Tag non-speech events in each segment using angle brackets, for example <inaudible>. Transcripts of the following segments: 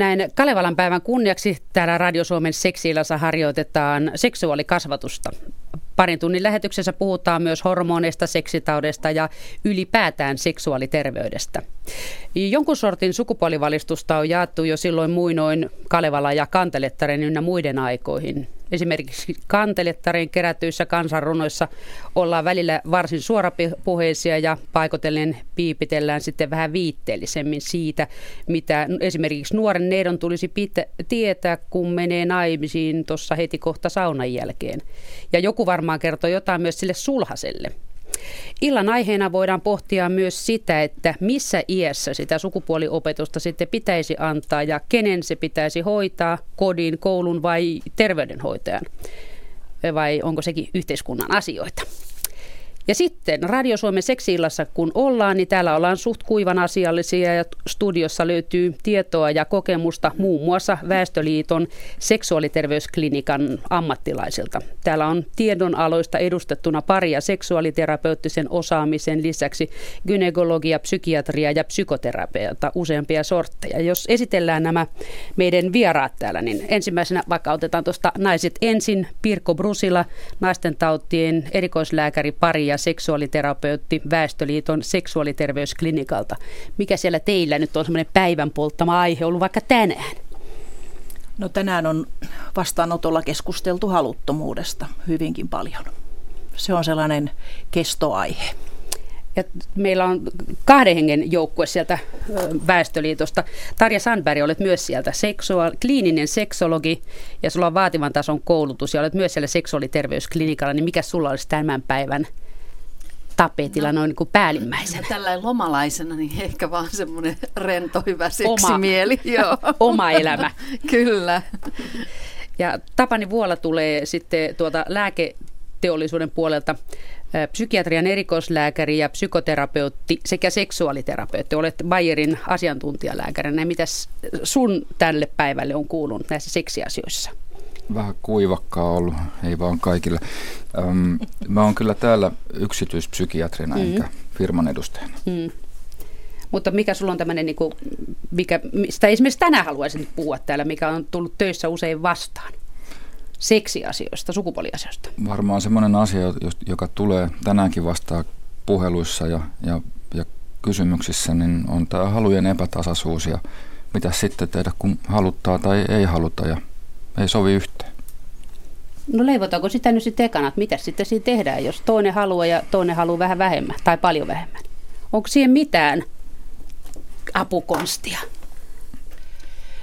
Näin Kalevalan päivän kunniaksi täällä Radio Suomen seksiilassa harjoitetaan seksuaalikasvatusta. Parin tunnin lähetyksessä puhutaan myös hormoneista, seksitaudesta ja ylipäätään seksuaaliterveydestä. Jonkun sortin sukupuolivalistusta on jaettu jo silloin muinoin Kalevala ja Kantelettaren ynnä muiden aikoihin. Esimerkiksi Kantelettaren kerätyissä kansanrunoissa ollaan välillä varsin suorapuheisia ja paikotellen piipitellään sitten vähän viitteellisemmin siitä, mitä esimerkiksi nuoren neidon tulisi pitä, tietää, kun menee naimisiin tuossa heti kohta saunan jälkeen. Ja joku varmaan kertoo jotain myös sille sulhaselle. Illan aiheena voidaan pohtia myös sitä, että missä iässä sitä sukupuoliopetusta sitten pitäisi antaa ja kenen se pitäisi hoitaa, kodin, koulun vai terveydenhoitajan. Vai onko sekin yhteiskunnan asioita? Ja sitten Radio Suomen seksiillassa kun ollaan, niin täällä ollaan suht kuivan asiallisia ja studiossa löytyy tietoa ja kokemusta muun muassa Väestöliiton seksuaaliterveysklinikan ammattilaisilta. Täällä on tiedonaloista edustettuna paria seksuaaliterapeuttisen osaamisen lisäksi gynekologia, psykiatria ja psykoterapeutta, useampia sortteja. Jos esitellään nämä meidän vieraat täällä, niin ensimmäisenä vaikka otetaan tuosta naiset ensin, Pirko Brusila, naisten tautien erikoislääkäri pari ja seksuaaliterapeutti Väestöliiton seksuaaliterveysklinikalta. Mikä siellä teillä nyt on semmoinen päivän polttama aihe ollut vaikka tänään? No tänään on vastaanotolla keskusteltu haluttomuudesta hyvinkin paljon. Se on sellainen kestoaihe. Ja meillä on kahden hengen joukkue sieltä Väestöliitosta. Tarja Sandberg, olet myös sieltä seksua- kliininen seksologi ja sulla on vaativan tason koulutus ja olet myös siellä seksuaaliterveysklinikalla. Niin mikä sulla olisi tämän päivän tapetilla no, noin niin kuin päällimmäisenä? Tällä lomalaisena niin ehkä vaan semmoinen rento, hyvä seksimieli. Oma, Joo. <laughs> oma elämä. Kyllä. Ja Tapani Vuola tulee sitten tuota lääketeollisuuden puolelta psykiatrian erikoislääkäri ja psykoterapeutti sekä seksuaaliterapeutti. Olet Bayerin asiantuntijalääkärinä. Mitäs sun tälle päivälle on kuulunut näissä seksiasioissa? Vähän kuivakkaa ollut, ei vaan kaikille. Öm, mä oon kyllä täällä yksityispsykiatrina mm. enkä firman edustajana. Mm. Mutta mikä sulla on tämmöinen, niin kuin, mikä, mistä esimerkiksi tänään haluaisin puhua täällä, mikä on tullut töissä usein vastaan? Seksiasioista, sukupuoliasioista. Varmaan semmoinen asia, joka tulee tänäänkin vastaan puheluissa ja, ja, ja kysymyksissä, niin on tämä halujen epätasaisuus ja mitä sitten tehdä, kun haluttaa tai ei haluta. Ja ei sovi yhteen. No leivotaanko sitä nyt sitten ekana, että mitä sitten siinä tehdään, jos toinen haluaa ja toinen haluaa vähän vähemmän tai paljon vähemmän? Onko siihen mitään apukonstia?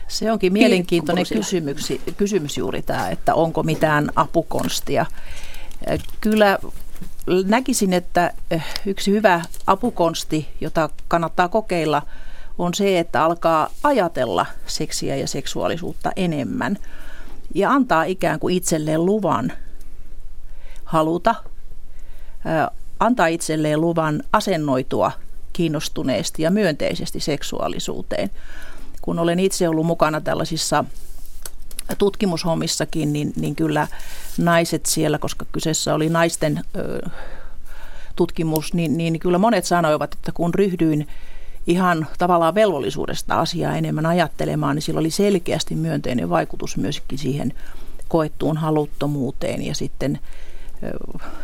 Se onkin mielenkiintoinen kysymys, kysymys juuri tämä, että onko mitään apukonstia. Kyllä näkisin, että yksi hyvä apukonsti, jota kannattaa kokeilla, on se, että alkaa ajatella seksiä ja seksuaalisuutta enemmän – ja antaa ikään kuin itselleen luvan haluta, antaa itselleen luvan asennoitua kiinnostuneesti ja myönteisesti seksuaalisuuteen. Kun olen itse ollut mukana tällaisissa tutkimushommissakin, niin, niin kyllä naiset siellä, koska kyseessä oli naisten ö, tutkimus, niin, niin kyllä monet sanoivat, että kun ryhdyin ihan tavallaan velvollisuudesta asiaa enemmän ajattelemaan, niin sillä oli selkeästi myönteinen vaikutus myöskin siihen koettuun haluttomuuteen ja sitten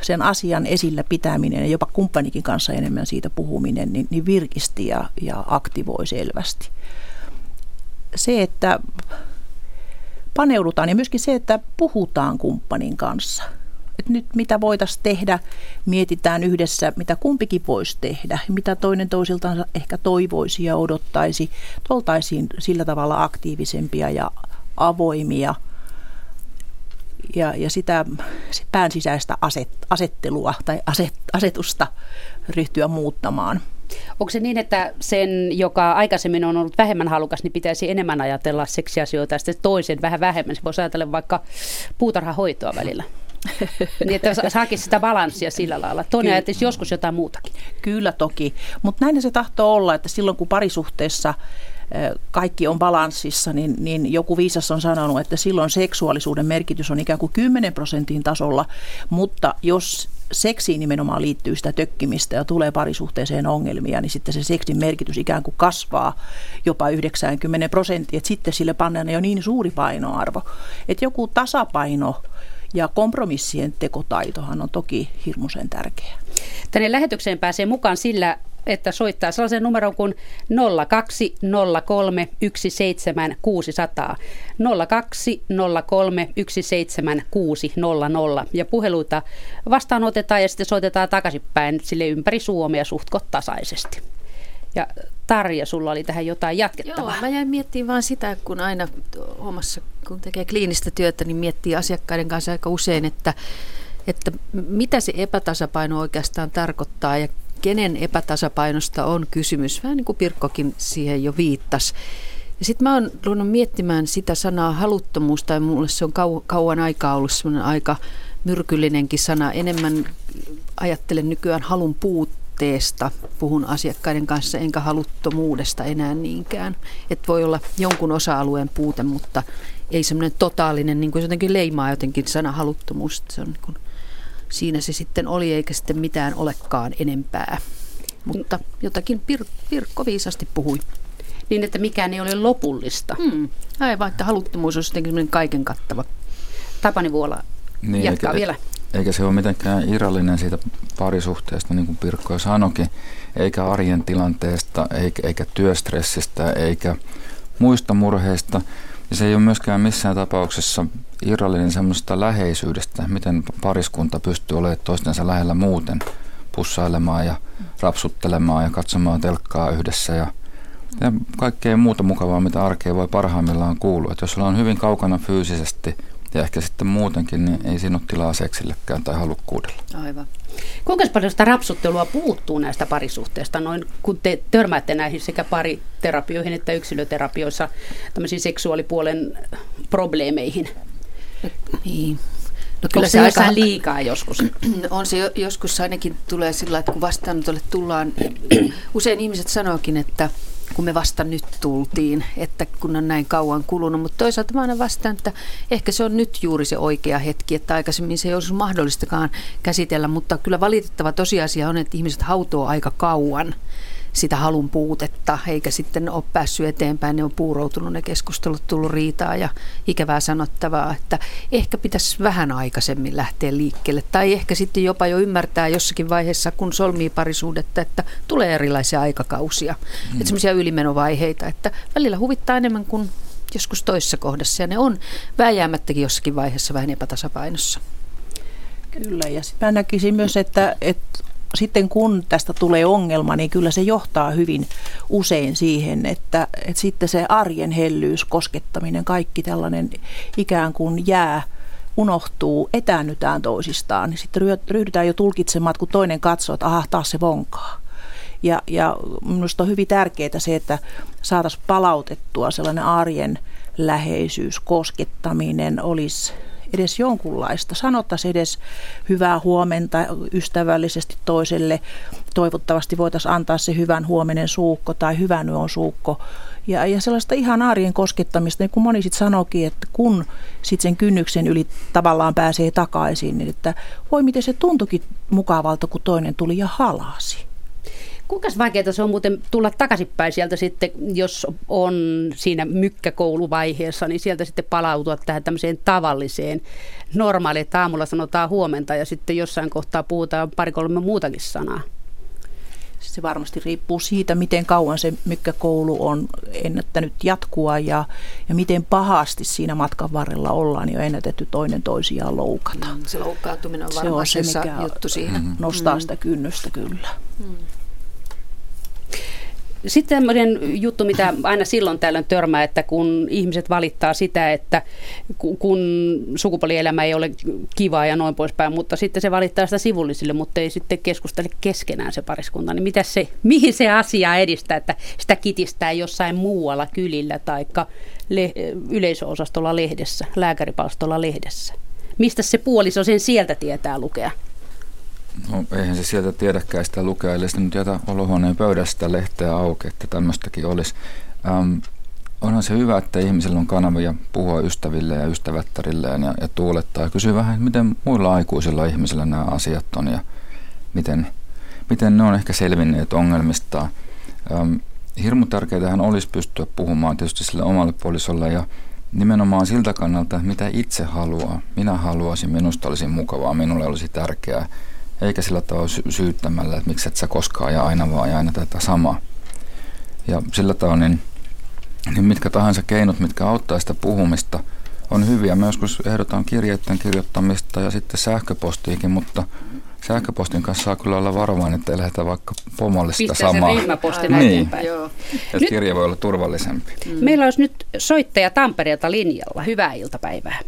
sen asian esillä pitäminen ja jopa kumppanikin kanssa enemmän siitä puhuminen, niin, niin virkisti ja, ja aktivoi selvästi. Se, että paneudutaan ja myöskin se, että puhutaan kumppanin kanssa – että nyt mitä voitaisiin tehdä, mietitään yhdessä, mitä kumpikin voisi tehdä, mitä toinen toisiltaan ehkä toivoisi ja odottaisi. Oltaisiin sillä tavalla aktiivisempia ja avoimia ja, ja sitä pään sisäistä aset, asettelua tai aset, asetusta ryhtyä muuttamaan. Onko se niin, että sen, joka aikaisemmin on ollut vähemmän halukas, niin pitäisi enemmän ajatella seksiasioita ja sitten toisen vähän vähemmän? Se voisi ajatella vaikka puutarhahoitoa välillä. Niin, että saakin sitä balanssia sillä lailla. Toinen ajattelisi joskus jotain muutakin. Kyllä toki, mutta näin se tahtoo olla, että silloin kun parisuhteessa kaikki on balanssissa, niin, niin joku viisas on sanonut, että silloin seksuaalisuuden merkitys on ikään kuin 10 prosentin tasolla, mutta jos seksiin nimenomaan liittyy sitä tökkimistä ja tulee parisuhteeseen ongelmia, niin sitten se seksin merkitys ikään kuin kasvaa jopa 90 prosenttia. Että sitten sille pannaan jo niin suuri painoarvo. Että joku tasapaino ja kompromissien tekotaitohan on toki hirmuisen tärkeä. Tänne lähetykseen pääsee mukaan sillä että soittaa sellaisen numeron kuin 0203 17600. 0203 17600 ja puheluita vastaanotetaan ja sitten soitetaan takaisinpäin sille ympäri Suomea suhtkot tasaisesti. Ja Tarja, sulla oli tähän jotain jatkettavaa. Joo, mä jäin miettimään vaan sitä, kun aina omassa, kun tekee kliinistä työtä, niin miettii asiakkaiden kanssa aika usein, että, että mitä se epätasapaino oikeastaan tarkoittaa ja kenen epätasapainosta on kysymys. Vähän niin kuin Pirkkokin siihen jo viittasi. Ja sitten mä oon ruvennut miettimään sitä sanaa haluttomuus, tai mulle se on kau- kauan aikaa ollut semmoinen aika myrkyllinenkin sana. Enemmän ajattelen nykyään halun puutteesta, puhun asiakkaiden kanssa, enkä haluttomuudesta enää niinkään. Että voi olla jonkun osa-alueen puute, mutta ei semmoinen totaalinen, niin kuin jotenkin leimaa jotenkin sana haluttomuus. Se on niin kuin siinä se sitten oli, eikä sitten mitään olekaan enempää. Mutta jotakin Pir- Pirkko viisasti puhui. Niin, että mikään ei ole lopullista. Hmm. Aivan, että haluttomuus on jotenkin kaiken kattava. Tapani Vuola niin, jatkaa eikä, vielä. Eikä se ole mitenkään irrallinen siitä parisuhteesta, niin kuin Pirkko jo sanoikin, eikä arjen tilanteesta, eikä, eikä työstressistä, eikä muista murheista. Ja se ei ole myöskään missään tapauksessa irrallinen semmoista läheisyydestä, miten pariskunta pystyy olemaan toistensa lähellä muuten, pussailemaan ja rapsuttelemaan ja katsomaan telkkaa yhdessä ja, ja kaikkea muuta mukavaa, mitä arkeen voi parhaimmillaan kuulua. Et jos ollaan hyvin kaukana fyysisesti ja ehkä sitten muutenkin, niin ei siinä ole tilaa seksillekään tai halukkuudella. Aivan. Kuinka paljon sitä rapsuttelua puuttuu näistä parisuhteista, noin, kun te törmäätte näihin sekä pariterapioihin että yksilöterapioissa tämmöisiin seksuaalipuolen probleemeihin? Niin. No kyllä se, se aika liikaa joskus. <clears throat> On se joskus ainakin tulee sillä että kun vastaanotolle tullaan, <clears throat> usein ihmiset sanookin, että kun me vasta nyt tultiin, että kun on näin kauan kulunut, mutta toisaalta mä aina vastaan, että ehkä se on nyt juuri se oikea hetki, että aikaisemmin se ei olisi mahdollistakaan käsitellä, mutta kyllä valitettava tosiasia on, että ihmiset hautoo aika kauan sitä halun puutetta, eikä sitten ole päässyt eteenpäin. Ne on puuroutunut ne keskustelut, tullut riitaa ja ikävää sanottavaa, että ehkä pitäisi vähän aikaisemmin lähteä liikkeelle. Tai ehkä sitten jopa jo ymmärtää jossakin vaiheessa, kun solmii parisuudetta, että tulee erilaisia aikakausia. Mm. Että semmoisia ylimenovaiheita, että välillä huvittaa enemmän kuin joskus toisessa kohdassa. Ja ne on vääjäämättäkin jossakin vaiheessa vähän epätasapainossa. Kyllä, ja sitten mä näkisin myös, että, että sitten kun tästä tulee ongelma, niin kyllä se johtaa hyvin usein siihen, että, että sitten se arjen hellyys, koskettaminen, kaikki tällainen ikään kuin jää unohtuu, etäännytään toisistaan, niin sitten ryhdytään jo tulkitsemaan, kun toinen katsoo, että aha, taas se vonkaa. Ja, ja minusta on hyvin tärkeää se, että saataisiin palautettua sellainen arjen läheisyys, koskettaminen olisi edes jonkunlaista. Sanottaisiin edes hyvää huomenta ystävällisesti toiselle. Toivottavasti voitaisiin antaa se hyvän huomenen suukko tai hyvän yön suukko. Ja, ja sellaista ihan arjen koskettamista, niin kuin moni sitten sanoikin, että kun sitten sen kynnyksen yli tavallaan pääsee takaisin, niin että voi miten se tuntukin mukavalta, kun toinen tuli ja halasi. Kuinka vaikeaa se on muuten tulla takaisinpäin sieltä sitten, jos on siinä mykkäkouluvaiheessa, niin sieltä sitten palautua tähän tämmöiseen tavalliseen normaaliin, että aamulla sanotaan huomenta ja sitten jossain kohtaa puhutaan pari-kolme muutakin sanaa. Se varmasti riippuu siitä, miten kauan se mykkäkoulu on ennättänyt jatkua ja, ja miten pahasti siinä matkan varrella ollaan jo ennätetty toinen toisiaan loukata. Mm, se loukkaantuminen on varmaan se, on se mikä juttu siihen. Nostaa mm. sitä kynnystä kyllä. Mm. Sitten tämmöinen juttu, mitä aina silloin tällöin törmää, että kun ihmiset valittaa sitä, että kun sukupuolielämä ei ole kivaa ja noin poispäin, mutta sitten se valittaa sitä sivullisille, mutta ei sitten keskustele keskenään se pariskunta, niin mitä se, <laughs> mihin se asia edistää, että sitä kitistää jossain muualla kylillä tai le- yleisöosastolla lehdessä, lääkäripalstolla lehdessä? Mistä se puoliso sen sieltä tietää lukea? No, eihän se sieltä tiedäkään sitä lukea, eli nyt jätä olohuoneen pöydästä lehteä auki, että tämmöistäkin olisi. Ähm, onhan se hyvä, että ihmisillä on kanavia puhua ystäville ja ystävättärilleen ja, ja tuulettaa. Ja kysyä vähän, miten muilla aikuisilla ihmisillä nämä asiat on ja miten, miten ne on ehkä selvinneet ongelmista. Ähm, hirmu tärkeää olisi pystyä puhumaan tietysti sille omalle puolisolle ja nimenomaan siltä kannalta, mitä itse haluaa. Minä haluaisin, minusta olisi mukavaa, minulle olisi tärkeää, eikä sillä tavalla sy- syyttämällä, että miksi et sä koskaan ja aina vaan ja aina tätä samaa. Ja sillä tavalla niin, niin mitkä tahansa keinot, mitkä auttaa sitä puhumista, on hyviä. Mä joskus ehdotan kirjeiden kirjoittamista ja sitten sähköpostiikin, mutta sähköpostin kanssa saa kyllä olla varovainen, että ei lähdetä vaikka pomolle sitä Pistää samaa. sen Niin. Joo. Että Nyt- kirje voi olla turvallisempi. Mm. Meillä olisi nyt soittaja Tampereelta linjalla. Hyvää iltapäivää.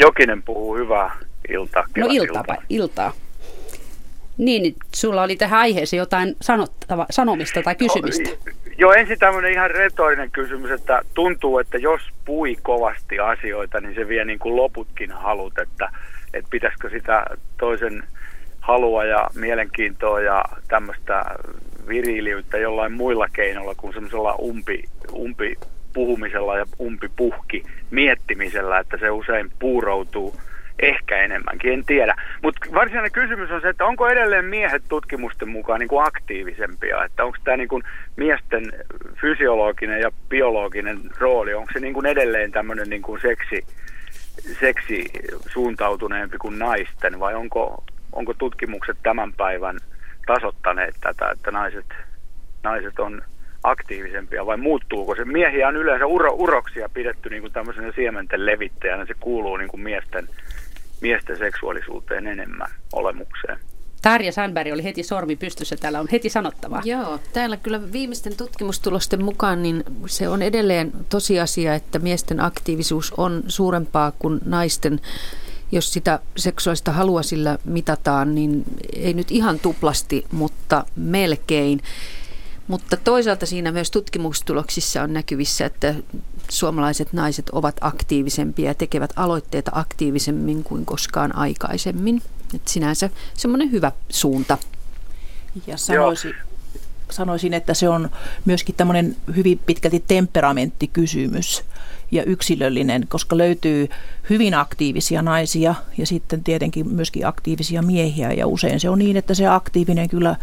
Jokinen puhuu hyvää iltaa. No kevät iltaa, iltaa. Niin, niin sulla oli tähän aiheeseen jotain sanottava, sanomista tai kysymistä. No, joo, ensin tämmöinen ihan retorinen kysymys, että tuntuu, että jos pui kovasti asioita, niin se vie niin kuin loputkin halut, että, että pitäisikö sitä toisen halua ja mielenkiintoa ja tämmöistä viriliyttä jollain muilla keinoilla kuin semmoisella umpi, umpi puhumisella ja umpi puhki miettimisellä, että se usein puuroutuu ehkä enemmänkin, en tiedä. Mutta varsinainen kysymys on se, että onko edelleen miehet tutkimusten mukaan niin kuin aktiivisempia, että onko tämä niin kuin miesten fysiologinen ja biologinen rooli, onko se niin kuin edelleen tämmöinen niin kuin seksi, seksi suuntautuneempi kuin naisten vai onko, onko tutkimukset tämän päivän tasottaneet tätä, että naiset, naiset on aktiivisempia vai muuttuuko se? Miehiä on yleensä uro, uroksia pidetty niin kuin tämmöisenä siementen levittäjänä, se kuuluu niin kuin miesten, miesten seksuaalisuuteen enemmän olemukseen. Tarja Sandberg oli heti sormi pystyssä. Täällä on heti sanottavaa. Joo, täällä kyllä viimeisten tutkimustulosten mukaan niin se on edelleen tosiasia, että miesten aktiivisuus on suurempaa kuin naisten. Jos sitä seksuaalista halua sillä mitataan, niin ei nyt ihan tuplasti, mutta melkein. Mutta toisaalta siinä myös tutkimustuloksissa on näkyvissä, että suomalaiset naiset ovat aktiivisempia ja tekevät aloitteita aktiivisemmin kuin koskaan aikaisemmin. Et sinänsä semmoinen hyvä suunta. Ja sanoisin, sanoisin, että se on myöskin tämmöinen hyvin pitkälti temperamenttikysymys ja yksilöllinen, koska löytyy hyvin aktiivisia naisia ja sitten tietenkin myöskin aktiivisia miehiä. Ja usein se on niin, että se aktiivinen kyllä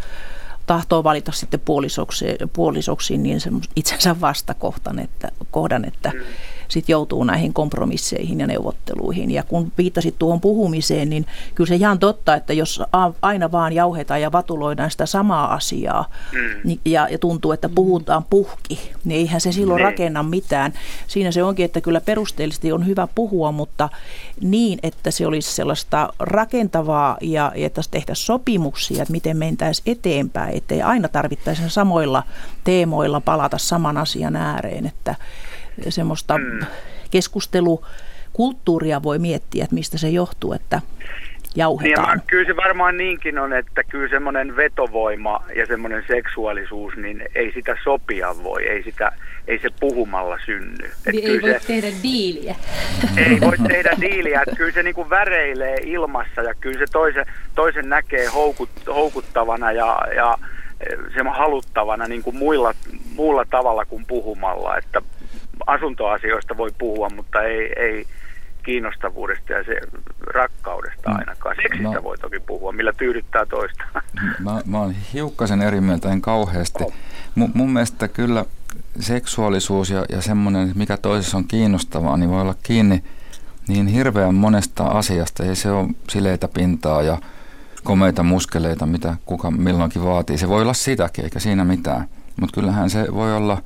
tahtoo valita sitten puolisoksi, puolisoksi niin itsensä vastakohtan, että, kohdan, että sitten joutuu näihin kompromisseihin ja neuvotteluihin. Ja kun viittasit tuohon puhumiseen, niin kyllä se ihan totta, että jos aina vaan jauhetaan ja vatuloidaan sitä samaa asiaa niin, ja, ja tuntuu, että puhutaan puhki, niin eihän se silloin Niin. rakenna mitään. Siinä se onkin, että kyllä perusteellisesti on hyvä puhua, mutta niin, että se olisi sellaista rakentavaa ja että tehtäisiin sopimuksia, että miten mentäisiin eteenpäin, ettei aina tarvittaisi samoilla teemoilla palata saman asian ääreen, että semmoista mm. keskustelukulttuuria voi miettiä, että mistä se johtuu, että Niin, jauhetaan. ja kyllä se varmaan niinkin on, että kyllä semmoinen vetovoima ja semmoinen seksuaalisuus, niin ei sitä sopia voi, ei, sitä, ei se puhumalla synny. Et Niin ei voi se, tehdä diiliä. ei voi tehdä diiliä, että kyllä se niinku väreilee ilmassa ja kyllä se toisen, toisen näkee houkut, houkuttavana ja, ja se haluttavana niin kuin muilla, muulla tavalla kuin puhumalla, että asuntoasioista voi puhua, mutta ei, ei kiinnostavuudesta ja se rakkaudesta Mm. ainakaan. Seksistä No. voi toki puhua, millä tyydyttää toista. Mä, mä oon hiukkasen eri mieltä, en kauheasti. M- mun mielestä kyllä seksuaalisuus ja, ja semmoinen, mikä toisessa on kiinnostavaa, niin voi olla kiinni niin hirveän monesta asiasta. Ei se ole sileitä pintaa ja komeita muskeleita, mitä kuka milloinkin vaatii. Se voi olla sitäkin, eikä siinä mitään. Mutta kyllähän se voi olla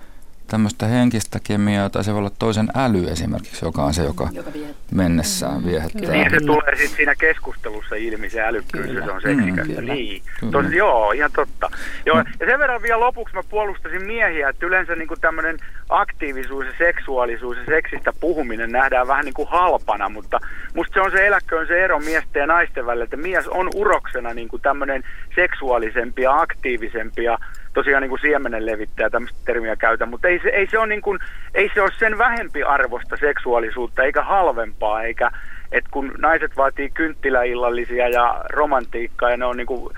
tämmöistä henkistä kemiaa tai se voi olla toisen äly esimerkiksi, joka on se, joka Joka mennessään viehättää. Niin se tulee sitten siinä keskustelussa ilmi, se älykkyys, Kyllä. se on seksikästä. Mm, kyllä. niin. Kyllä. Tos, joo, ihan totta. Joo, ja sen verran vielä lopuksi mä puolustasin miehiä, että yleensä niin tämmöinen aktiivisuus ja seksuaalisuus ja seksistä puhuminen nähdään vähän niin kuin halpana, mutta musta se on se eläkköön se ero miesten ja naisten välillä, että mies on uroksena niin kuin tämmöinen seksuaalisempi ja aktiivisempi ja tosiaan niin kuin siemenen levittäjä, tämmöistä termiä käytän, mutta ei se, ei se ole niin kuin, ei se ole sen vähempi arvosta seksuaalisuutta eikä halvempaa eikä, että kun naiset vaatii kynttiläillallisia ja romantiikkaa ja ne on niin kuin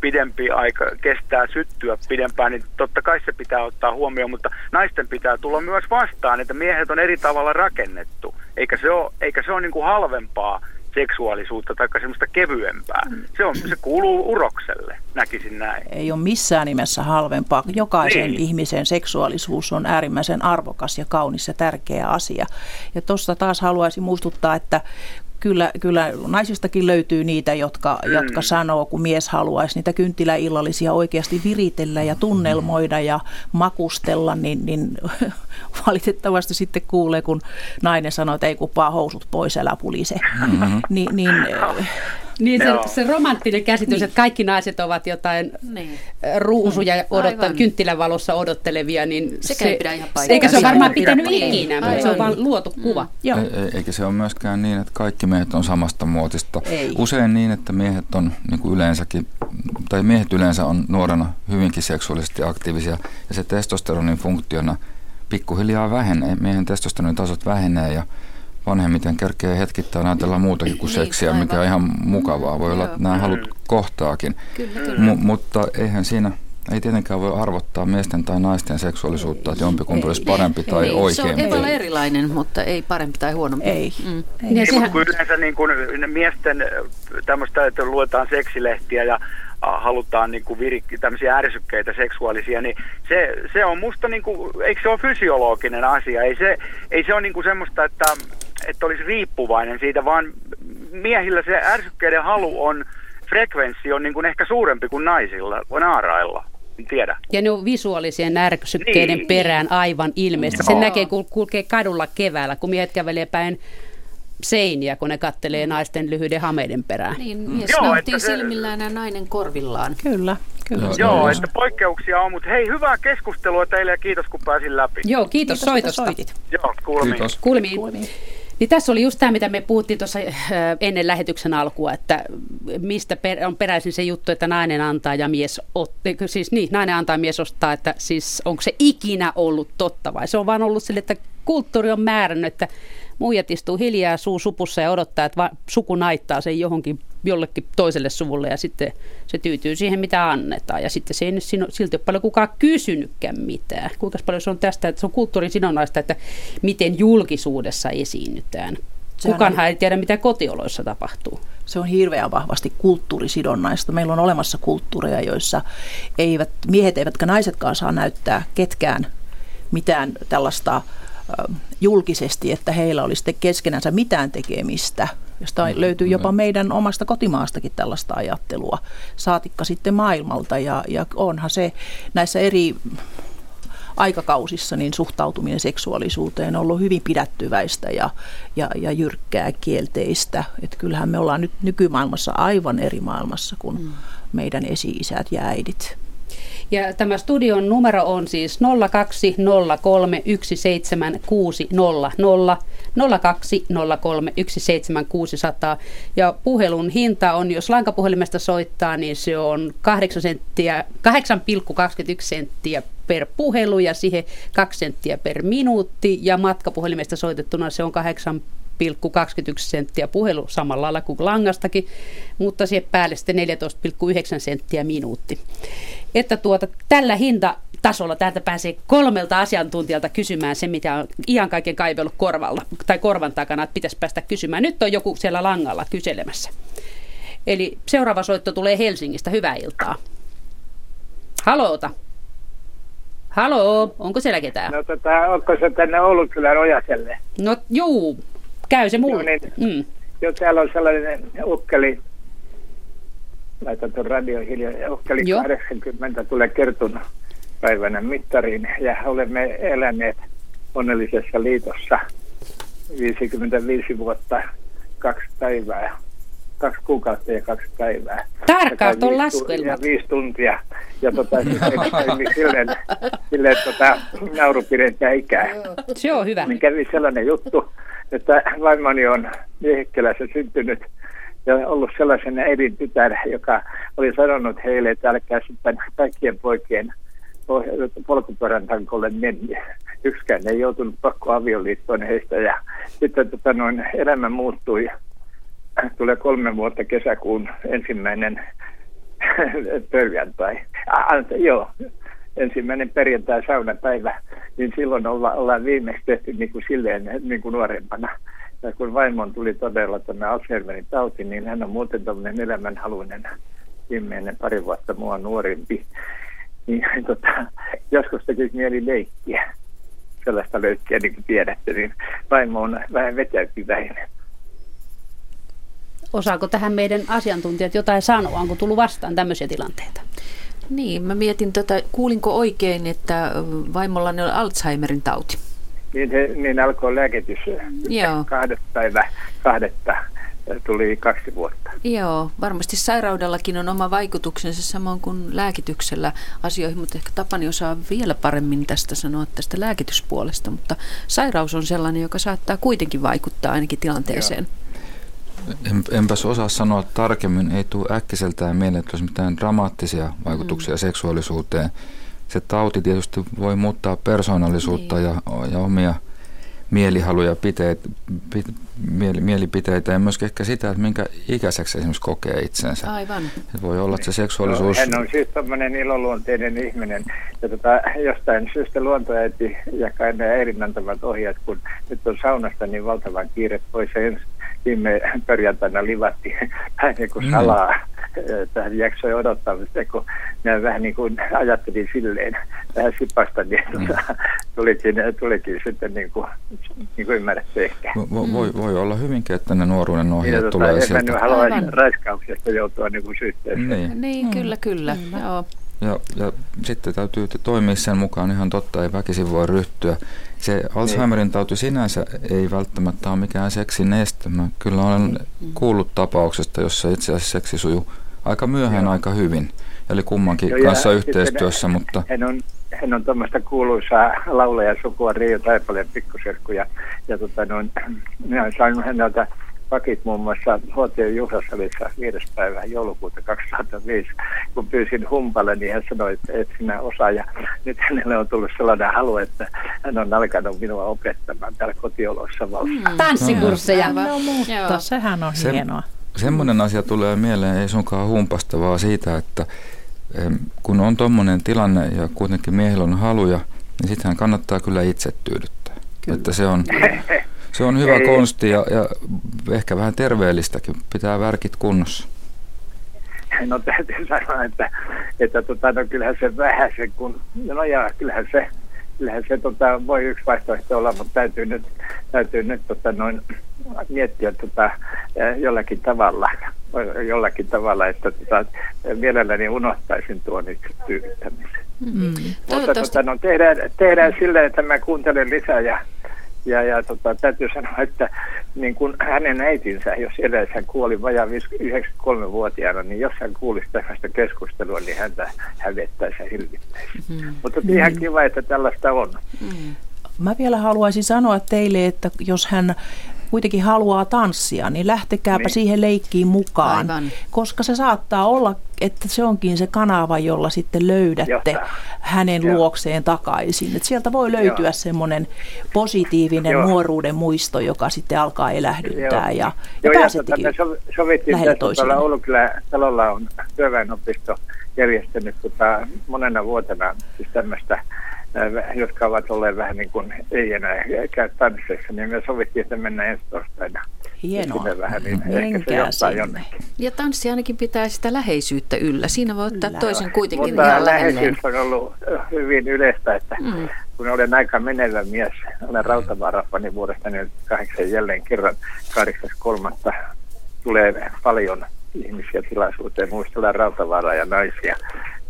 pidempi aika, kestää syttyä pidempään, niin totta kai se pitää ottaa huomioon, mutta naisten pitää tulla myös vastaan, että miehet on eri tavalla rakennettu, eikä se ole, eikä se ole niin kuin halvempaa seksuaalisuutta tai semmoista kevyempää. Mm. Se, on, se kuuluu urokselle, näkisin näin. Ei ole missään nimessä halvempaa. Jokaisen niin. ihmisen seksuaalisuus on äärimmäisen arvokas ja kaunis ja tärkeä asia. Ja tuosta taas haluaisin muistuttaa, että kyllä, kyllä naisistakin löytyy niitä, jotka, mm. jotka sanoo, kun mies haluaisi niitä kynttiläillallisia oikeasti viritellä ja tunnelmoida ja makustella, niin, niin <laughs> valitettavasti sitten kuulee, kun nainen sanoo, että ei kupaa housut pois, älä pulise. Mm-hmm. Ni, niin, niin se, se romanttinen käsitys, niin. että kaikki naiset ovat jotain niin. ruusuja mm. odottaa, kynttilän valossa odottelevia, niin Sekä se, ei pidä ihan eikä se ole varmaan pitänyt ikinä, mutta se on vain luotu mm. kuva. Joo. E- eikä se ole myöskään niin, että kaikki miehet on samasta muotista. Ei. Usein niin, että miehet on niin kuin yleensäkin, tai miehet yleensä on nuorena hyvinkin seksuaalisesti aktiivisia, ja se testosteronin funktiona pikkuhiljaa vähenee. Miehen testosteronin tasot vähenee, ja vanhemmiten kerkee hetkittäin ajatella muutakin kuin niin, seksiä, mikä on ihan mukavaa. Voi olla, että nämä halut kohtaakin. Kyllä, kyllä. M- mutta eihän siinä, ei tietenkään voi arvottaa miesten tai naisten seksuaalisuutta, että jompikumpi olisi parempi tai ei, oikeampi. Se on tavalla erilainen, mutta ei parempi tai huonompi. Ei. Mm. ei. Niin, sehän... kun yleensä niin kuin miesten tämmöistä, että luetaan seksilehtiä ja halutaan niin kuin virik- tämmöisiä ärsykkeitä seksuaalisia, niin se, se on musta, niin kuin, eikö se ole fysiologinen asia? Ei se, ei se ole niin kuin semmoista, että että olisi riippuvainen siitä, vaan miehillä se ärsykkeiden halu on, frekvenssi on niin kuin ehkä suurempi kuin naisilla, kuin naarailla. Tiedä. Ja ne on visuaalisien ärsykkeiden niin. perään aivan ilmeistä. Se näkee, kun kulkee kadulla keväällä, kun miehet kävelee päin seiniä, kun ne kattelee naisten lyhyiden hameiden perään. Niin, mies Joo, nauttii se... silmillään ja nainen korvillaan. Kyllä. Kyllä. Joo, Joo että poikkeuksia on, mutta hei, hyvää keskustelua teille ja kiitos kun pääsin läpi. Joo, kiitos, kiitos soitosta. Soitit. Joo, kuulemiin. Kiitos. Kuulemiin. kuulemiin. Niin tässä oli just tämä, mitä me puhuttiin tuossa äh, ennen lähetyksen alkua, että mistä on peräisin se juttu, että nainen antaa ja mies ottaa, siis niin, nainen antaa ja mies ostaa, että siis onko se ikinä ollut totta vai se on vaan ollut sille, että kulttuuri on määrännyt, että muijat istuu hiljaa suu supussa ja odottaa, että suku naittaa sen johonkin jollekin toiselle suvulle ja sitten se tyytyy siihen, mitä annetaan. Ja sitten se ei nyt silti ole paljon kukaan kysynytkään mitään. Kuinka paljon se on tästä, että se on kulttuurin sidonnaista, että miten julkisuudessa esiinnytään. Kukaanhan ei tiedä, mitä kotioloissa tapahtuu. Se on hirveän vahvasti kulttuurisidonnaista. Meillä on olemassa kulttuureja, joissa eivät, miehet eivätkä naisetkaan saa näyttää ketkään mitään tällaista julkisesti, että heillä olisi sitten keskenänsä mitään tekemistä, josta mm, löytyy jopa meidän omasta kotimaastakin tällaista ajattelua, saatikka sitten maailmalta. Ja, ja onhan se näissä eri aikakausissa niin suhtautuminen seksuaalisuuteen on ollut hyvin pidättyväistä ja, ja, ja jyrkkää kielteistä. Että kyllähän me ollaan nyt nykymaailmassa aivan eri maailmassa kuin mm. meidän esi-isät ja äidit. Ja tämä studion numero on siis 0203 ja puhelun hinta on, jos lankapuhelimesta soittaa, niin se on 8 senttiä, 8,21 senttiä per puhelu ja siihen 2 senttiä per minuutti ja matkapuhelimesta soitettuna se on 8 21 senttiä puhelu samalla lailla kuin langastakin, mutta siihen päälle sitten 14,9 senttiä minuutti. Että tuota, tällä hinta tasolla täältä pääsee kolmelta asiantuntijalta kysymään se, mitä on ihan kaiken kaivellut korvalla, tai korvan takana, että pitäisi päästä kysymään. Nyt on joku siellä langalla kyselemässä. Eli seuraava soitto tulee Helsingistä. Hyvää iltaa. Haloota. Haloo, onko siellä ketään? No tota, onko se tänne Oulunkylän Ojaselle? No juu, Käy se mulle. No niin, mm. Jo täällä on sellainen ukkeli, laitan tuon radio hiljaa, Joo. 80 tulee kertuna päivänä mittariin ja olemme eläneet onnellisessa liitossa 55 vuotta, kaksi päivää, kaksi kuukautta ja kaksi päivää. Tarkkaat on laskelmat. Ja viisi tuntia. Ja tota, sitten <laughs> silleen, silleen tota, nauru pidentää ikää. Se on hyvä. Niin kävi sellainen juttu, että vaimoni on Miehikkelässä syntynyt ja ollut sellaisen äidin tytär, joka oli sanonut heille, että älkää sitten kaikkien poikien polkupyörän tankolle. Yksikään ei joutunut pakko avioliittoon heistä ja sitten tota, noin, elämä muuttui. Tulee kolme vuotta kesäkuun ensimmäinen <laughs> perjantai. Ah, joo, ensimmäinen perjantai saunapäivä, niin silloin olla, ollaan viimeksi tehty niin kuin silleen niin kuin nuorempana. Ja kun vaimon tuli todella tämä Alzheimerin tauti, niin hän on muuten tämmöinen elämänhaluinen viimeinen pari vuotta mua nuorempi. Niin tota, joskus tekisi mieli leikkiä. Sellaista leikkiä, niin kuin tiedätte, niin vaimo on vähän vetäytyväinen. Osaako tähän meidän asiantuntijat jotain sanoa? Onko tullut vastaan tämmöisiä tilanteita? Niin, mä mietin, tota, kuulinko oikein, että vaimolla on Alzheimerin tauti? Niin, he, niin alkoi lääkitys Joo. kahdetta päivä kahdetta tuli kaksi vuotta. Joo, varmasti sairaudellakin on oma vaikutuksensa samoin kuin lääkityksellä asioihin, mutta ehkä Tapani osaa vielä paremmin tästä sanoa tästä lääkityspuolesta, mutta sairaus on sellainen, joka saattaa kuitenkin vaikuttaa ainakin tilanteeseen. Joo. En, enpäs osaa sanoa tarkemmin, ei tule äkkiseltään mieleen, että olisi mitään dramaattisia vaikutuksia mm. seksuaalisuuteen. Se tauti tietysti voi muuttaa persoonallisuutta niin. ja, ja omia mielihaluja, piteet, pit, mieli, mielipiteitä ja myös ehkä sitä, että minkä ikäiseksi esimerkiksi kokee itsensä. Aivan. Et voi olla, että se seksuaalisuus... Hän on siis tämmöinen iloluonteinen ihminen. Ja tota, jostain syystä luontoäiti ja kai ne äidin antamat ohjeet, kun nyt on saunasta niin valtavan kiire pois ensi viime perjantaina livatti <laughs> vähän niin kuin mm. salaa. Mm. Tähän jaksoi odottaa, mutta kun minä vähän niin kuin <laughs> ajattelin silleen vähän sipasta, niin mm. tulikin, tulikin sitten niin kuin, niin kuin ymmärretty ehkä. Vo, voi, voi olla hyvinkin, että ne nuoruuden ohjeet niin, tulee tota, sieltä. En mä nyt halua raiskauksesta joutua niin kuin syytteeseen. Niin, niin mm. kyllä, kyllä. Mm. Joo. Ja, ja sitten täytyy toimia sen mukaan ihan totta, ei väkisin voi ryhtyä. Se Alzheimerin tauti sinänsä ei välttämättä ole mikään seksin este. Mä kyllä olen mm. kuullut tapauksesta, jossa itse asiassa seksi sujuu aika myöhään Joo. aika hyvin. Eli kummankin Joo, kanssa yhteistyössä, hän, mutta... Hän on, hän on tuommoista kuuluisaa laulaja sukua Riio Taipaleen pikkuserkku ja, ja tota, noin, minä sain häneltä pakit muun muassa HT Juhlasalissa 5. päivä joulukuuta 2005. Kun pyysin humpalle, niin hän sanoi, että et sinä osaa. Ja nyt hänelle on tullut sellainen halu, että hän on alkanut minua opettamaan täällä kotiolossa valssia. Mm. Tanssikursseja. No, mutta sehän on Se, hienoa. Semmoinen asia tulee mieleen, ei sunkaan humpasta, vaan siitä, että kun on tuommoinen tilanne ja kuitenkin miehillä on haluja, niin sittenhän kannattaa kyllä itse tyydyttää. Kyllä. Että se on, <laughs> Se on hyvä konsti ja, ja ehkä vähän terveellistäkin. Pitää värkit kunnossa. No täytyy sanoa, että, että tota, no, kyllähän se vähän se, kun, no ja kyllähän se, kyllähän se tota, voi yksi vaihtoehto olla, mutta täytyy nyt, täytyy nyt tota, noin, miettiä tota, jollakin tavalla, jollakin tavalla, että tota, mielelläni unohtaisin tuon itse tyydyttämisen. Mm. Mutta tota, no, tehdään, tehdään silleen, että mä kuuntelen lisää ja ja, ja tota, täytyy sanoa, että niin kuin hänen äitinsä, jos edes hän kuoli vajaa 93-vuotiaana, niin jos hän kuulisi tällaista keskustelua, niin häntä hävettäisi ja hirvittäisi. Mm-hmm. Mutta mm-hmm. ihan kiva, että tällaista on. Mm. Mä vielä haluaisin sanoa teille, että jos hän kuitenkin haluaa tanssia, niin lähtekääpä niin. siihen leikkiin mukaan, Aivan. koska se saattaa olla, että se onkin se kanava, jolla sitten löydätte Jota. hänen Joo. luokseen takaisin. Et sieltä voi löytyä Joo. semmoinen positiivinen Joo. nuoruuden muisto, joka sitten alkaa elähdyttää Joo. ja, ja Joo, pääsettekin ja tota, sovittiin tässä tuolla Oulukylän talolla on työväenopisto järjestänyt tota, monena vuotena siis tämmöistä jotka ovat olleet vähän niin kuin ei enää käy tansseissa, niin me sovittiin, että mennään ensi torstaina. Hienoa. Vähän, niin ehkä se jonnekin. Ja tanssi ainakin pitää sitä läheisyyttä yllä. Siinä voi ottaa Kyllä. toisen kuitenkin Mutta ihan läheisyys on ollut hyvin yleistä, että mm. kun olen aika menevä mies, olen rautavaarafani vuodesta 48 jälleen kerran 8.3. tulee paljon ihmisiä tilaisuuteen, muistellaan rautavaaraa ja naisia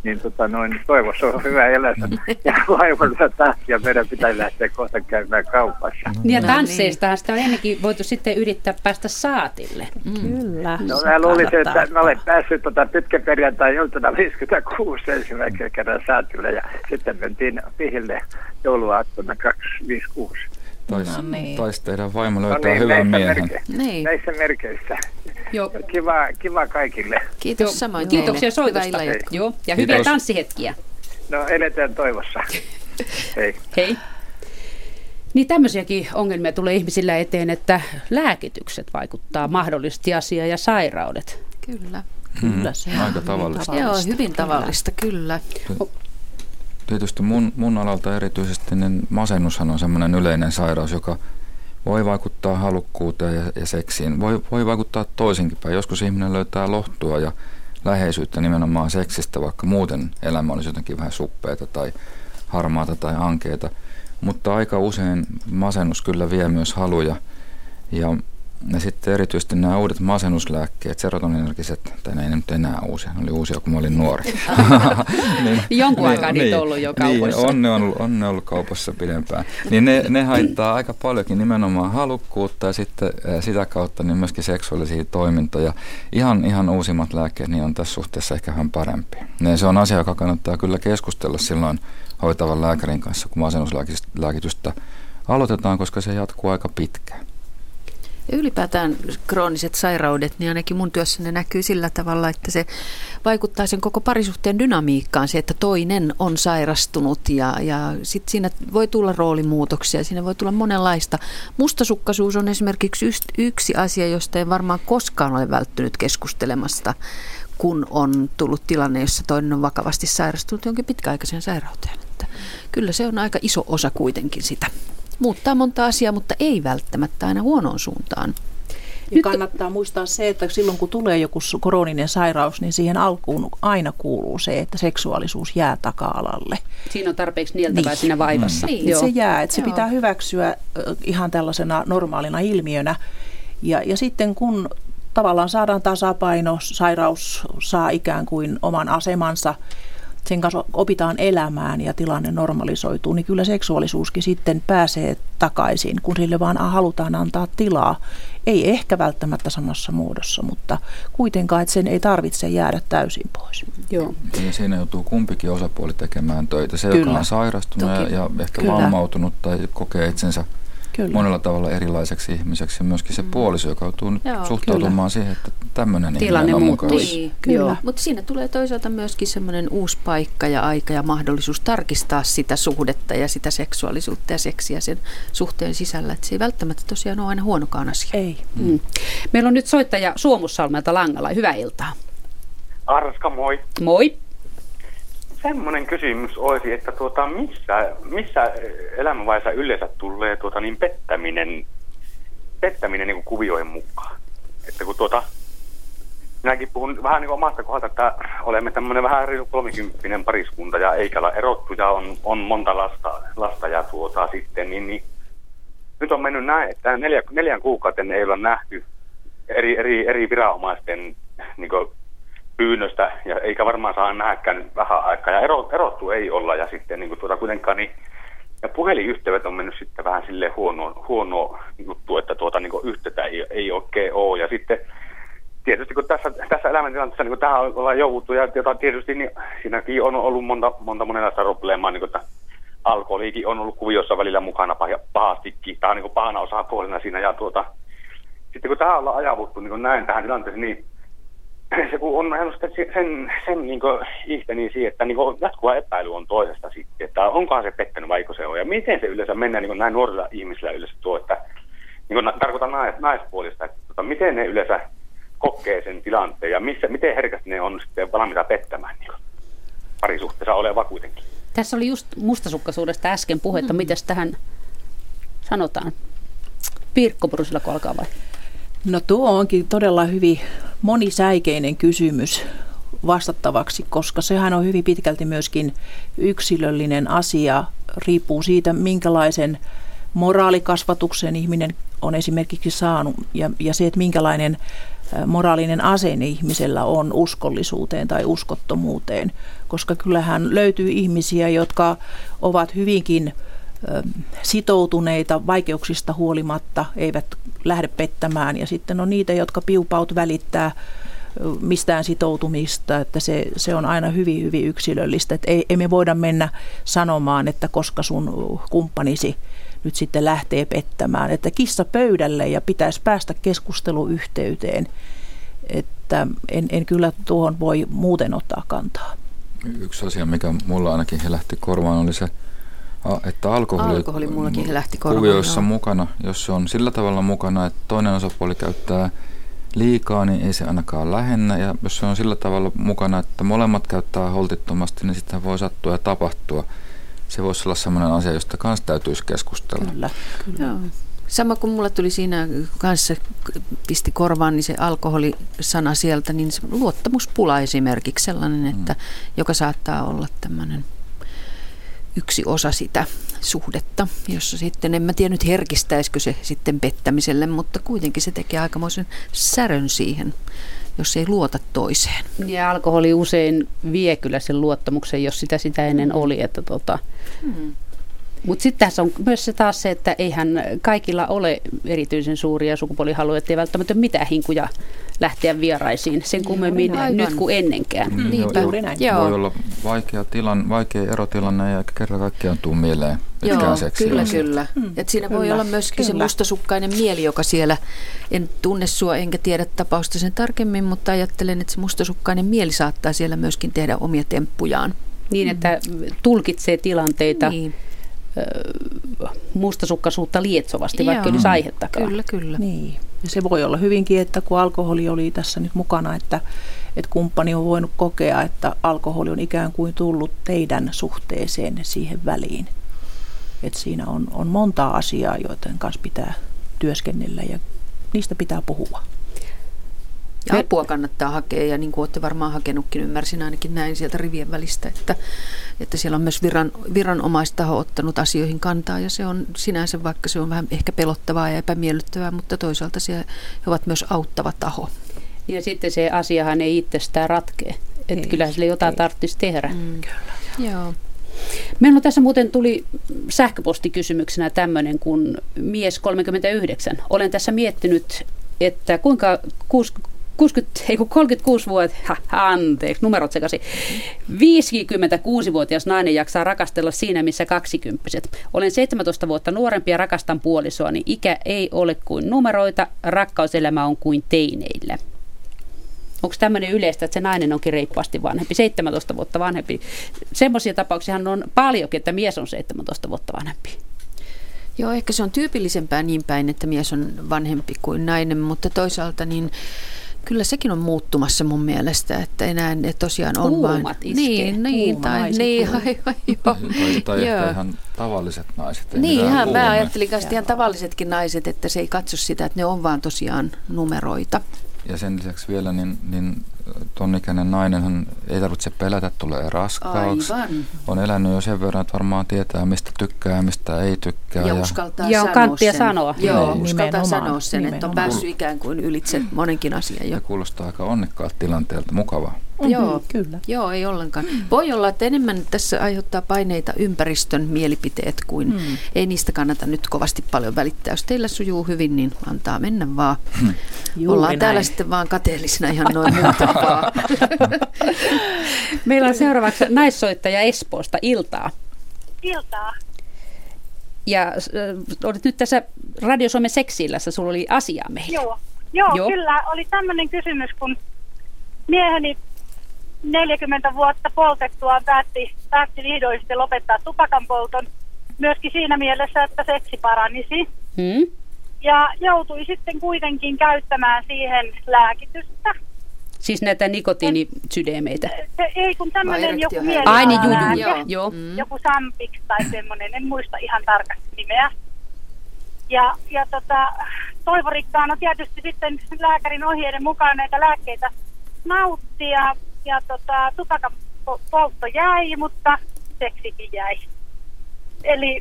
niin tota noin, toivossa on hyvä elämä. <laughs> Ja vaimolta tahtia meidän pitää lähteä kohta käymään kaupassa. No, ja tansseista sitä on ennenkin voitu sitten yrittää päästä saatille. Mm. Kyllä. No mä luulisin, että mä olen päässyt tota pitkä perjantai iltana 56 ensimmäisen kerran saatille ja sitten mentiin pihille jouluaattona 256. Tois, no niin. Tois teidän vaimo löytää no niin, hyvän miehen. Merke, niin. Näissä merkeissä. Joo. Kiva, kiva kaikille. Kiitos Joo. samoin Kiitoksia soitosta. Joo. Ja hyviä Kiitos. tanssihetkiä. No eletään toivossa. <laughs> Hei. Hei. Niin tämmöisiäkin ongelmia tulee ihmisillä eteen, että lääkitykset vaikuttaa mahdollisesti asiaan ja sairaudet. Kyllä. Kyllä, se on aika tavallista. Joo, hyvin tavallista, kyllä. Tietysti mun, mun alalta erityisesti niin masennushan on semmoinen yleinen sairaus, joka voi vaikuttaa halukkuuteen ja, ja seksiin. Voi, voi vaikuttaa toisinkin päin. Joskus ihminen löytää lohtua ja läheisyyttä nimenomaan seksistä, vaikka muuten elämä olisi jotenkin vähän suppeita tai harmaata tai ankeita. Mutta aika usein masennus kyllä vie myös haluja. Ja ja sitten erityisesti nämä uudet masennuslääkkeet, serotoninergiset, tai ne ei nyt enää uusia, ne oli uusia kun mä olin nuori. <laughs> niin, Jonkun niin, aikaa niin, niitä on ollut jo niin, kaupassa. Niin, on ne ollut, on ne ollut kaupassa pidempään. Niin ne, ne haittaa aika paljonkin nimenomaan halukkuutta ja sitten sitä kautta niin myöskin seksuaalisia toimintoja. Ihan, ihan uusimmat lääkkeet niin on tässä suhteessa ehkä vähän parempi. Ja se on asia, joka kannattaa kyllä keskustella silloin hoitavan lääkärin kanssa, kun masennuslääkitystä aloitetaan, koska se jatkuu aika pitkään. Ja ylipäätään krooniset sairaudet, niin ainakin mun työssä ne näkyy sillä tavalla, että se vaikuttaa sen koko parisuhteen dynamiikkaan, se, että toinen on sairastunut ja, ja sitten siinä voi tulla roolimuutoksia, siinä voi tulla monenlaista. Mustasukkaisuus on esimerkiksi yksi asia, josta ei varmaan koskaan ole välttynyt keskustelemasta, kun on tullut tilanne, jossa toinen on vakavasti sairastunut jonkin pitkäaikaisen sairauteen. Että kyllä se on aika iso osa kuitenkin sitä muuttaa monta asiaa, mutta ei välttämättä aina huonoon suuntaan. Ja Nyt... kannattaa muistaa se, että silloin kun tulee joku koroninen sairaus, niin siihen alkuun aina kuuluu se, että seksuaalisuus jää taka-alalle. Siinä on tarpeeksi nieltävää niin. siinä vaivassa. Mm. Niin, se jää, että se Joo. pitää hyväksyä ihan tällaisena normaalina ilmiönä. Ja, ja sitten kun tavallaan saadaan tasapaino, sairaus saa ikään kuin oman asemansa, sen kanssa opitaan elämään ja tilanne normalisoituu, niin kyllä seksuaalisuuskin sitten pääsee takaisin, kun sille vaan halutaan antaa tilaa. Ei ehkä välttämättä samassa muodossa, mutta kuitenkaan, että sen ei tarvitse jäädä täysin pois. Joo. Ja siinä joutuu kumpikin osapuoli tekemään töitä. Se, kyllä. joka on sairastunut Toki. ja ehkä kyllä. vammautunut tai kokee itsensä Kyllä. monella tavalla erilaiseksi ihmiseksi ja myöskin se mm. puoliso, joka joutuu nyt Joo, suhtautumaan kyllä. siihen, että tämmöinen Tilanne on muuttuu. Niin, kyllä. Mutta siinä tulee toisaalta myöskin semmoinen uusi paikka ja aika ja mahdollisuus tarkistaa sitä suhdetta ja sitä seksuaalisuutta ja seksiä sen suhteen sisällä. Että se ei välttämättä tosiaan ole aina huonokaan asia. Ei. Mm. Meillä on nyt soittaja Suomussalmelta Langalla. Hyvää iltaa. Arska, moi. Moi semmoinen kysymys olisi, että tuota, missä, missä elämänvaiheessa yleensä tulee tuota, niin pettäminen, pettäminen niin kuin kuvioiden mukaan? Että kun tuota, minäkin puhun vähän niin omasta kohdalta, että olemme tämmöinen vähän reilu kolmikymppinen pariskunta ja eikä ole erottu ja on, on monta lasta, lasta ja tuota sitten, niin, niin nyt on mennyt näin, että neljä, neljän kuukauden ei ole nähty eri, eri, eri viranomaisten niin kuin, pyynnöstä, ja eikä varmaan saa nähdäkään vähän aikaa, ja ero, erottu ei olla, ja sitten niin kuin tuota, kuitenkaan niin, ja puhelinyhteydet on mennyt sitten vähän sille huono, huono juttu, että tuota, niin yhteyttä ei, ei oikein ole, ja sitten tietysti kun tässä, tässä elämäntilanteessa niin tähän ollaan jouduttu, ja jota tietysti niin siinäkin on ollut monta, monta monenlaista probleemaa, niin kuin, että alkoholiikin on ollut kuviossa välillä mukana pahastikin, tämä on niin pahana osapuolena siinä, ja tuota, sitten kun tähän ollaan ajavuttu niin näin tähän tilanteeseen, niin se kun on sen, sen, sen niin ihteni siihen, että niin jatkuva epäily on toisesta sitten, että onkohan se pettänyt vaiko se on, ja miten se yleensä mennään niin näin nuorilla ihmisillä yleensä tuo, että niin kuin, tarkoitan nais, naispuolista, että tota, miten ne yleensä kokee sen tilanteen, ja missä, miten herkästi ne on sitten valmiita pettämään niin parisuhteessa oleva kuitenkin. Tässä oli just mustasukkaisuudesta äsken puhetta, mm. miten tähän sanotaan? Pirkko Brusilla, alkaa vai? No tuo onkin todella hyvin monisäikeinen kysymys vastattavaksi, koska sehän on hyvin pitkälti myöskin yksilöllinen asia, riippuu siitä, minkälaisen moraalikasvatuksen ihminen on esimerkiksi saanut ja, ja se, että minkälainen moraalinen asenne ihmisellä on uskollisuuteen tai uskottomuuteen, koska kyllähän löytyy ihmisiä, jotka ovat hyvinkin sitoutuneita vaikeuksista huolimatta, eivät lähde pettämään. Ja sitten on niitä, jotka piupaut välittää mistään sitoutumista, että se, se on aina hyvin, hyvin yksilöllistä. Että ei, ei me voida mennä sanomaan, että koska sun kumppanisi nyt sitten lähtee pettämään. Että kissa pöydälle ja pitäisi päästä keskusteluyhteyteen. Että en, en kyllä tuohon voi muuten ottaa kantaa. Yksi asia, mikä mulla ainakin lähti korvaan, oli se Että alkoholi, alkoholi mullakin lähti korvaan, kuvioissa joo. mukana, jos se on sillä tavalla mukana, että toinen osapuoli käyttää liikaa, niin ei se ainakaan lähennä. Ja jos se on sillä tavalla mukana, että molemmat käyttää holtittomasti, niin sitten voi sattua ja tapahtua. Se voisi olla sellainen asia, josta kanssa täytyisi keskustella. Kyllä, kyllä. Joo. Sama kuin mulle tuli siinä kanssa, pisti korvaan, niin se alkoholisana sieltä, niin se luottamuspula esimerkiksi sellainen, että, mm. joka saattaa olla tämmöinen yksi osa sitä suhdetta, jossa sitten, en mä tiedä nyt herkistäisikö se sitten pettämiselle, mutta kuitenkin se tekee aikamoisen särön siihen, jos ei luota toiseen. Ja alkoholi usein vie kyllä sen luottamuksen, jos sitä sitä ennen oli, että tota, hmm. Mutta sitten tässä on myös se taas se, että eihän kaikilla ole erityisen suuria sukupuolihaluja, ettei välttämättä mitään hinkuja lähteä vieraisiin sen kummemmin Aivan. nyt kuin ennenkään. Mm, Niinpä. Näin. Joo. Voi olla vaikea, tilan, vaikea erotilanne ja kerran kaikkiaan tuu mieleen Joo, kyllä, kyllä. Mm, Et siinä kyllä, voi olla myöskin kyllä. se mustasukkainen mieli, joka siellä, en tunne sua enkä tiedä tapausta sen tarkemmin, mutta ajattelen, että se mustasukkainen mieli saattaa siellä myöskin tehdä omia temppujaan. Niin, että tulkitsee tilanteita. Niin mustasukkaisuutta lietsovasti, vaikka Joo, olisi aihettakaan. Kyllä, kyllä. Niin. Ja se voi olla hyvinkin, että kun alkoholi oli tässä nyt mukana, että, että kumppani on voinut kokea, että alkoholi on ikään kuin tullut teidän suhteeseen siihen väliin. Että siinä on, on monta asiaa, joiden kanssa pitää työskennellä ja niistä pitää puhua. Ja apua kannattaa hakea ja niin kuin olette varmaan hakenutkin, ymmärsin ainakin näin sieltä rivien välistä, että, että siellä on myös viran, viranomaistaho ottanut asioihin kantaa ja se on sinänsä, vaikka se on vähän ehkä pelottavaa ja epämiellyttävää, mutta toisaalta se, he ovat myös auttava taho. Ja sitten se asiahan ei itsestään ratkea, että kyllähän sille jotain tarvitsisi tehdä. Mm. Kyllä. Joo. Meillä on tässä muuten tuli sähköpostikysymyksenä tämmöinen kuin mies 39. Olen tässä miettinyt, että kuinka 60, ei 36 vuotta, anteeksi, numerot sekaisin. 56-vuotias nainen jaksaa rakastella siinä, missä 20 Olen 17 vuotta nuorempi ja rakastan puolisoani. Ikä ei ole kuin numeroita, rakkauselämä on kuin teineillä. Onko tämmöinen yleistä, että se nainen onkin reippaasti vanhempi, 17 vuotta vanhempi? Semmoisia tapauksia on paljonkin, että mies on 17 vuotta vanhempi. Joo, ehkä se on tyypillisempää niin päin, että mies on vanhempi kuin nainen, mutta toisaalta niin Kyllä sekin on muuttumassa mun mielestä, että enää ne tosiaan on Kuumat vain... Iskee. Niin, niin, tai, niin, aivan, joo. Tai, tai ihan tavalliset naiset. Niin, ihan, mä ajattelin kanssa ihan tavallisetkin naiset, että se ei katso sitä, että ne on vaan tosiaan numeroita. Ja sen lisäksi vielä, niin, niin ton ikäinen nainenhan ei tarvitse pelätä, tulee raskaaksi. Aivan. On elänyt jo sen verran, että varmaan tietää, mistä tykkää ja mistä ei tykkää. Ja, ja uskaltaa ja sanoa sen. sanoa. Joo, niin. uskaltaa sanoa sen, nimenomaan. että on päässyt ikään kuin ylitse monenkin asian jo. Ja kuulostaa aika onnekkaalta tilanteelta, mukavaa. Mm-hmm, Joo, kyllä. Joo, ei ollenkaan. Voi olla, että enemmän tässä aiheuttaa paineita ympäristön mielipiteet kuin mm. ei niistä kannata nyt kovasti paljon välittää. Jos teillä sujuu hyvin, niin antaa mennä vaan. Mm. Ollaan näin. täällä sitten vaan kateellisina ihan noin muuta <laughs> vaan. Meillä on seuraavaksi naissoittaja Espoosta Iltaa. Iltaa. Ja äh, olit nyt tässä Radio Suomen seksiillässä, sulla oli asiaa meille. Joo, Joo, Joo. kyllä. Oli tämmöinen kysymys, kun mieheni 40 vuotta poltettua päätti, päätti vihdoin sitten lopettaa tupakan polton. Myöskin siinä mielessä, että seksi paranisi. Hmm. Ja joutui sitten kuitenkin käyttämään siihen lääkitystä. Siis näitä nikotiinisydämeitä? Se, ei, kun tämmöinen joku mieli. Ai niin, juju, joo. joo. Mm. Joku Sampix tai semmoinen, en muista ihan tarkasti nimeä. Ja, ja tota, toivorikkaana tietysti sitten lääkärin ohjeiden mukaan näitä lääkkeitä nauttia ja tota, tupakan poltto jäi, mutta seksikin jäi. Eli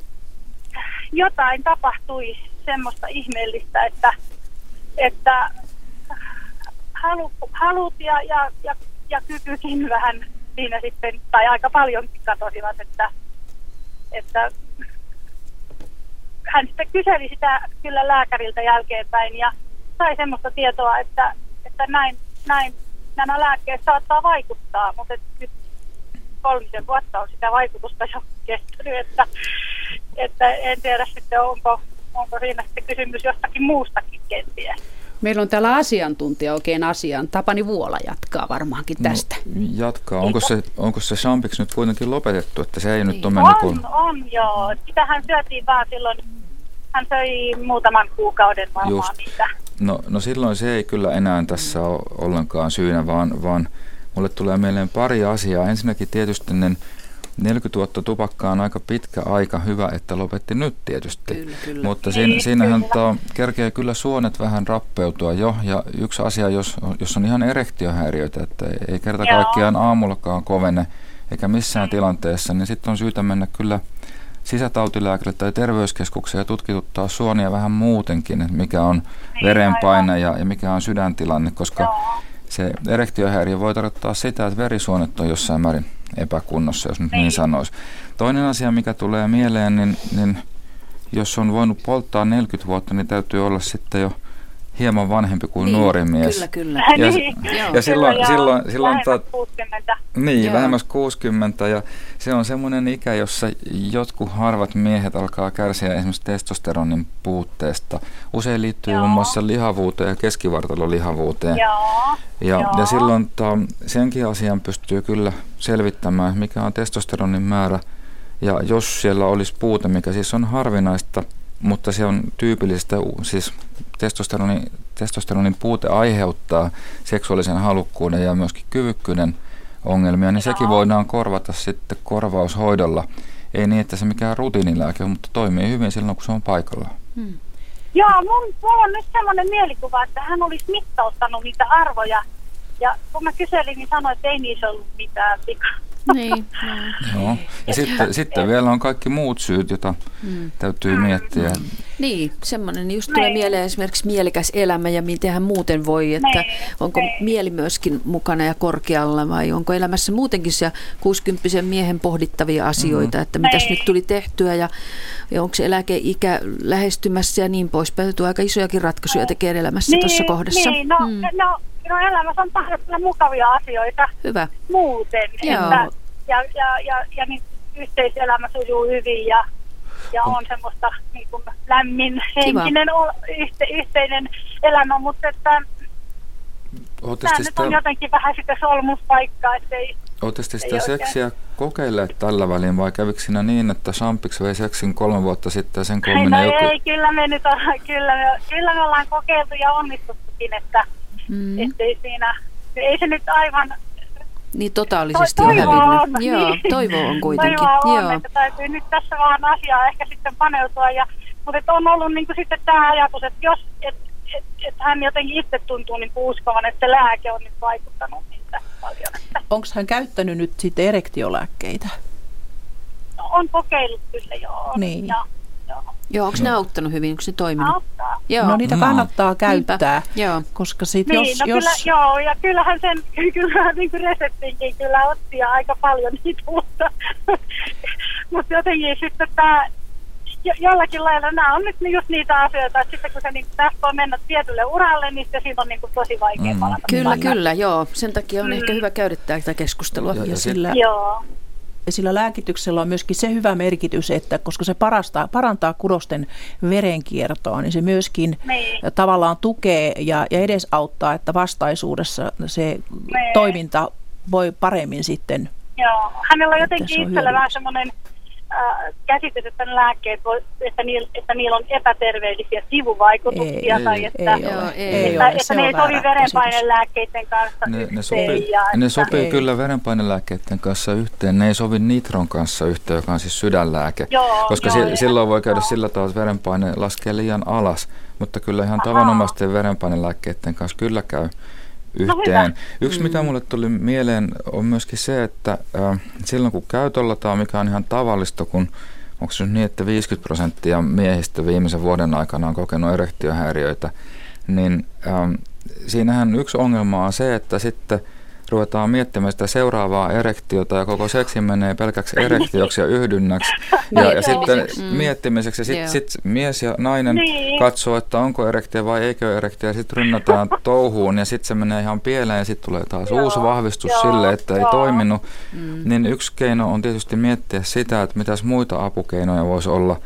jotain tapahtui semmoista ihmeellistä, että, että halu, halut ja, ja, ja, ja kykykin vähän siinä sitten, tai aika paljon katosivat, että, että hän sitten kyseli sitä kyllä lääkäriltä jälkeenpäin ja sai semmoista tietoa, että, että näin, näin nämä lääkkeet saattaa vaikuttaa, mutta nyt kolmisen vuotta on sitä vaikutusta jo kestänyt, että, että en tiedä sitten onko, onko siinä sitten kysymys jostakin muustakin kenties. Meillä on täällä asiantuntija oikein asian. Tapani Vuola jatkaa varmaankin no, tästä. No, jatkaa. Onko se, onko se Champix nyt kuitenkin lopetettu, että se ei niin. nyt ole mennyt On, on joo. Sitähän syötiin vaan silloin, hän söi muutaman kuukauden varmaan niitä. No, no silloin se ei kyllä enää tässä ole ollenkaan syynä, vaan, vaan mulle tulee mieleen pari asiaa. Ensinnäkin tietysti niin 40 vuotta tupakkaa on aika pitkä aika, hyvä, että lopetti nyt tietysti. Kyllä, kyllä. Mutta niin, siinä, siinähän kyllä. kerkee kyllä suonet vähän rappeutua jo. Ja yksi asia, jos, jos on ihan erektiohäiriöitä, että ei kerta kaikkiaan aamullakaan kovene, eikä missään mm. tilanteessa, niin sitten on syytä mennä kyllä sisätautilääkärille tai terveyskeskukseen ja tutkituttaa suonia vähän muutenkin, että mikä on niin, verenpaine ja, ja mikä on sydäntilanne, koska Joo. se erektiohäiriö voi tarkoittaa sitä, että verisuonet on jossain määrin epäkunnossa, jos nyt niin, niin sanoisi. Toinen asia, mikä tulee mieleen, niin, niin jos on voinut polttaa 40 vuotta, niin täytyy olla sitten jo hieman vanhempi kuin niin, nuori mies. Kyllä, kyllä. Ja, <laughs> niin, ja silloin, kyllä, silloin, silloin vähemmäs ta, 60. Niin, joo. vähemmäs 60 ja se on semmoinen ikä, jossa jotkut harvat miehet alkaa kärsiä esimerkiksi testosteronin puutteesta. Usein liittyy muun muassa lihavuuteen ja keskivartalolihavuuteen. Joo. Ja, joo. ja silloin ta, senkin asian pystyy kyllä selvittämään, mikä on testosteronin määrä. Ja jos siellä olisi puute, mikä siis on harvinaista, mutta se on tyypillistä, siis testosteronin, testosteronin puute aiheuttaa seksuaalisen halukkuuden ja myöskin kyvykkyyden ongelmia, niin sekin voidaan korvata sitten korvaushoidolla. Ei niin, että se mikään rutiinilääke on, mutta toimii hyvin silloin, kun se on paikalla. Hmm. Joo, mun, mulla on nyt sellainen mielikuva, että hän olisi mittauttanut niitä arvoja. Ja kun mä kyselin, niin sanoin, että ei niissä ollut mitään vikaa. Niin, no. Joo. Ja sitten, sitten vielä on kaikki muut syyt, joita mm. täytyy miettiä. Mm. Niin, semmoinen just tulee niin. mieleen esimerkiksi mielekäs elämä ja miten hän muuten voi, että niin. onko niin. mieli myöskin mukana ja korkealla vai onko elämässä muutenkin se 60 miehen pohdittavia asioita, mm. että mitäs nyt tuli tehtyä ja, ja onko se eläkeikä lähestymässä ja niin poispäin. Tuo aika isojakin ratkaisuja tekee elämässä niin, tuossa kohdassa. Niin, no, mm. no no elämässä on tahdotella mukavia asioita Hyvä. muuten. Joo. Että, ja, ja, ja, ja niin yhteiselämä sujuu hyvin ja, ja on semmoista niin kuin lämmin henkinen yhte, yhteinen elämä, mutta että tämä nyt on jotenkin vähän sitä solmuspaikkaa, ettei Oletteko sitä seksiä oikein. kokeilleet tällä välin vai kävikö siinä niin, että Sampiksi vei seksin kolme vuotta sitten ja sen kolme <laughs> no joku... ei, kyllä me nyt on, kyllä me, kyllä me ollaan kokeiltu ja onnistuttukin, että Mm. Ettei siinä, ei se nyt aivan... Niin totaalisesti to, on hävinnyt. On, Joo, niin. toivo on kuitenkin. Toivoa on, Joo. että täytyy nyt tässä vaan asiaa ehkä sitten paneutua. Ja, mutta on ollut niin kuin sitten tämä ajatus, että jos et, et, et hän jotenkin itse tuntuu niin uskovan, että lääke on nyt vaikuttanut niitä paljon. Onko hän käyttänyt nyt sitten erektiolääkkeitä? No, on kokeillut kyllä joo. Niin. Ja, Joo, onko ne auttanut hyvin, onko se toiminut? Auttaa. Joo. No niitä kannattaa no. käyttää, Joo. koska sit niin, jos... No jos... Kyllä, joo, ja kyllähän sen <laughs> kyllä, niin kuin reseptinkin kyllä otti ja aika paljon niitä, mutta, <laughs> mutta jotenkin sitten tämä jo, jollakin lailla nämä on nyt just niitä asioita, että sitten kun se niin tästä on mennä tietylle uralle, niin se siitä on niin kuin tosi vaikea mm. palata. Kyllä, kyllä, joo. Sen takia on mm. ehkä hyvä käydä tätä keskustelua. Ja, ja sillä, joo. Ja sillä lääkityksellä on myöskin se hyvä merkitys, että koska se parastaa, parantaa kudosten verenkiertoa, niin se myöskin niin. tavallaan tukee ja, ja edesauttaa, että vastaisuudessa se niin. toiminta voi paremmin sitten. Joo, hänellä on jotenkin itsellä vähän semmoinen äh, käsitys, että lääkkeet, voi, että, niillä, että niillä on epäterveellisiä sivuvaikutuksia ei, tai että, ei, ole, ei, että, ole, että ne ei sovi verenpainelääkkeiden kanssa ne, ne sopii, ja, ne sopii ei. kyllä verenpainelääkkeiden kanssa yhteen, ne ei sovi nitron kanssa yhteen, joka on siis sydänlääke, joo, koska joo, si, silloin voi käydä joo. sillä tavalla, että verenpaine laskee liian alas, mutta kyllä ihan tavanomaisten verenpainelääkkeiden kanssa kyllä käy yhteen. No Yksi, mm. mitä mulle tuli mieleen, on myöskin se, että äh, silloin kun käytöllä mikä on ihan tavallista, kun onko se niin, että 50 prosenttia miehistä viimeisen vuoden aikana on kokenut erektiohäiriöitä, niin äh, siinähän yksi ongelma on se, että sitten – ruvetaan miettimään sitä seuraavaa erektiota ja koko seksi menee pelkäksi erektioksi ja yhdynnäksi. <laughs> Ja, ja sitten miettimiseksi. Sitten sit mies ja nainen niin. katsoo, että onko erektio vai eikö erektio. Ja sitten rynnätään <laughs> touhuun ja sitten se menee ihan pieleen ja sitten tulee taas Joo. uusi vahvistus Joo. sille, että ei Joo. toiminut. Mm. Niin yksi keino on tietysti miettiä sitä, että mitäs muita apukeinoja voisi olla.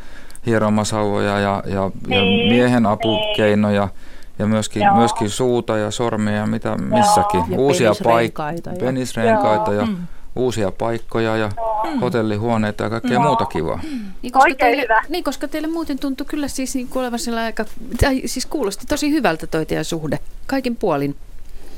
Hieromasauvoja ja, ja, niin. ja miehen apukeinoja. Ja myöskin, myöskin suuta ja sormia ja mitä missäkin. Ja Uusia penisrenkaita paik- ja- penisrenkaita ja Mm. uusia paikkoja ja hotellihuoneita ja kaikkea muuta kivaa. Niin, koska Oikein teille, hyvä. niin, koska teille muuten tuntui kyllä siis niin olevan aika, tai siis kuulosti tosi hyvältä toi teidän suhde, kaikin puolin.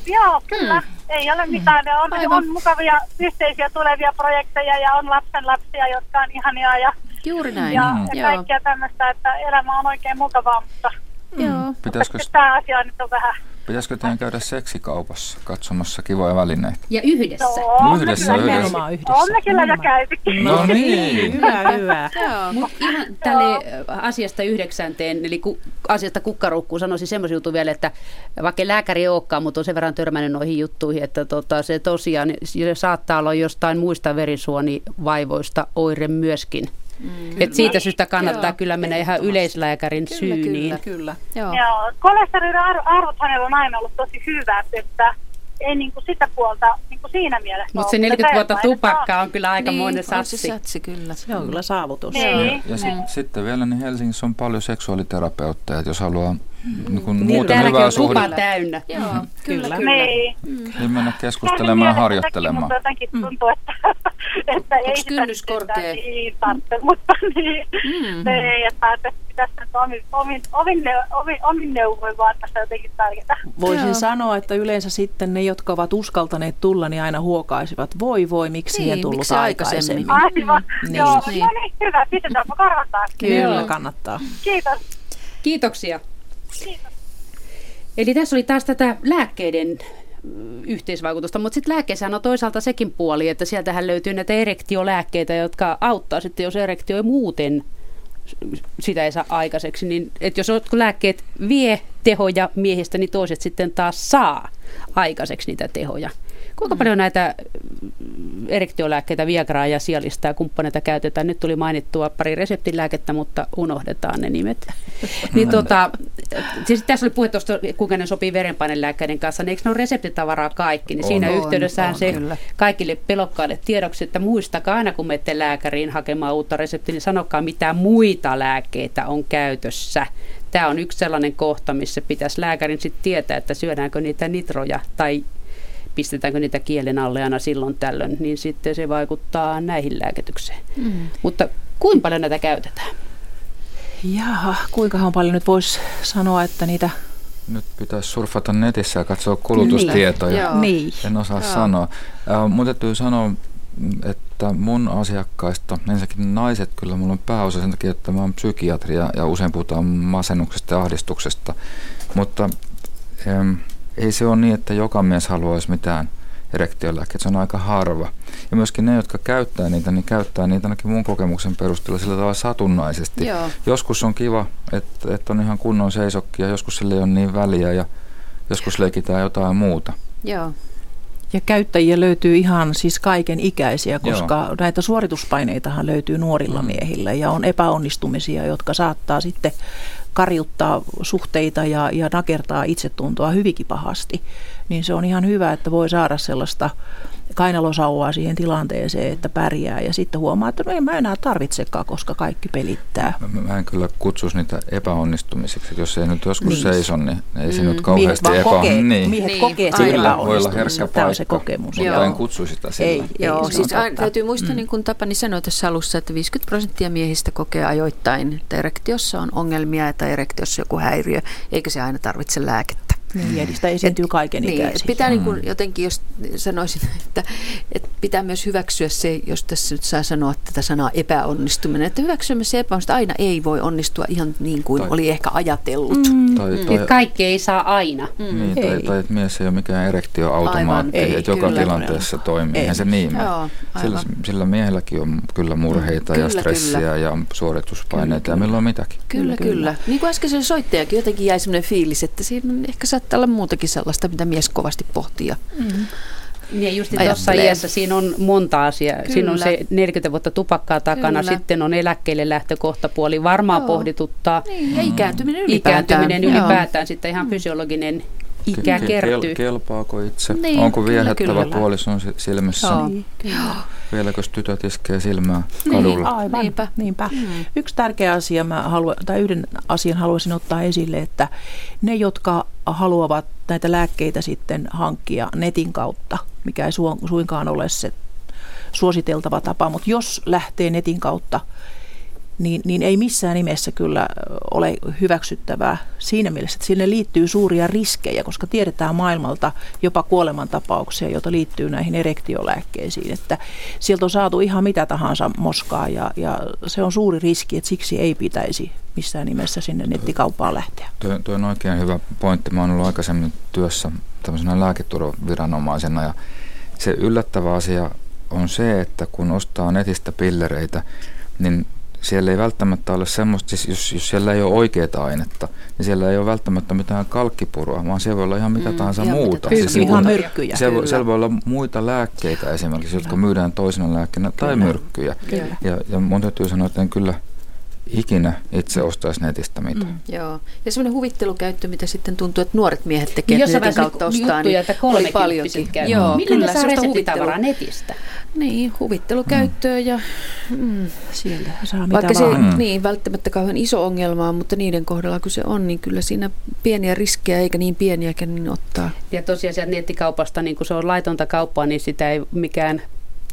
Joo, kyllä. Ei ole mitään. Ne On, Aivan. on mukavia yhteisiä tulevia projekteja ja on lapsen lapsia, jotka on ihania ja, Juuri näin. ja, Mm. ja Joo. kaikkea tämmöistä, että elämä on oikein mukavaa, mutta Joo. Pitäisikö, tämä asia nyt on vähän... pitäisikö teidän käydä seksikaupassa katsomassa kivoja välineitä? Ja yhdessä. No, Yhdessä, kyllä- yhdessä. Nimenomaan yhdessä. On me kyllä jo käytykin. No <laughs> niin. Hyvä, <laughs> hyvä. Mutta ihan tälle äh, asiasta yhdeksänteen, eli ku, asiasta kukkarukkuun sanoisin semmoisen jutun vielä, että vaikka lääkäri ei olekaan, mutta on sen verran törmännyt noihin juttuihin, että tota, se tosiaan se saattaa olla jostain muista verisuonivaivoista oire myöskin. Mm, Et siitä syystä kannattaa Joo, kyllä mennä ihan yleislääkärin Kyllä, syyniin. kyllä. Kyllä. Joo. Joo, kolesteroliarvot hänellä on aina ollut tosi hyvät, että ei niinku sitä puolta niinku siinä mielessä Mutta se ole. 40 vuotta tupakkaa on kyllä aikamoinen niin, on se satsi. satsi kyllä. Se on kyllä saavutus. Niin. Ja sit, sitten vielä niin Helsingissä on paljon seksuaaliterapeutteja, että jos haluaa niin kuin Niin, muuten hyvää on tupa suhdetta, täynnä. Joo, kyllä, Kyllä. kyllä. Niin. niin mennä keskustelemaan ja harjoittelemaan. Mutta jotenkin tuntuu, että, <laughs> että ei sitä kynnys korkea? Niin, tarvitse, <laughs> mutta niin, Mm. ei, että, pitäisi omin, omin, omin, omin, omin neuvoin vaan tässä jotenkin pärjätä. Voisin Joo. sanoa, että yleensä sitten ne, jotka ovat uskaltaneet tulla, niin aina huokaisivat, voi voi, miksi Niin, ei tullut miksi aikaisemmin? aikaisemmin. Aivan, Niin. joo, Niin. no niin, hyvä, pistetäänkö karvataan. Kyllä, Joo. kannattaa. Kiitos. Kiitoksia. Eli tässä oli taas tätä lääkkeiden mm, yhteisvaikutusta, mutta sitten lääkkeessähän on toisaalta sekin puoli, että sieltähän löytyy näitä erektiolääkkeitä, jotka auttaa sitten, jos erektio ei muuten sitä ei saa aikaiseksi, niin että jos lääkkeet vie tehoja miehistä, niin toiset sitten taas saa aikaiseksi niitä tehoja. Kuinka paljon näitä mm, erektiolääkkeitä, Viagraa ja Sialista ja kumppaneita käytetään? Nyt tuli mainittua pari reseptilääkettä, mutta unohdetaan ne nimet. <laughs> niin tota, siis tässä oli puhe tuosta, kuinka ne sopii verenpainelääkkeiden kanssa, niin eikö ne ole reseptitavaraa kaikki? Niin On. siinä On, yhteydessähän on, se kyllä. kaikille pelokkaille tiedoksi, että muistakaa aina kun menette lääkäriin hakemaan uutta reseptiä, niin sanokaa mitä muita lääkkeitä on käytössä. Tämä on yksi sellainen kohta, missä pitäisi lääkärin sitten tietää, että syödäänkö niitä nitroja tai pistetäänkö niitä kielen alle aina silloin tällöin, niin sitten se vaikuttaa näihin lääkitykseen. Mm. Mutta kuinka paljon näitä käytetään? Jaha, kuinkahan paljon nyt voisi sanoa, että niitä... Nyt pitäisi surfata netissä ja katsoa kulutustietoja. Joo. Niin. En osaa Joo. sanoa. Äh, mun täytyy sanoa, että mun asiakkaista, ensinnäkin naiset kyllä mulla on pääosa sen takia, että mä oon psykiatria ja usein puhutaan masennuksesta ja ahdistuksesta. Mutta ähm, ei se ole niin, että joka mies haluaisi mitään erektiolääkkeitä, se on aika harva. Ja myöskin ne, jotka käyttää niitä, niin käyttää niitä ainakin mun kokemuksen perusteella sillä tavalla satunnaisesti. Joo. Joskus on kiva, että, että on ihan kunnon seisokki ja joskus sille ei ole niin väliä ja joskus leikitään jotain muuta. Joo. Ja käyttäjiä löytyy ihan siis kaiken ikäisiä, koska Joo. Näitä suorituspaineitahan löytyy nuorilla Mm. miehillä ja on epäonnistumisia, jotka saattaa sitten karjuttaa suhteita ja, ja nakertaa itsetuntoa hyvinkin pahasti. Niin se on ihan hyvä, että voi saada sellaista kainalosauvaa siihen tilanteeseen, että pärjää ja sitten huomaa, että no en mä enää tarvitsekaan, koska kaikki pelittää. Mä, mä en kyllä kutsuisi niitä epäonnistumisiksi. Jos ei nyt joskus Niin. niin. seiso, niin ei se Mm. nyt kauheasti kokee, niin. miehet Niin, kokee sen Kyllä, voi olla epäonnistumisen. herkkä Tämä on se paikka, kokemus. mutta Joo. en kutsu sitä sillä. Ei. Joo, se siis totta. täytyy muistaa, Mm. niin kuin Tapani sanoi tässä alussa, että 50 prosenttia miehistä kokee ajoittain, että erektiossa on ongelmia tai erektiossa joku häiriö, eikä se aina tarvitse lääkettä. Niin, eli sitä esiintyy kaiken Niin, pitää niin kuin Mm. jotenkin, jos sanoisin, että, että pitää myös hyväksyä se, jos tässä nyt saa sanoa tätä sanaa epäonnistuminen, että hyväksyä myös se epäonnistuminen, aina ei voi onnistua ihan niin kuin Tai- oli ehkä ajatellut. Mm. Tai, tai, Että kaikki ei saa aina. niin, tai, Ei. tai että mies ei ole mikään erektioautomaatti, Aivan, ei, että joka kyllä. tilanteessa toimii. Ei. Eihän se niin. Joo, Sillä, sillä miehelläkin on kyllä murheita Kyllä, ja stressiä kyllä. ja suorituspaineita ja milloin mitäkin. Kyllä, Kyllä, kyllä. Niin kuin äsken se soittajakin jotenkin jäi sellainen fiilis, että siinä on ehkä saattaa olla muutakin sellaista, mitä mies kovasti pohtii. ja- Niin just tuossa Ajattelee. iässä siinä on monta asiaa. Kyllä. Siinä on se 40 vuotta tupakkaa takana, Kyllä. sitten on eläkkeelle lähtökohtapuoli, varmaan Joo. pohdituttaa. Niin, ja ikääntyminen ylipäätään. Ikääntyminen Joo. ylipäätään, sitten ihan fysiologinen ikä Ke- kertyy. Kel, kelpaako itse? Niin, Onko kyllä. puolison si- silmissä? Joo. Niin, kyllä. Vieläkö tytöt iskee silmää niin, kadulla? Niin, aivan, niinpä. niinpä. Mm. Yksi tärkeä asia, mä haluan, tai yhden asian haluaisin ottaa esille, että ne, jotka haluavat näitä lääkkeitä sitten hankkia netin kautta, mikä ei suinkaan ole se suositeltava tapa, mutta jos lähtee netin kautta niin, niin ei missään nimessä kyllä ole hyväksyttävää siinä mielessä, että sinne liittyy suuria riskejä, koska tiedetään maailmalta jopa kuolemantapauksia, joita liittyy näihin erektiolääkkeisiin. Että sieltä on saatu ihan mitä tahansa moskaa ja, ja se on suuri riski, että siksi ei pitäisi missään nimessä sinne nettikauppaan lähteä. Tuo, tuo on oikein hyvä pointti. Mä oon ollut aikaisemmin työssä tämmöisenä lääketurvaviranomaisena ja se yllättävä asia on se, että kun ostaa netistä pillereitä, niin siellä ei välttämättä ole semmoista, siis jos, jos siellä ei ole oikeaa ainetta, niin siellä ei ole välttämättä mitään kalkkipurua, vaan siellä voi olla ihan mitä mm, tahansa ihan muuta. Mitä siis ihan myrkkyjä. Siellä, siellä voi olla muita lääkkeitä esimerkiksi, jotka myydään toisena lääkkeenä, tai myrkkyjä. Kyllä. Ja, ja mun täytyy sanoa, että en kyllä ikinä itse ostaisi netistä mitään. Mm. Joo. Ja semmoinen huvittelukäyttö, mitä sitten tuntuu, että nuoret miehet tekevät niin, netin kautta ostaa, niin että oli paljonkin. Joo, Millä kyllä, saa reseptitavaraa netistä? Niin, huvittelukäyttöä mm. ja mm, sieltä saa mitä Vaikka vaan. se mm. niin, välttämättä kauhean iso ongelma on, mutta niiden kohdalla kun se on, niin kyllä siinä pieniä riskejä eikä niin pieniäkään niin ottaa. Ja tosiaan sieltä nettikaupasta, niin kun se on laitonta kauppaa, niin sitä ei mikään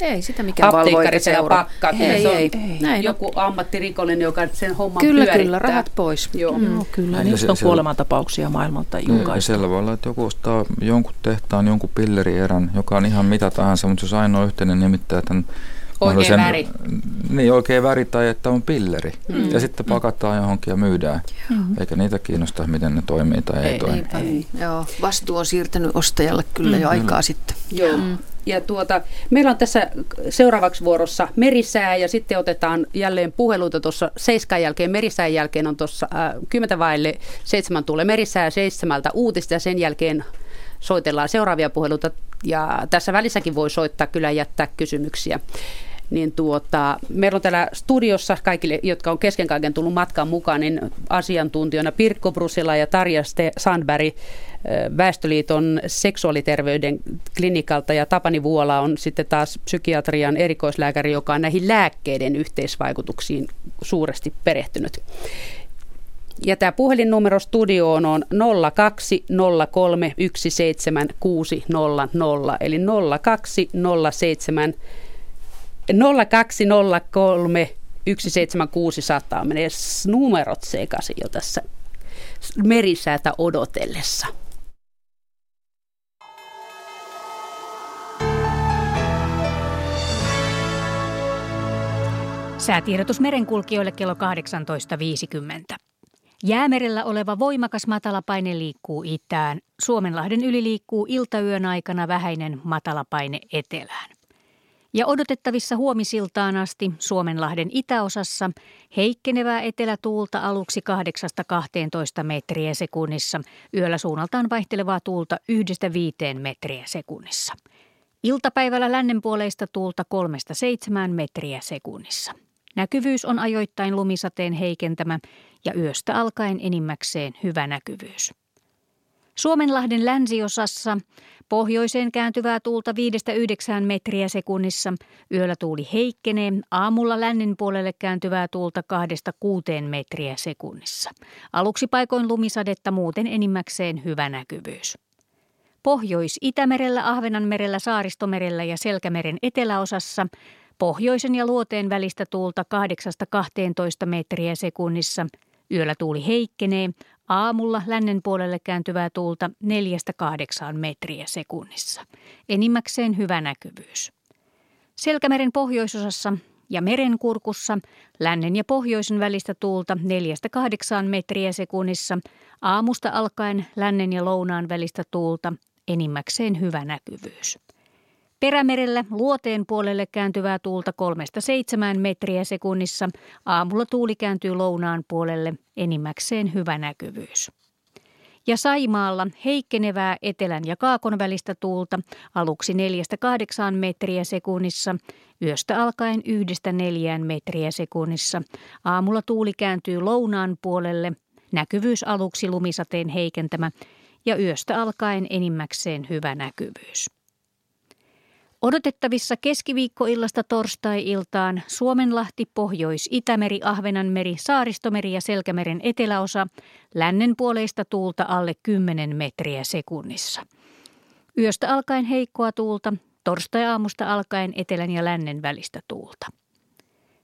ei sitä mikään valvoika seura. pakkaa. Ei, se on ei, ei. joku ammattirikollinen, joka sen homman Kyllä, pyörittää. kyllä, rahat pois. Joo. Mm. No, kyllä, niistä on kuolemantapauksia maailmalta julkaistu. Siellä voi olla, että joku ostaa jonkun tehtaan jonkun pillerierän, joka on ihan mitä tahansa, mutta jos ainoa yhteinen nimittäjä tämän Oikein sen, väri. Niin, oikein väri tai että on pilleri. Mm. Ja sitten pakataan johonkin ja myydään. Mm. Eikä niitä kiinnosta, miten ne toimii tai ei, ei toimi. Ei, ei. Joo, vastuu on siirtynyt ostajalle kyllä mm. jo aikaa mm. sitten. Joo. Mm. Ja tuota, meillä on tässä seuraavaksi vuorossa merisää ja sitten otetaan jälleen puheluita tuossa seiskan jälkeen. Merisään jälkeen on tuossa äh, kymmentä vaille seitsemän tulee merisää seitsemältä uutista ja sen jälkeen soitellaan seuraavia puheluita. Ja tässä välissäkin voi soittaa kyllä jättää kysymyksiä niin tuota, meillä on täällä studiossa kaikille, jotka on kesken kaiken tullut matkan mukaan, niin asiantuntijoina Pirkko Brusila ja Tarja Sandberg Väestöliiton seksuaaliterveyden klinikalta ja Tapani Vuola on sitten taas psykiatrian erikoislääkäri, joka on näihin lääkkeiden yhteisvaikutuksiin suuresti perehtynyt. Ja tämä puhelinnumero studioon on 020317600, eli 0207 0203 17600 menee numerot sekaisin jo tässä merisäätä odotellessa. Säätiedotus merenkulkijoille kello 18.50. Jäämerellä oleva voimakas matalapaine liikkuu itään. Suomenlahden yli liikkuu iltayön aikana vähäinen matalapaine etelään. Ja odotettavissa huomisiltaan asti Suomenlahden itäosassa heikkenevää etelätuulta aluksi 8-12 metriä sekunnissa, yöllä suunnaltaan vaihtelevaa tuulta 1-5 metriä sekunnissa. Iltapäivällä lännenpuoleista tuulta 3-7 metriä sekunnissa. Näkyvyys on ajoittain lumisateen heikentämä ja yöstä alkaen enimmäkseen hyvä näkyvyys. Suomenlahden länsiosassa pohjoiseen kääntyvää tuulta 5-9 metriä sekunnissa. Yöllä tuuli heikkenee, aamulla lännen puolelle kääntyvää tuulta 2-6 metriä sekunnissa. Aluksi paikoin lumisadetta, muuten enimmäkseen hyvä näkyvyys. Pohjois-Itämerellä, Ahvenanmerellä, Saaristomerellä ja Selkämeren eteläosassa pohjoisen ja luoteen välistä tuulta 8-12 metriä sekunnissa. Yöllä tuuli heikkenee, aamulla lännen puolelle kääntyvää tuulta 4-8 metriä sekunnissa. Enimmäkseen hyvä näkyvyys. Selkämeren pohjoisosassa ja merenkurkussa lännen ja pohjoisen välistä tuulta 4-8 metriä sekunnissa, aamusta alkaen lännen ja lounaan välistä tuulta enimmäkseen hyvä näkyvyys. Perämerellä luoteen puolelle kääntyvää tuulta 3-7 metriä sekunnissa. Aamulla tuuli kääntyy lounaan puolelle, enimmäkseen hyvä näkyvyys. Ja Saimaalla heikkenevää etelän ja kaakon välistä tuulta aluksi 4-8 metriä sekunnissa, yöstä alkaen 1-4 metriä sekunnissa. Aamulla tuuli kääntyy lounaan puolelle, näkyvyys aluksi lumisateen heikentämä ja yöstä alkaen enimmäkseen hyvä näkyvyys. Odotettavissa keskiviikkoillasta torstai-iltaan Suomenlahti, Pohjois-Itämeri, Ahvenanmeri, Saaristomeri ja Selkämeren eteläosa, lännen puoleista tuulta alle 10 metriä sekunnissa. Yöstä alkaen heikkoa tuulta, torstai-aamusta alkaen etelän ja lännen välistä tuulta.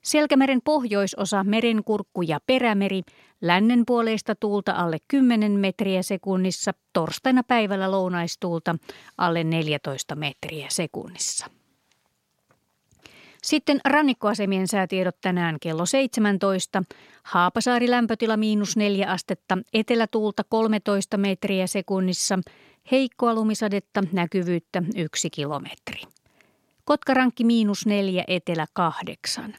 Selkämeren pohjoisosa, merenkurkku ja perämeri, lännen puoleista tuulta alle 10 metriä sekunnissa, torstaina päivällä lounaistuulta alle 14 metriä sekunnissa. Sitten rannikkoasemien säätiedot tänään kello 17. Haapasaari lämpötila miinus 4 astetta, etelätuulta 13 metriä sekunnissa, heikkoa lumisadetta, näkyvyyttä 1 kilometri. Kotkarankki miinus 4, etelä 8.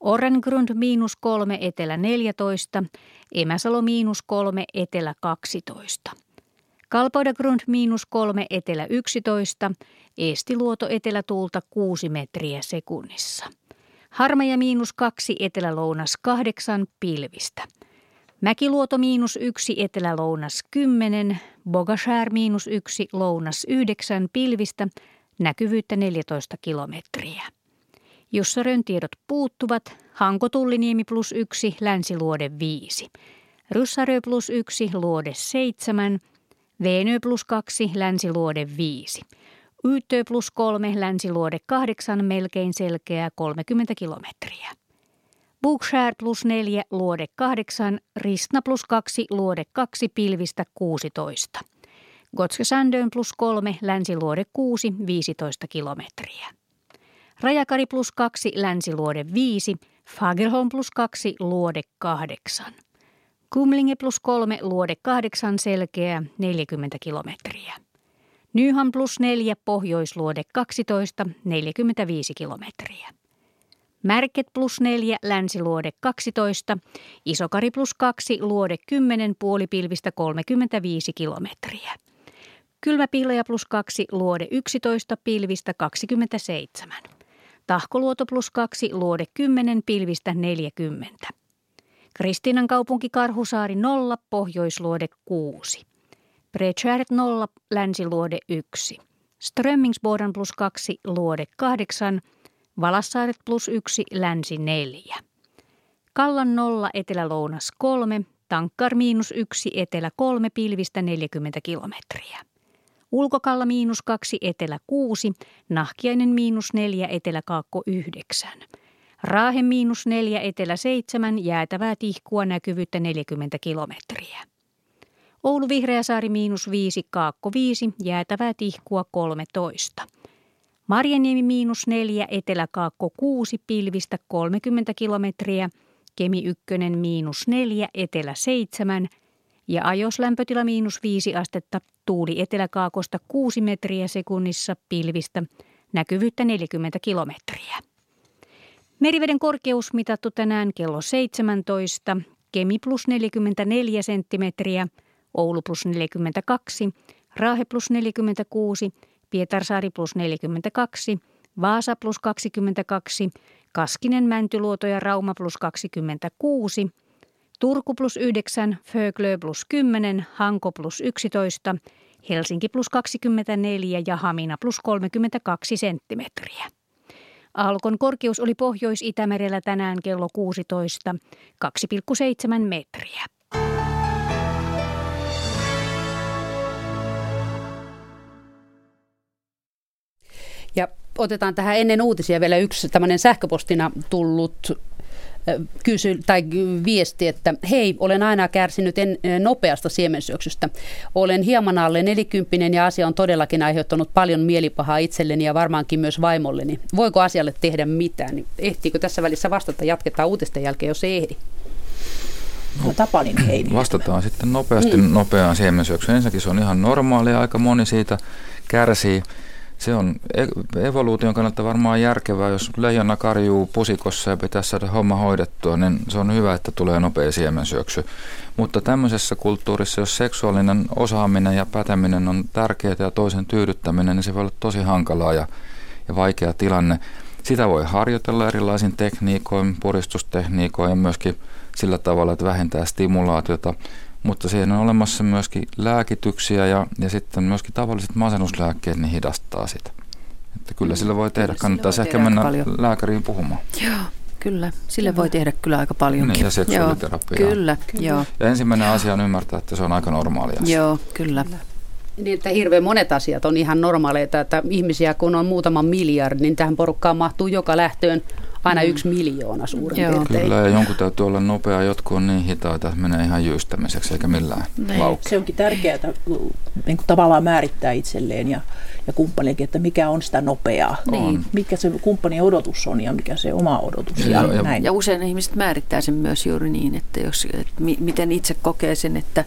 Orengrund miinus 3, etelä 14, Emäsalo miinus 3, etelä 12. Kalpoidagrund miinus 3, etelä 11, Eestiluoto etelätuulta 6 metriä sekunnissa. Harmaja miinus 2, etelä-lounas 8, pilvistä. Mäkiluoto miinus 1, etelä-lounas 10, Bogashär miinus 1, lounas 9, pilvistä, näkyvyyttä 14 kilometriä. Jussarön tiedot puuttuvat, Hanko Tulliniemi plus 1, Länsiluode 5. Russarö plus 1, Luode 7, Veenö plus 2, Länsiluode 5. Yyttö plus 3, Länsiluode 8, melkein selkeä 30 kilometriä. Bookshare plus 4, luode 8, Ristna plus 2, luode 2, pilvistä 16. Gotske Sandön plus 3, länsiluode 6, 15 kilometriä. Rajakari plus 2, länsiluode 5, Fagerholm plus 2, luode 8. Kumlinge plus 3, luode 8, selkeä 40 kilometriä. Nyham plus 4, pohjoisluode 12, 45 kilometriä. Märket plus 4, länsiluode 12, Isokari plus 2, luode 10, puolipilvistä 35 kilometriä. Kylmäpiileja plus 2, luode 11, pilvistä 27. Tahkoluoto plus 2, luode 10, pilvistä 40. Kristinan kaupunki Karhusaari 0, pohjoisluode 6. Bredskäret 0, länsiluode 1. Strömmingsboden plus 2, luode 8, Valassaaret plus 1, länsi 4. Kallan 0, etelä-lounas 3, Tankkar miinus 1, etelä 3, pilvistä 40 kilometriä. Ulkokalla miinus 2, etelä 6, Nahkiainen miinus 4, etelä kaakko 9. Raahe miinus 4, etelä 7, jäätävää tihkua näkyvyyttä 40 kilometriä. Oulu Vihreäsaari miinus 5, kaakko 5, jäätävää tihkua 13. Marjaniemi miinus 4, Etelä-Kaakko 6, pilvistä 30 kilometriä, Kemi 1 miinus 4, Etelä 7 ja ajoslämpötila miinus 5 astetta, tuuli Etelä-Kaakosta 6 metriä sekunnissa, pilvistä, näkyvyyttä 40 kilometriä. Meriveden korkeus mitattu tänään kello 17, Kemi plus 44 senttimetriä, Oulu plus 42, Raahe plus 46, Pietarsaari plus 42, Vaasa plus 22, Kaskinen, Mäntyluoto ja Rauma plus 26, Turku plus 9, Föglö plus 10, Hanko plus 11, Helsinki plus 24 ja Hamina plus 32 senttimetriä. Alkon korkeus oli Pohjois-Itämerellä tänään kello 16, 2,7 metriä. Ja otetaan tähän ennen uutisia vielä yksi tämmöinen sähköpostina tullut kysy, tai viesti, että hei, olen aina kärsinyt en, nopeasta siemensyöksystä. Olen hieman alle nelikymppinen ja asia on todellakin aiheuttanut paljon mielipahaa itselleni ja varmaankin myös vaimolleni. Voiko asialle tehdä mitään? Niin ehtiikö tässä välissä vastata? Jatketaan uutisten jälkeen, jos ei ehdi. No, Tapalin Heidi. <clears throat> Vastataan sitten nopeasti mm. nopeaan siemensyöksyyn. Ensinnäkin se on ihan normaalia, aika moni siitä kärsii se on e-, evoluution kannalta varmaan järkevää, jos leijona karjuu pusikossa ja pitää saada homma hoidettua, niin se on hyvä, että tulee nopea siemensyöksy. Mutta tämmöisessä kulttuurissa, jos seksuaalinen osaaminen ja päteminen on tärkeää ja toisen tyydyttäminen, niin se voi olla tosi hankalaa ja, ja vaikea tilanne. Sitä voi harjoitella erilaisin tekniikoin, puristustekniikoin ja myöskin sillä tavalla, että vähentää stimulaatiota – mutta siihen on olemassa myöskin lääkityksiä ja, ja sitten myöskin tavalliset masennuslääkkeet, niin hidastaa sitä. Että kyllä mm. sillä voi tehdä. Kyllä Kannattaisi ehkä mennä paljon. lääkäriin puhumaan. Joo. Kyllä, sille voi tehdä kyllä aika paljon. Niin, ja seksuaaliterapia. Kyllä, kyllä, joo. Ja ensimmäinen asia on ymmärtää, että se on aika normaali asia. Joo, kyllä. kyllä. Niin, että hirveän monet asiat on ihan normaaleita, että ihmisiä kun on muutama miljardi, niin tähän porukkaan mahtuu joka lähtöön aina mm. yksi miljoona suurin Joo. piirtein. Kyllä, ja jonkun täytyy olla nopea, jotkut on niin hitaita, että menee ihan jyystämiseksi eikä millään niin. Se onkin tärkeää niin kuin tavallaan määrittää itselleen ja, ja kumppanillekin, että mikä on sitä nopeaa. Niin. Mikä se kumppanin odotus on ja mikä se oma odotus. Ja, ja, ja, näin. ja usein ihmiset määrittää sen myös juuri niin, että, jos, että mi, miten itse kokee sen, että,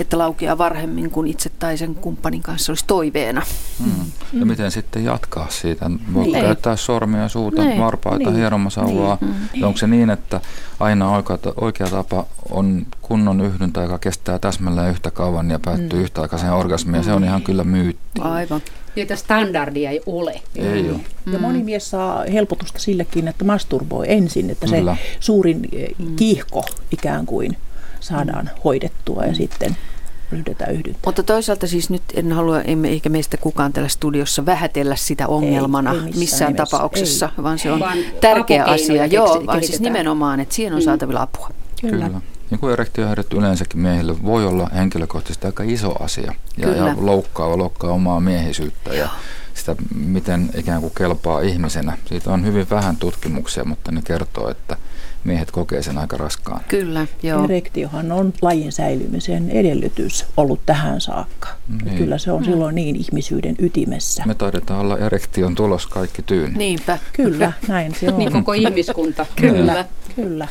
että laukeaa varhemmin kuin itse tai sen kumppanin kanssa olisi toiveena. Mm. Mm. Ja miten sitten jatkaa siitä? Voi niin. käyttää sormia, suuta, niin. varpaita, niin. hieroa hieromasauvaa? Niin, mm. Onko se niin, että aina oikea, oikea tapa on kunnon yhdyntä, joka kestää täsmälleen yhtä kauan ja päättyy mm. yhtäaikaiseen orgasmiin? Mm. Se on ihan kyllä myytti. Aivan. Niitä standardia ei ole. Ei mm. ole. Ja moni mies saa helpotusta sillekin, että masturboi ensin, että kyllä. se suurin eh, mm. kiihko ikään kuin saadaan mm. hoidettua ja sitten ryhdytään yhdyntä. Mutta toisaalta siis nyt en halua, emme eikä meistä kukaan täällä studiossa vähätellä sitä ongelmana ei, ei missään, missään tapauksessa, ei. vaan se on vaan tärkeä asia. Joo, vaan siis nimenomaan, että siihen on mm. saatavilla apua. Kyllä. Kyllä. Niin kuin erektiohäiriöt yleensäkin miehille voi olla henkilökohtaisesti aika iso asia ja, ja loukkaa, loukkaa omaa miehisyyttä ja sitä, miten ikään kuin kelpaa ihmisenä. Siitä on hyvin vähän tutkimuksia, mutta ne kertoo, että miehet kokee sen aika raskaan. Kyllä, joo. Erektiohan on lajin säilymisen edellytys ollut tähän saakka. Niin. Kyllä se on mm. silloin niin ihmisyyden ytimessä. Me taidetaan olla erektion tulos kaikki tyyni. Niinpä. Kyllä, näin se <laughs> on. Niin koko ihmiskunta. Kyllä, kyllä.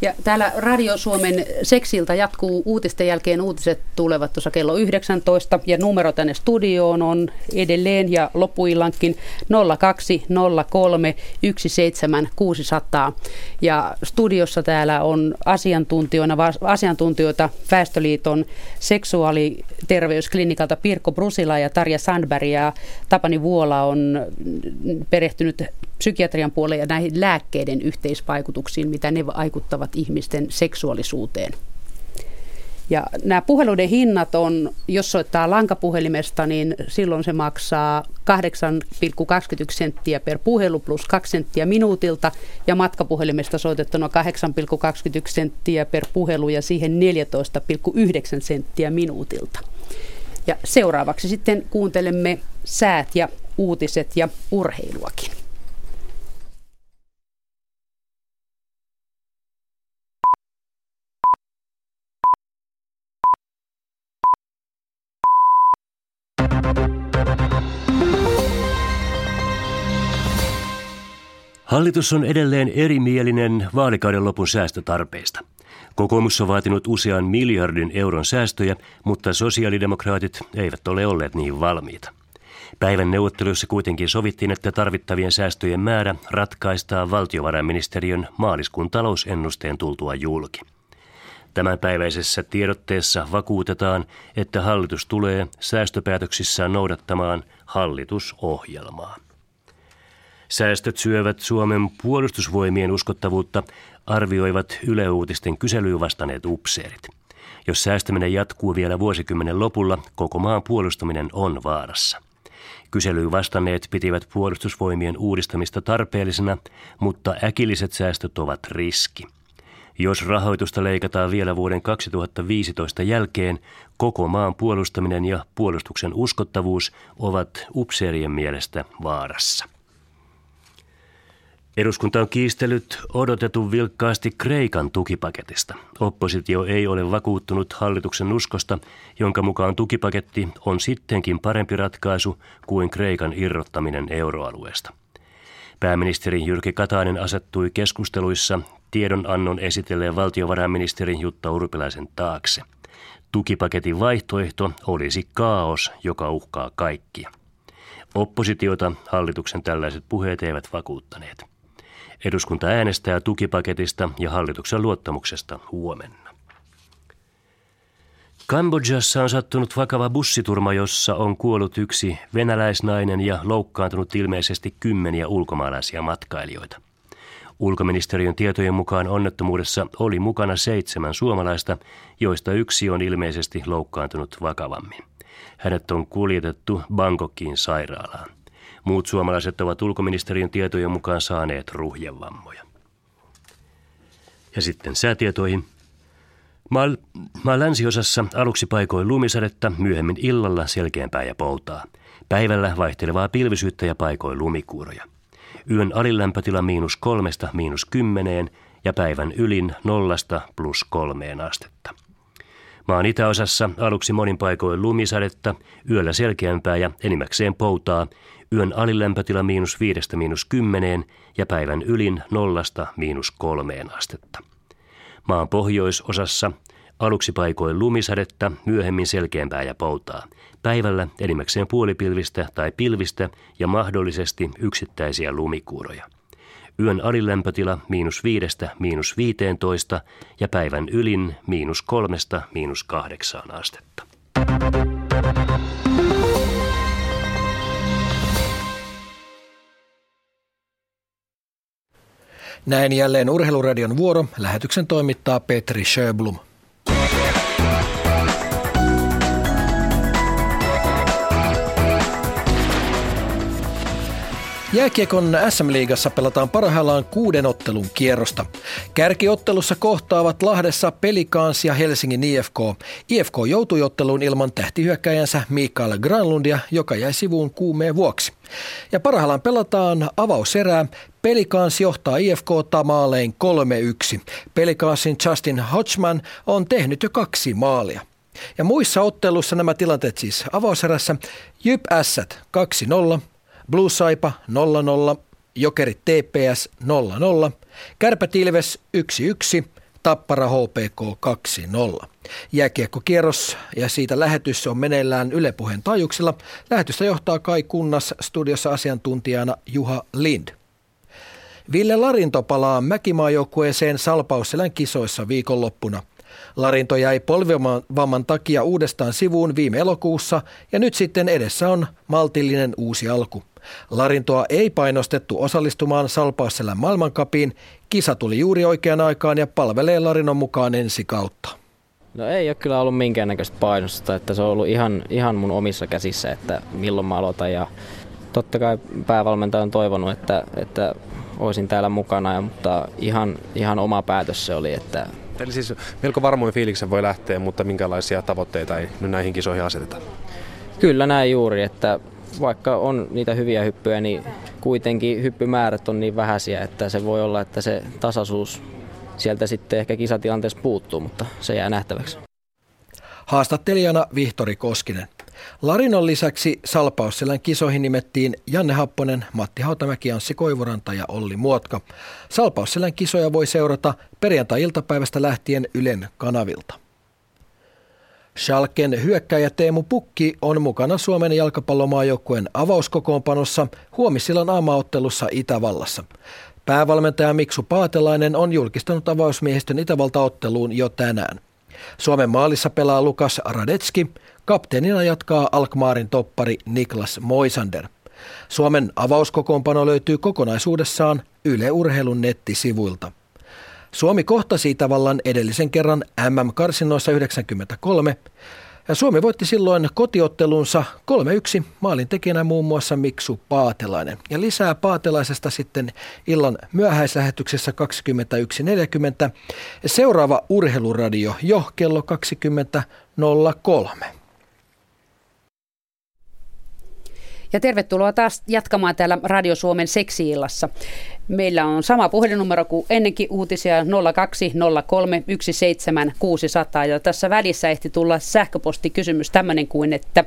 Ja täällä Radio Suomen seksiltä jatkuu uutisten jälkeen. Uutiset tulevat tuossa kello 19 ja numero tänne studioon on edelleen ja loppuillankin 0203 17600. Ja studiossa täällä on asiantuntijoina, asiantuntijoita Väestöliiton seksuaaliterveysklinikalta Pirkko Brusila ja Tarja Sandberg ja Tapani Vuola on perehtynyt psykiatrian puoleen ja näihin lääkkeiden yhteisvaikutuksiin, mitä ne vaikuttavat ihmisten seksuaalisuuteen. Ja nämä puheluiden hinnat on, jos soittaa lankapuhelimesta, niin silloin se maksaa 8,21 senttiä per puhelu plus 2 senttiä minuutilta ja matkapuhelimesta soitettuna 8,21 senttiä per puhelu ja siihen 14,9 senttiä minuutilta. Ja seuraavaksi sitten kuuntelemme säät ja uutiset ja urheiluakin. Hallitus on edelleen erimielinen vaalikauden lopun säästötarpeista. Kokoomus on vaatinut usean miljardin euron säästöjä, mutta sosiaalidemokraatit eivät ole olleet niin valmiita. Päivän neuvotteluissa kuitenkin sovittiin, että tarvittavien säästöjen määrä ratkaistaan valtiovarainministeriön maaliskuun talousennusteen tultua julki. Tämänpäiväisessä tiedotteessa vakuutetaan, että hallitus tulee säästöpäätöksissään noudattamaan hallitusohjelmaa. Säästöt syövät Suomen puolustusvoimien uskottavuutta, arvioivat Yle Uutisten kyselyyn vastanneet upseerit. Jos säästäminen jatkuu vielä vuosikymmenen lopulla, koko maan puolustaminen on vaarassa. Kyselyyn vastanneet pitivät puolustusvoimien uudistamista tarpeellisena, mutta äkilliset säästöt ovat riski. Jos rahoitusta leikataan vielä vuoden 2015 jälkeen, koko maan puolustaminen ja puolustuksen uskottavuus ovat upseerien mielestä vaarassa. Eduskunta on kiistellyt odotetun vilkkaasti Kreikan tukipaketista. Oppositio ei ole vakuuttunut hallituksen uskosta, jonka mukaan tukipaketti on sittenkin parempi ratkaisu kuin Kreikan irrottaminen euroalueesta. Pääministeri Jyrki Katainen asettui keskusteluissa tiedonannon esitelleen valtiovarainministerin Jutta Urpilaisen taakse. Tukipaketin vaihtoehto olisi kaos, joka uhkaa kaikkia. Oppositiota hallituksen tällaiset puheet eivät vakuuttaneet. Eduskunta äänestää tukipaketista ja hallituksen luottamuksesta huomenna. Kambodžassa on sattunut vakava bussiturma, jossa on kuollut yksi venäläisnainen ja loukkaantunut ilmeisesti kymmeniä ulkomaalaisia matkailijoita. Ulkoministeriön tietojen mukaan onnettomuudessa oli mukana seitsemän suomalaista, joista yksi on ilmeisesti loukkaantunut vakavammin. Hänet on kuljetettu Bangkokiin sairaalaan. Muut suomalaiset ovat ulkoministeriön tietojen mukaan saaneet ruhjevammoja. Ja sitten säätietoihin. Maa, maa länsiosassa aluksi paikoin lumisadetta, myöhemmin illalla selkeämpää ja poutaa. Päivällä vaihtelevaa pilvisyyttä ja paikoin lumikuuroja. Yön alilämpötila miinus kolmesta miinus kymmeneen ja päivän ylin nollasta plus kolmeen astetta. Maan itäosassa aluksi monin paikoin lumisadetta, yöllä selkeämpää ja enimmäkseen poutaa, yön alilämpötila miinus viidestä miinus kymmeneen ja päivän ylin nollasta miinus kolmeen astetta. Maan pohjoisosassa aluksi paikoin lumisadetta, myöhemmin selkeämpää ja poutaa. Päivällä enimmäkseen puolipilvistä tai pilvistä ja mahdollisesti yksittäisiä lumikuuroja. Yön alilämpötila miinus viidestä miinus viiteentoista ja päivän ylin miinus kolmesta miinus kahdeksaan astetta. Näin jälleen Urheiluradion vuoro. Lähetyksen toimittaa Petri Sjöblom. Jääkiekon SM-liigassa pelataan parhaillaan kuuden ottelun kierrosta. Kärkiottelussa kohtaavat Lahdessa Pelikans ja Helsingin IFK. IFK joutui otteluun ilman tähtihyökkäjänsä Mikael Granlundia, joka jäi sivuun kuumeen vuoksi. Ja parhaillaan pelataan avauserää. Pelikans johtaa IFK maalein 3-1. Pelikansin Justin Hodgman on tehnyt jo kaksi maalia. Ja muissa otteluissa nämä tilanteet siis avauserässä. Jyp Ässät 2-0, Blue Saipa 0-0, Jokerit TPS 0-0, Kärpät Ilves 1-1, Tappara HPK 2-0. Jääkiekkokierros ja siitä lähetys on meneillään Yle Puheen taajuuksilla. Lähetystä johtaa Kai Kunnas studiossa asiantuntijana Juha Lind. Ville Larinto palaa Mäkimaajoukkueeseen Salpausselän kisoissa viikonloppuna. Larinto jäi polvivamman takia uudestaan sivuun viime elokuussa ja nyt sitten edessä on maltillinen uusi alku. Larintoa ei painostettu osallistumaan Salpausselän maailmankapiin. Kisa tuli juuri oikeaan aikaan ja palvelee Larinon mukaan ensi kautta. No ei ole kyllä ollut minkäännäköistä painostusta, että se on ollut ihan, ihan mun omissa käsissä, että milloin mä aloitan ja totta kai päävalmentaja on toivonut, että, että olisin täällä mukana, ja, mutta ihan, ihan oma päätös se oli, että Eli siis melko varmoin fiiliksen voi lähteä, mutta minkälaisia tavoitteita ei nyt näihin kisoihin aseteta? Kyllä näin juuri, että vaikka on niitä hyviä hyppyjä, niin kuitenkin hyppymäärät on niin vähäisiä, että se voi olla, että se tasaisuus sieltä sitten ehkä kisatilanteessa puuttuu, mutta se jää nähtäväksi. Haastattelijana Vihtori Koskinen. Larinon lisäksi Salpausselän kisoihin nimettiin Janne Happonen, Matti Hautamäki, Anssi Koivuranta ja Olli Muotka. Salpausselän kisoja voi seurata perjantai-iltapäivästä lähtien Ylen kanavilta. Schalken hyökkäjä Teemu Pukki on mukana Suomen jalkapallomaajoukkueen avauskokoonpanossa huomisillan aamaottelussa Itävallassa. Päävalmentaja Miksu Paatelainen on julkistanut avausmiehistön Itävaltaotteluun jo tänään. Suomen maalissa pelaa Lukas Radetski, kapteenina jatkaa Alkmaarin toppari Niklas Moisander. Suomen avauskokoonpano löytyy kokonaisuudessaan Yle Urheilun nettisivuilta. Suomi kohtasi tavallaan edellisen kerran MM-karsinoissa 93 ja Suomi voitti silloin kotiottelunsa 3-1 maalin tekijänä muun muassa Miksu Paatelainen. Ja lisää Paatelaisesta sitten illan myöhäislähetyksessä 21.40. Seuraava urheiluradio jo kello 20.03. Ja tervetuloa taas jatkamaan täällä Radio Suomen seksiillassa. Meillä on sama puhelinnumero kuin ennenkin uutisia 0203 17600 ja tässä välissä ehti tulla sähköpostikysymys tämmöinen kuin, että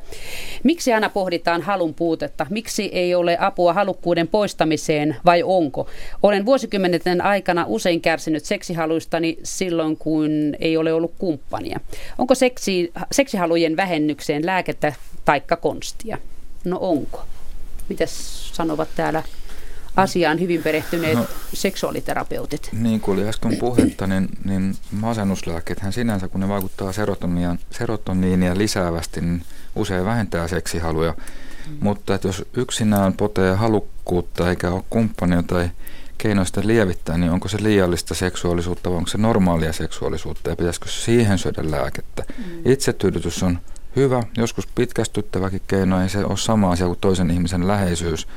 miksi aina pohditaan halun puutetta? Miksi ei ole apua halukkuuden poistamiseen vai onko? Olen vuosikymmenten aikana usein kärsinyt seksihaluistani silloin, kun ei ole ollut kumppania. Onko seksi, seksihalujen vähennykseen lääkettä taikka konstia? No onko? Mitäs sanovat täällä asiaan hyvin perehtyneet no, seksuaaliterapeutit? Niin kuin oli äsken puhetta, niin, niin masennuslääkkeethän sinänsä, kun ne vaikuttaa serotoniia, serotoniinia lisäävästi, niin usein vähentää seksihaluja. Mm. Mutta että jos yksinään potee halukkuutta eikä ole kumppania tai keinoista lievittää, niin onko se liiallista seksuaalisuutta vai onko se normaalia seksuaalisuutta ja pitäisikö siihen syödä lääkettä? Mm. Itsetyydytys on hyvä, joskus pitkästyttäväkin keino, ei se ole sama asia kuin toisen ihmisen läheisyys,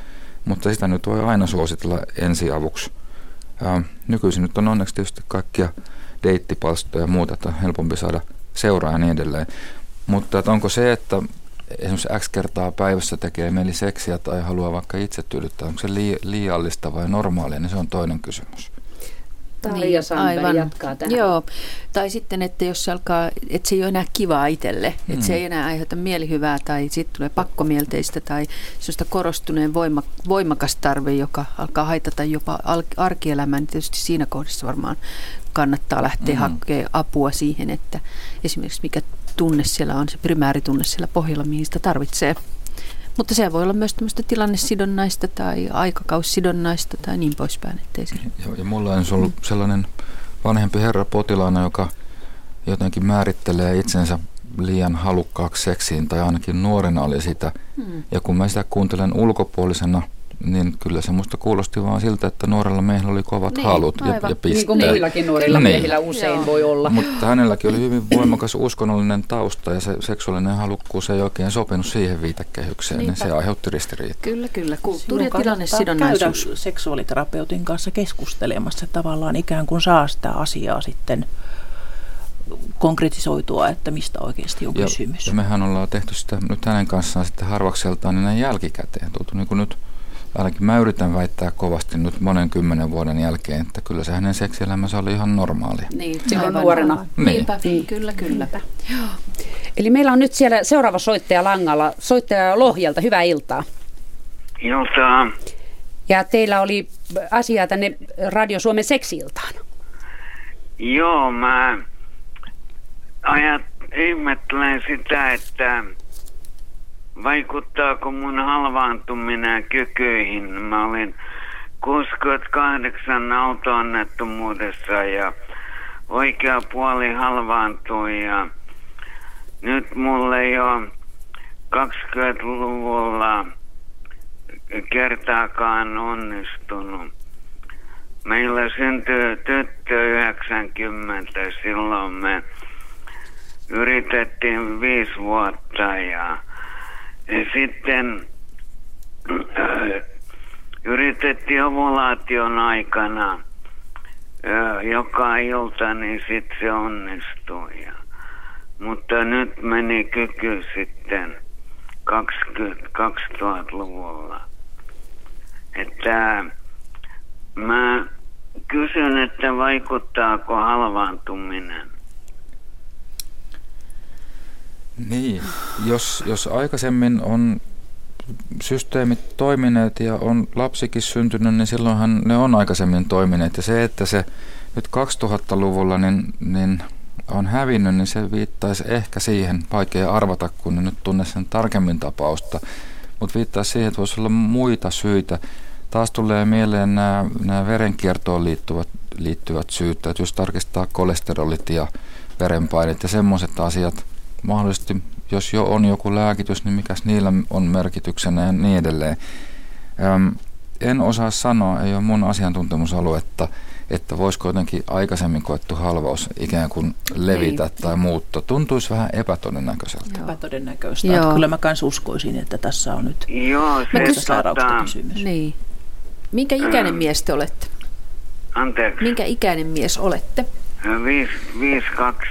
mutta sitä nyt voi aina suositella ensiavuksi. Ää, nykyisin nyt on onneksi tietysti kaikkia deittipalstoja ja muuta, että on helpompi saada seuraa ja niin edelleen. Mutta että onko se, että esimerkiksi X kertaa päivässä tekee mieli seksiä tai haluaa vaikka itse tyydyttää, onko se liiallista vai normaalia, niin se on toinen kysymys. Taija niin, aivan. jatkaa tähän. Joo, tai sitten, että jos se alkaa, että se ei ole enää kivaa itselle, että se ei enää aiheuta mielihyvää tai sitten tulee pakkomielteistä tai sellaista korostuneen voima, voimakas tarve, joka alkaa haitata jopa arkielämää, niin tietysti siinä kohdassa varmaan kannattaa lähteä hmm. hakemaan apua siihen, että esimerkiksi mikä tunne siellä on, se primääritunne siellä pohjalla, mihin sitä tarvitsee. Mutta se voi olla myös tämmöistä tilannesidonnaista tai aikakaussidonnaista tai niin poispäin. Ettei se... Joo, ja mulla on ollut sellainen vanhempi herra potilaana, joka jotenkin määrittelee itsensä liian halukkaaksi seksiin, tai ainakin nuorena oli sitä. Hmm. Ja kun mä sitä kuuntelen ulkopuolisena niin kyllä se musta kuulosti vaan siltä, että nuorella miehellä oli kovat niin, halut ja, ja pisteet. Niin kuin muillakin nuorilla niin. miehillä usein Joo. voi olla. Mutta hänelläkin oli hyvin voimakas uskonnollinen tausta ja se seksuaalinen halukkuus ei oikein sopinut siihen viitekehykseen, niin se aiheutti ristiriitaa. Kyllä, kyllä. Kulttuuri- ja tilannesidonnaisuus. käydä seksuaaliterapeutin kanssa keskustelemassa tavallaan ikään kuin saa sitä asiaa sitten konkretisoitua, että mistä oikeasti on ja, kysymys. Ja mehän ollaan tehty sitä nyt hänen kanssaan sitten harvakseltaan niin näin jälkikäteen. Tultu niin kuin nyt ainakin mä yritän väittää kovasti nyt monen kymmenen vuoden jälkeen, että kyllä se hänen seksielämänsä oli ihan normaalia. Niin, silloin nuorena. Niin. Niinpä, niin. kyllä, kyllä. Joo. Eli meillä on nyt siellä seuraava soittaja langalla, soittaja Lohjalta, hyvää iltaa. Iltaa. Ja teillä oli asiaa tänne Radio Suomen seksiiltaan. Joo, mä ajat, ihmettelen sitä, että vaikuttaako mun halvaantuminen kykyihin. Mä olin 68 auto-onnettomuudessa ja oikea puoli halvaantui ja nyt mulle jo 20-luvulla kertaakaan onnistunut. Meillä syntyi tyttö 90, silloin me yritettiin viisi vuotta ja sitten äh, yritettiin ovulaation aikana äh, joka ilta, niin sitten se onnistui. Ja, mutta nyt meni kyky sitten 20, 2000-luvulla. Että mä kysyn, että vaikuttaako halvaantuminen Niin, jos, jos aikaisemmin on systeemit toimineet ja on lapsikin syntynyt, niin silloinhan ne on aikaisemmin toimineet. Ja se, että se nyt 2000-luvulla niin, niin on hävinnyt, niin se viittaisi ehkä siihen, vaikea arvata, kun nyt tunne sen tarkemmin tapausta, mutta viittaisi siihen, että voisi olla muita syitä. Taas tulee mieleen nämä, nämä verenkiertoon liittyvät, liittyvät syyt, että jos tarkistaa kolesterolit ja verenpainet ja semmoiset asiat – mahdollisesti, jos jo on joku lääkitys, niin mikäs niillä on merkityksenä ja niin edelleen. Öm, en osaa sanoa, ei ole mun asiantuntemusaluetta, että voisiko jotenkin aikaisemmin koettu halvaus ikään kuin levitä ei. tai muuttaa. Tuntuisi vähän epätodennäköiseltä. Joo. Epätodennäköistä. Joo. Kyllä mä myös uskoisin, että tässä on nyt Joo, se sairauksesta kysymys. Niin. Minkä ikäinen mies te olette? Anteeksi. Minkä ikäinen mies olette? 5-2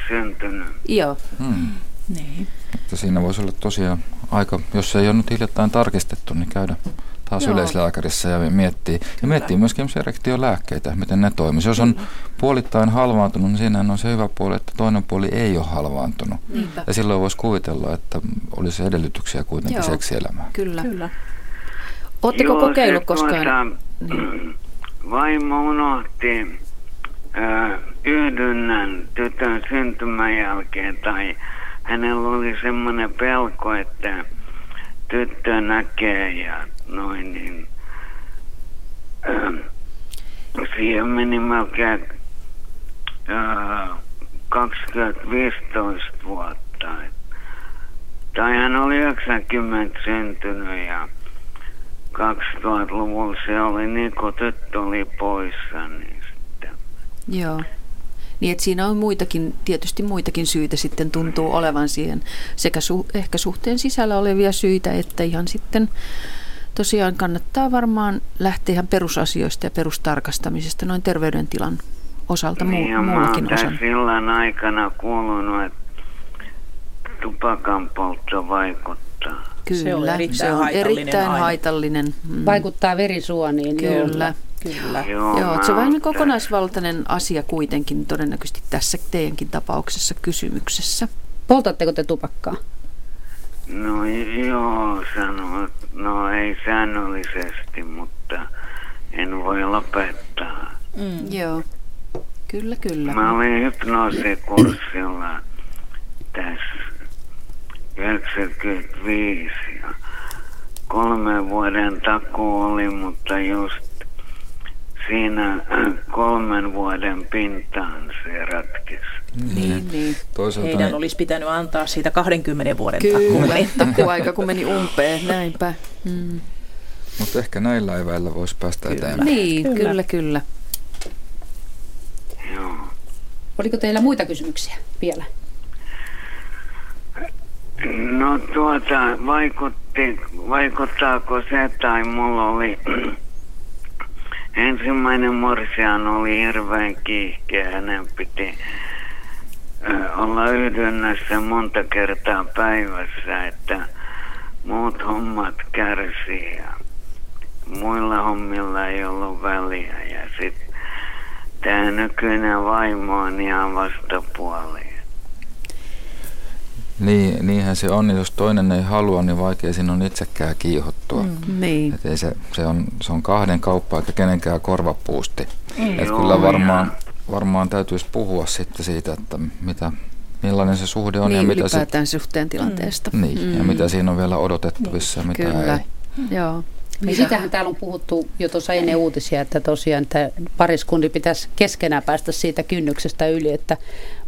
syntynyt. Joo. Hmm. Niin. Että siinä voisi olla tosiaan aika, jos ei ole nyt hiljattain tarkistettu, niin käydä taas Joo. yleislääkärissä ja miettii. Kyllä. Ja miettii myöskin erektiolääkkeitä, miten ne toimisi. Jos on puolittain halvaantunut, niin siinä on se hyvä puoli, että toinen puoli ei ole halvaantunut. Niinpä. Ja silloin voisi kuvitella, että olisi edellytyksiä kuitenkin Joo. seksielämään. Kyllä. Kyllä. Oletteko kokeillut koskaan? Tuota, niin. Vaimo unohti äh, yhdynnän tytön syntymän jälkeen tai hänellä oli semmoinen pelko, että tyttö näkee ja noin niin. Äh, siihen meni melkein äh, 20-15 vuotta. Tai hän oli 90 syntynyt ja 2000-luvulla se oli niin kuin tyttö oli poissa. Niin sitten. Joo. Niin että siinä on muitakin, tietysti muitakin syitä sitten tuntuu olevan siihen, sekä su, ehkä suhteen sisällä olevia syitä, että ihan sitten tosiaan kannattaa varmaan lähteä ihan perusasioista ja perustarkastamisesta noin terveydentilan osalta niin, muu, muullakin osan. sillan aikana kuulunut, että tupakan poltto vaikuttaa. Kyllä, se on erittäin, se on haitallinen, erittäin haitallinen. Mm. Vaikuttaa verisuoniin. Kyllä. Kyllä. Joo, Joo se on vähän kokonaisvaltainen asia kuitenkin todennäköisesti tässä teidänkin tapauksessa kysymyksessä. Poltatteko te tupakkaa? No joo, sano, no ei säännöllisesti, mutta en voi lopettaa. Mm. Joo, kyllä, kyllä. Mä olin hypnoosikurssilla tässä 95 ja kolmen vuoden takuu oli, mutta just siinä <clears throat> kolmen vuoden pintaan se ratkesi. Mm. Niin, niin. Toisaalta Heidän ne... olisi pitänyt antaa siitä 20 vuoden Kyllä, takuaika <laughs> kun meni umpeen, näinpä. Mm. Mutta ehkä näillä eväillä voisi päästä kyllä. eteenpäin. Niin, kyllä, kyllä. kyllä. Joo. Oliko teillä muita kysymyksiä vielä? No tuota, vaikutti, vaikuttaako se, tai mulla oli ensimmäinen morsian oli hirveän kiihkeä, hänen piti olla yhdynnässä monta kertaa päivässä, että muut hommat kärsii ja muilla hommilla ei ollut väliä. Ja sitten tämä nykyinen vaimo on ihan vastapuoli. Niin, niinhän se on. Jos toinen ei halua, niin vaikea siinä on itsekään kiihottua. Mm, niin. Et ei se, se, on, se on kahden kauppa eikä kenenkään korvapuusti. Mm. Et kyllä varmaan, varmaan täytyisi puhua sitten siitä, että mitä, millainen se suhde on. Niin, ja mitä ylipäätään se, suhteen tilanteesta. Mm. Niin, mm. ja mitä siinä on vielä odotettavissa niin. ja mitä kyllä. ei. Joo. Niin sitähän täällä on puhuttu jo tuossa ennen uutisia, että tosiaan että pariskundi pitäisi keskenään päästä siitä kynnyksestä yli, että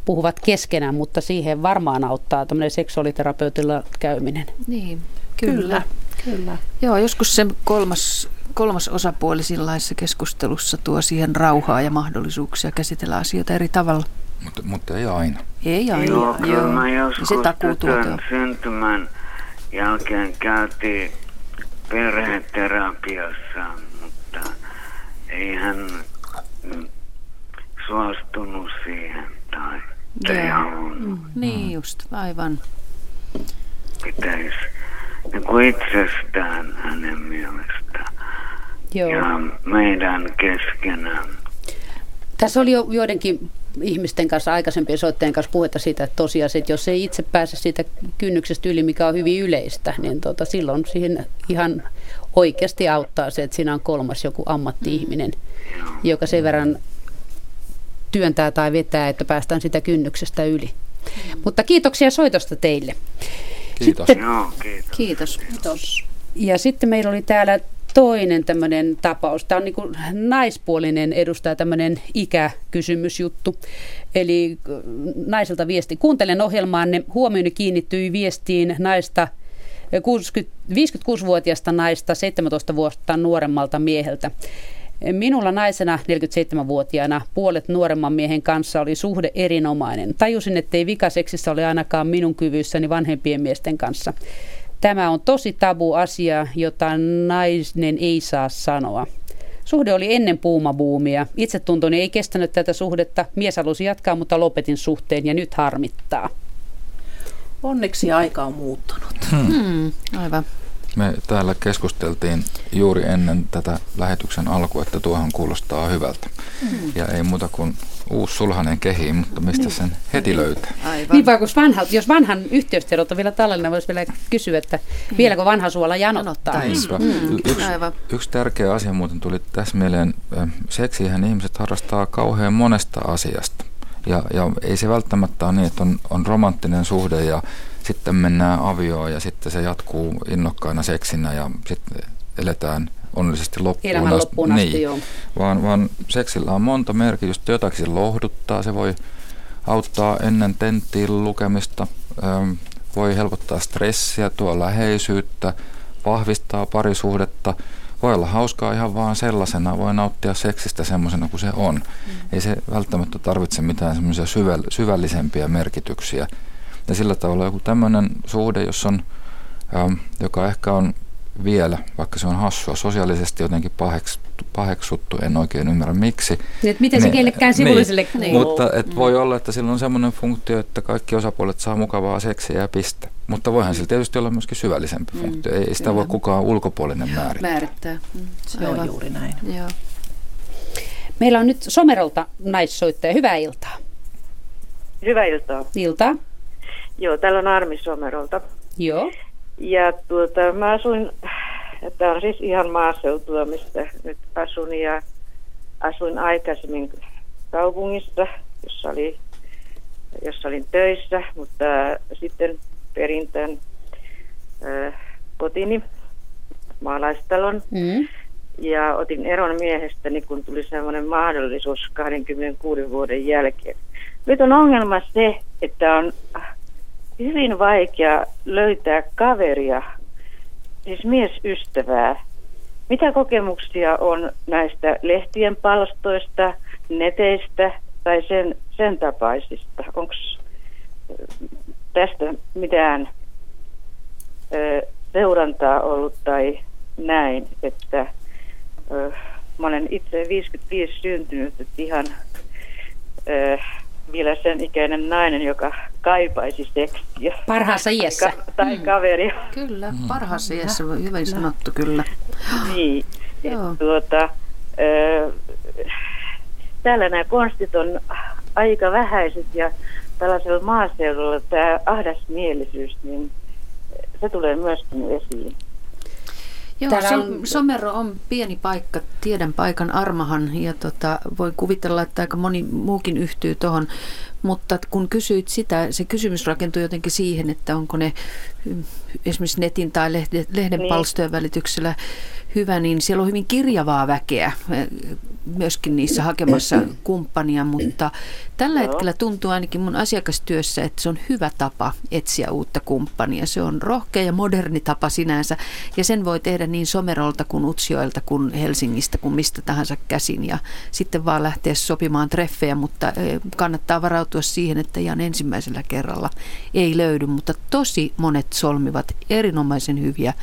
puhuvat keskenään, mutta siihen varmaan auttaa tämmöinen seksuaaliterapeutilla käyminen. Niin, kyllä. kyllä. kyllä. Joo, joskus se kolmas, kolmas osapuoli sillaisessa keskustelussa tuo siihen rauhaa ja mahdollisuuksia käsitellä asioita eri tavalla. Mutta, mutta ei aina. Ei aina, joo. joo. Mä joskus se syntymän jälkeen käytiin perheterapiassa, mutta ei hän suostunut siihen tai ei halunnut. Mm, niin just, aivan. Pitäisi niin kuin itsestään hänen mielestään. Joo. Ja meidän keskenään. Tässä oli jo joidenkin ihmisten kanssa, aikaisempien soittajien kanssa puhetta siitä, että tosiaan, että jos ei itse pääse siitä kynnyksestä yli, mikä on hyvin yleistä, niin tota, silloin siihen ihan oikeasti auttaa se, että siinä on kolmas joku ammatti-ihminen, joka sen verran työntää tai vetää, että päästään sitä kynnyksestä yli. Mutta kiitoksia soitosta teille. Kiitos. Sitten, Joo, kiitos. Kiitos. kiitos. Ja sitten meillä oli täällä toinen tämmöinen tapaus. Tämä on niin naispuolinen edustaja tämmöinen ikäkysymysjuttu. Eli äh, naiselta viesti. Kuuntelen ohjelmaanne. Huomioni kiinnittyi viestiin naista 56-vuotiaasta naista 17 vuotta nuoremmalta mieheltä. Minulla naisena 47-vuotiaana puolet nuoremman miehen kanssa oli suhde erinomainen. Tajusin, ettei vikaseksissä ole ainakaan minun kyvyissäni vanhempien miesten kanssa. Tämä on tosi tabu asia, jota nainen ei saa sanoa. Suhde oli ennen puumabuumia. Itsetuntoni ei kestänyt tätä suhdetta. Mies halusi jatkaa, mutta lopetin suhteen ja nyt harmittaa. Onneksi aika on muuttunut. Hmm. Hmm, aivan. Me täällä keskusteltiin juuri ennen tätä lähetyksen alkua, että tuohon kuulostaa hyvältä. Mm. Ja ei muuta kuin uusi sulhanen kehiin, mutta mistä niin. sen heti niin. löytää? Aivan. Niin vaan, vanha, jos vanhan yhteystiedot on vielä tallella, voisi vielä kysyä, että mm. vieläkö vanha suola janottaa? Mm. Mm. Yksi, yksi tärkeä asia muuten tuli tässä mieleen. Seksihän ihmiset harrastaa kauhean monesta asiasta. Ja, ja ei se välttämättä ole niin, että on, on romanttinen suhde ja sitten mennään avioon ja sitten se jatkuu innokkaina seksinä ja sitten eletään onnellisesti loppuun, Elämän asti. loppuun asti. Niin. Joo. Vaan, vaan seksillä on monta merkitystä. Jotakin se lohduttaa, se voi auttaa ennen tenttiin lukemista, voi helpottaa stressiä, tuo läheisyyttä, vahvistaa parisuhdetta, voi olla hauskaa ihan vaan sellaisena, voi nauttia seksistä semmoisena kuin se on. Mm. Ei se välttämättä tarvitse mitään semmoisia syvällisempiä merkityksiä. Ja sillä tavalla joku tämmöinen suhde, jos on, ähm, joka ehkä on vielä, vaikka se on hassua, sosiaalisesti jotenkin paheks, paheksuttu, en oikein ymmärrä miksi. Niin, että miten se niin, kellekään sivulliselle niin, Mutta et mm. voi olla, että sillä on semmoinen funktio, että kaikki osapuolet saa mukavaa seksiä ja piste. Mutta voihan mm. sillä tietysti olla myöskin syvällisempi mm. funktio. Ei sitä Kyllä. voi kukaan ulkopuolinen määrittää. Määrittää. Mm. Se on juuri näin. Joo. Meillä on nyt Somerolta naissoittaja. Hyvää iltaa. Hyvää iltaa. Iltaa. Joo, täällä on Armi Somerolta. Joo. Ja tuota, mä asuin, tämä on siis ihan maaseutua, mistä nyt asun ja asuin aikaisemmin kaupungissa, jossa, oli, jossa olin töissä, mutta sitten perin tämän äh, kotini, maalaistalon. Mm. Ja otin eron miehestäni, kun tuli sellainen mahdollisuus 26 vuoden jälkeen. Nyt on ongelma se, että on hyvin vaikea löytää kaveria, siis miesystävää. Mitä kokemuksia on näistä lehtien palstoista, neteistä tai sen, sen tapaisista? Onko tästä mitään ö, seurantaa ollut tai näin, että ö, mä olen itse 55 syntynyt, että ihan ö, vielä sen ikäinen nainen, joka kaipaisi seksiä. Parhaassa iässä. Tai, tai kaveria. Kyllä, mm. parhaassa iässä, hyvin sanottu kyllä. Niin, Joo. tuota, äh, täällä nämä konstit on aika vähäiset ja tällaisella maaseudulla tämä ahdasmielisyys, niin se tulee myöskin esiin. Joo, so, on... Somero on pieni paikka, tiedän paikan armahan ja tota, voin kuvitella, että aika moni muukin yhtyy tuohon. Mutta kun kysyit sitä, se kysymys rakentui jotenkin siihen, että onko ne esimerkiksi netin tai lehden, lehden niin. palstojen välityksellä hyvä, niin siellä on hyvin kirjavaa väkeä eh, myöskin niissä hakemassa kumppania, mutta tällä hetkellä tuntuu ainakin mun asiakastyössä, että se on hyvä tapa etsiä uutta kumppania. Se on rohkea ja moderni tapa sinänsä ja sen voi tehdä niin Somerolta kuin Utsioilta kuin Helsingistä kuin mistä tahansa käsin ja sitten vaan lähteä sopimaan treffejä, mutta eh, kannattaa varautua siihen, että ihan ensimmäisellä kerralla ei löydy, mutta tosi monet solmivat erinomaisen hyviä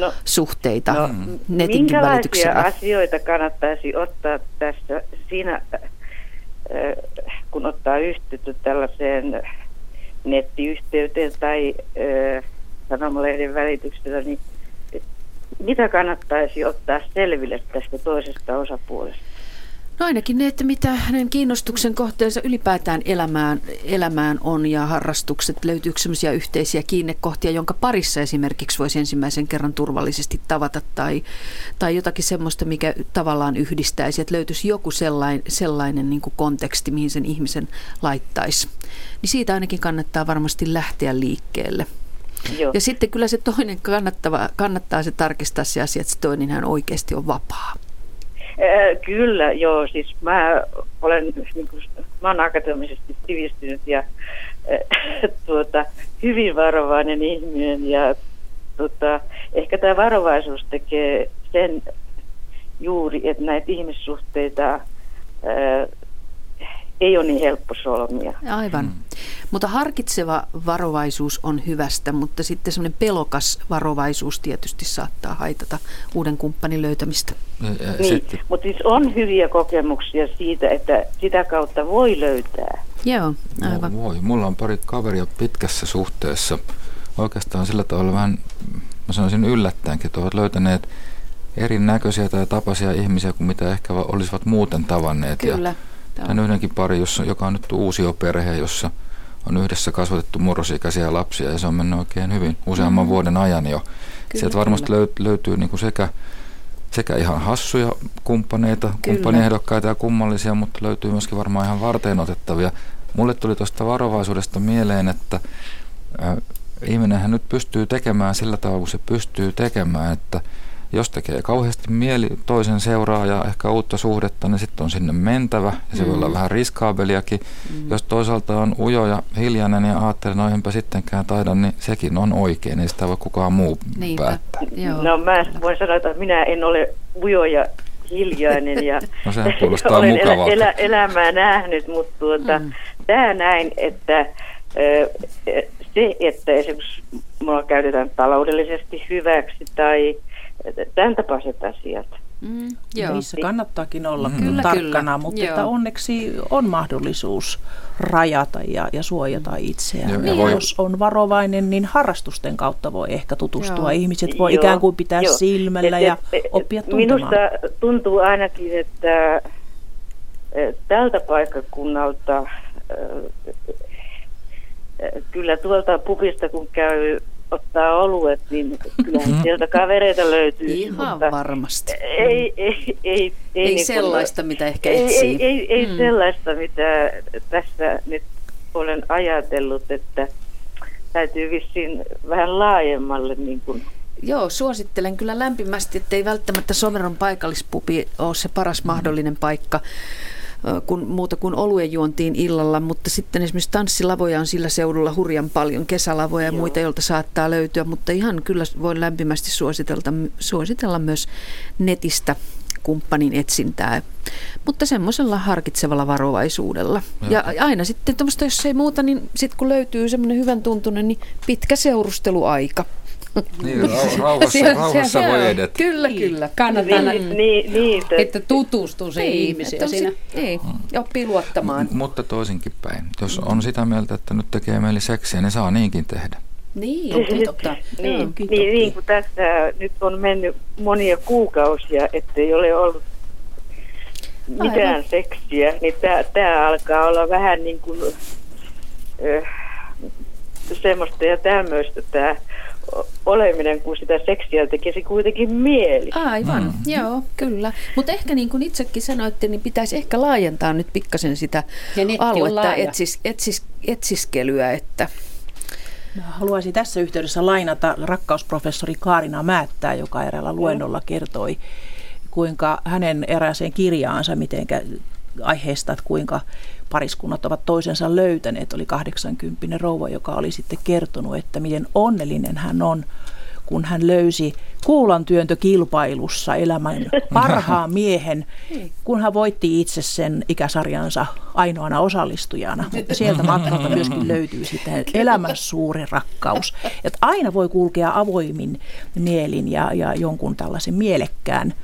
no, suhteita. No, netinkin välityksellä. asioita kannattaisi ottaa tässä siinä, äh, kun ottaa yhteyttä tällaiseen nettiyhteyteen tai äh, sanomalehden välityksellä, niin mitä kannattaisi ottaa selville tästä toisesta osapuolesta? No ainakin ne, että mitä hänen kiinnostuksen kohteensa ylipäätään elämään, elämään on ja harrastukset, löytyykö sellaisia yhteisiä kiinnekohtia, jonka parissa esimerkiksi voisi ensimmäisen kerran turvallisesti tavata tai, tai jotakin semmoista, mikä tavallaan yhdistäisi, että löytyisi joku sellainen, sellainen niin kuin konteksti, mihin sen ihmisen laittaisi. Niin siitä ainakin kannattaa varmasti lähteä liikkeelle. Joo. Ja sitten kyllä se toinen kannattava, kannattaa se tarkistaa se asia, että se toinen hän oikeasti on vapaa. Kyllä, joo. Siis mä olen, niin kuin, mä olen akateemisesti sivistynyt ja äh, <laughs> tuota, hyvin varovainen ihminen ja tuota, ehkä tämä varovaisuus tekee sen juuri, että näitä ihmissuhteita äh, ei ole niin helppo solmia. Aivan. Mm. Mutta harkitseva varovaisuus on hyvästä, mutta sitten semmoinen pelokas varovaisuus tietysti saattaa haitata uuden kumppanin löytämistä. Niin, mutta siis on hyviä kokemuksia siitä, että sitä kautta voi löytää. Joo, aivan. No, voi. Mulla on pari kaveria pitkässä suhteessa. Oikeastaan sillä tavalla vähän, mä sanoisin yllättäenkin, että ovat löytäneet erinäköisiä tai tapaisia ihmisiä kuin mitä ehkä olisivat muuten tavanneet. Kyllä. Ja tämän yhdenkin pari, jossa, joka on nyt uusi perhe, jossa – on yhdessä kasvatettu murrosikäisiä lapsia ja se on mennyt oikein hyvin useamman mm. vuoden ajan jo. Kyllä, Sieltä varmasti kyllä. löytyy niin kuin sekä, sekä ihan hassuja kumppaneita, kumppaniehdokkaita ja kummallisia, mutta löytyy myöskin varmaan ihan varteen otettavia. Mulle tuli tuosta varovaisuudesta mieleen, että äh, ihminenhän nyt pystyy tekemään sillä tavalla, kun se pystyy tekemään, että Jos tekee kauheasti mieli toisen seuraa ja ehkä uutta suhdetta, niin sitten on sinne mentävä ja se mm. voi olla mm. vähän riskaabeliakin. Mm. Jos toisaalta on ujo ja hiljainen ja ajattelee, no enpä sittenkään taida, niin sekin on oikein, ei sitä voi kukaan muu Niinpä. päättää. Joo. No mä voin sanoa, että minä en ole ujo ja hiljainen ja <laughs> no, sehän <laughs> olen elä, elä, elämää nähnyt, mutta tuota, mm. tämä näin, että se, että esimerkiksi mulla käytetään taloudellisesti hyväksi tai tämän tapaiset asiat. Mm, joo. Niissä kannattaakin olla mm. kyllä, tarkkana, kyllä. mutta että onneksi on mahdollisuus rajata ja, ja suojata itseään. Joo, ja voi... Jos on varovainen, niin harrastusten kautta voi ehkä tutustua. Joo. Ihmiset voi joo, ikään kuin pitää joo. silmällä et, ja et, oppia tuntemaan. Minusta tuntuu ainakin, että tältä paikkakunnalta kyllä tuolta pupista kun käy ottaa oluet, niin kyllä mm-hmm. sieltä kavereita löytyy. Ihan mutta varmasti. Ei, ei, ei, ei, ei niin sellaista, mitä ehkä etsii. Ei, ei, ei mm. sellaista, mitä tässä nyt olen ajatellut, että täytyy vissiin vähän laajemmalle niin kuin Joo, suosittelen kyllä lämpimästi, että ei välttämättä Someron paikallispupi ole se paras mahdollinen paikka kun, muuta kuin oluen juontiin illalla, mutta sitten esimerkiksi tanssilavoja on sillä seudulla hurjan paljon, kesälavoja ja Joo. muita, joilta saattaa löytyä, mutta ihan kyllä voin lämpimästi suositella, suositella myös netistä kumppanin etsintää, mutta semmoisella harkitsevalla varovaisuudella. Ja, ja aina sitten tuommoista, jos ei muuta, niin sitten kun löytyy semmoinen hyvän tuntunen, niin pitkä seurusteluaika. Niin, rauhassa, rauhassa voi edetä. Kyllä, kyllä. Kannattaa, niin, niin, niin, että tutustuu siihen niin, ihmiseen siinä. Ei, ja oppii luottamaan. M- mutta toisinkin päin. Jos on sitä mieltä, että nyt tekee meille seksiä, niin saa niinkin tehdä. Niin, totta. totta. niin, niin, niin, niin kuin tässä nyt on mennyt monia kuukausia, ettei ole ollut mitään Aivan. seksiä, niin tämä alkaa olla vähän niin kuin äh, semmoista ja tämmöistä tämä oleminen, kun sitä seksiä tekisi kuitenkin mieli. Aivan, mm. joo, kyllä. Mutta ehkä niin kuin itsekin sanoitte, niin pitäisi ehkä laajentaa nyt pikkasen sitä aluetta etsis, etsis, etsiskelyä, että... Mä haluaisin tässä yhteydessä lainata rakkausprofessori Kaarina Määttää, joka eräällä luennolla kertoi, kuinka hänen erääseen kirjaansa, miten aiheesta, että kuinka pariskunnat ovat toisensa löytäneet. Oli 80 rouva, joka oli sitten kertonut, että miten onnellinen hän on, kun hän löysi kuulantyöntökilpailussa elämän <laughs> parhaan miehen, kun hän voitti itse sen ikäsarjansa ainoana osallistujana. <laughs> Mutta sieltä matkalta myöskin löytyy sitten elämän suuri rakkaus. Että aina voi kulkea avoimin mielin ja, ja jonkun tällaisen mielekkään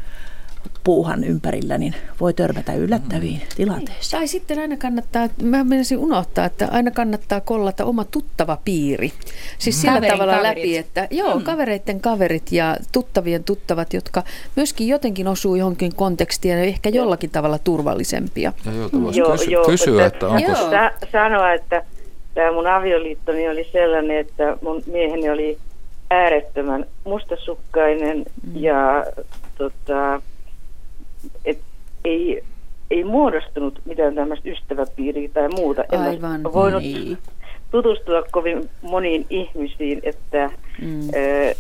puuhan ympärillä, niin voi törmätä yllättäviin mm. tilanteisiin. Tai sitten aina kannattaa, mä menisin unohtaa, että aina kannattaa kollata oma tuttava piiri. Siis mm. sillä Kaverin tavalla kaverit. läpi, että joo, mm. kavereiden kaverit ja tuttavien tuttavat, jotka myöskin jotenkin osuu johonkin kontekstiin ja ehkä jollakin tavalla turvallisempia. Ja joo, kysy- joo, kysyä, että onko... Joo. Sanoa, että tämä mun avioliittoni oli sellainen, että mun mieheni oli äärettömän mustasukkainen mm. ja tota, ei, ei muodostunut mitään tämmöistä ystäväpiiriä tai muuta. Aivan. En voinut niin. tutustua kovin moniin ihmisiin, että mm. ö,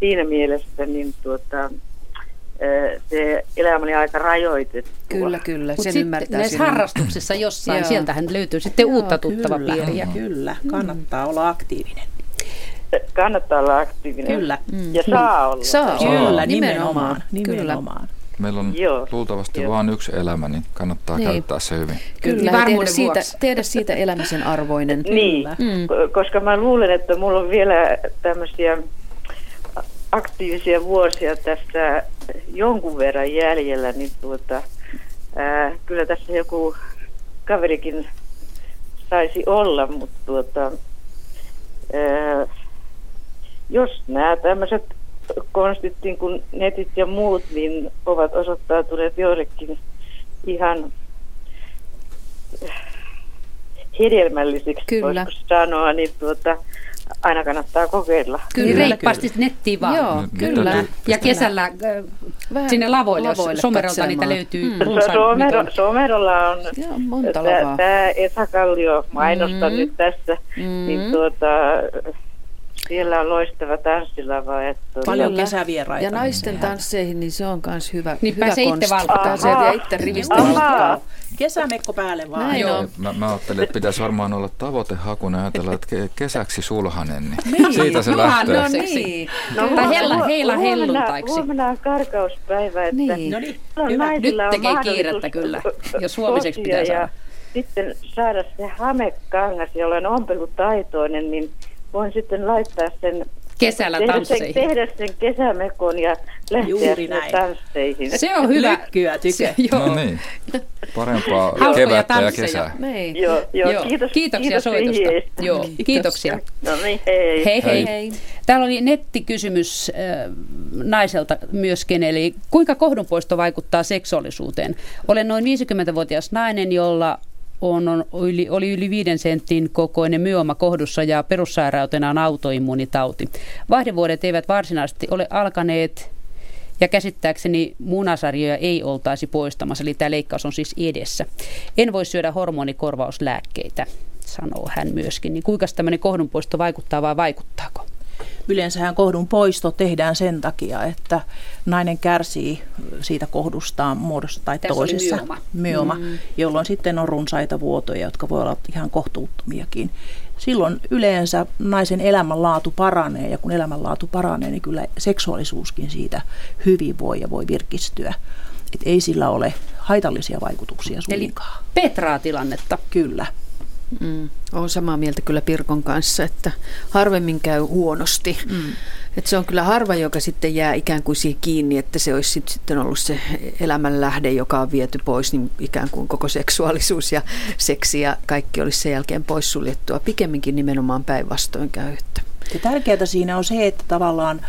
siinä mielessä niin tuota, se elämä oli aika rajoitettu. Kyllä, kyllä. Mut sen ymmärtää näissä sinun. harrastuksissa <laughs> jossain, sieltähän löytyy sitten Joo, uutta tuttavaa piiriä. Kyllä, kannattaa mm. olla aktiivinen. Kannattaa olla aktiivinen. Kyllä. Mm. Ja saa olla. Saa, kyllä, nimenomaan. nimenomaan. Kyllä. Meillä on Joo. luultavasti Joo. vain yksi elämä, niin kannattaa niin. käyttää se hyvin. Kyllä, Kyllä tehdä, siitä, tehdä siitä elämisen arvoinen. Niin, mm. koska mä luulen, että mulla on vielä tämmöisiä aktiivisia vuosia tässä jonkun verran jäljellä, niin tuota, ää, kyllä tässä joku kaverikin saisi olla, mutta tuota, ää, jos nämä tämmöiset konstit, niin kuin netit ja muut, niin ovat osoittautuneet joillekin ihan hedelmällisiksi, Kyllä. voisiko sanoa, niin tuota, aina kannattaa kokeilla. Kyllä, niin reippaasti nettiin vaan. Joo, N- kyllä. Ja kesällä Vähän sinne lavoille, lavoille jos somerolta niitä löytyy. Mm. Somero, somerolla on Joo, monta tämä Esa Kallio mainosta mm. nyt tässä, mm. niin tuota, Siellä on loistava tanssilava. Että Paljon kesävieraita. Ja naisten tansseihin, niin se on myös hyvä, niin hyvä pääsee itse valkkaan. Se vie itse rivistä. Kesämekko päälle vaan. Näin Joo. on. Mä, mä ajattelin, että pitäisi varmaan olla tavoitehakuna ajatella, että ke- kesäksi sulhanen, niin Niin. siitä se lähtee. No niin. Tai hella, heila huomenna, helluntaiksi. huomenna on karkauspäivä, että Niin. No niin, hyvä. Nyt tekee kiirettä kyllä, jos huomiseksi pitää ja saada. sitten saada se hamekangas, jolla on ompelutaitoinen, niin voin sitten laittaa sen Kesällä tehdä sen, tansseihin. tehdä sen kesämekon ja lähteä Juuri näin. tansseihin. Se on hyvä. Lykkyä tykö. Se- <laughs> Joo. No niin, parempaa <laughs> kevättä ja kesää. Niin. Joo, joo, Joo. kiitos, Kiitoksia kiitos soitosta. vihjeistä. Joo, kiitoksia. No niin, hei. Hei hei. Hei. Täällä oli nettikysymys äh, naiselta myöskin, eli kuinka kohdunpoisto vaikuttaa seksuaalisuuteen? Olen noin 50-vuotias nainen, jolla on, on yli, oli yli viiden sentin kokoinen myoma kohdussa ja perussairautena on autoimmuunitauti. Vaihdevuodet eivät varsinaisesti ole alkaneet ja käsittääkseni munasarjoja ei oltaisi poistamassa, eli tämä leikkaus on siis edessä. En voi syödä hormonikorvauslääkkeitä, sanoo hän myöskin. Niin kuinka tämmöinen kohdunpoisto vaikuttaa vai vaikuttaako? Yleensähän kohdun poisto tehdään sen takia, että nainen kärsii siitä kohdustaan muodossa tai Tässä toisessa. myoma. myoma mm. jolloin sitten on runsaita vuotoja, jotka voi olla ihan kohtuuttomiakin. Silloin yleensä naisen elämänlaatu paranee ja kun elämänlaatu paranee, niin kyllä seksuaalisuuskin siitä hyvin voi ja voi virkistyä. Et ei sillä ole haitallisia vaikutuksia Eli suinkaan. Petraa tilannetta. Kyllä. Mm. Olen samaa mieltä kyllä Pirkon kanssa, että harvemmin käy huonosti. Mm. Että se on kyllä harva, joka sitten jää ikään kuin siihen kiinni, että se olisi sit- sitten ollut se elämänlähde, joka on viety pois, niin ikään kuin koko seksuaalisuus ja seksi ja kaikki olisi sen jälkeen poissuljettua. Pikemminkin nimenomaan päinvastoin käy. Että Ja tärkeää siinä on se, että tavallaan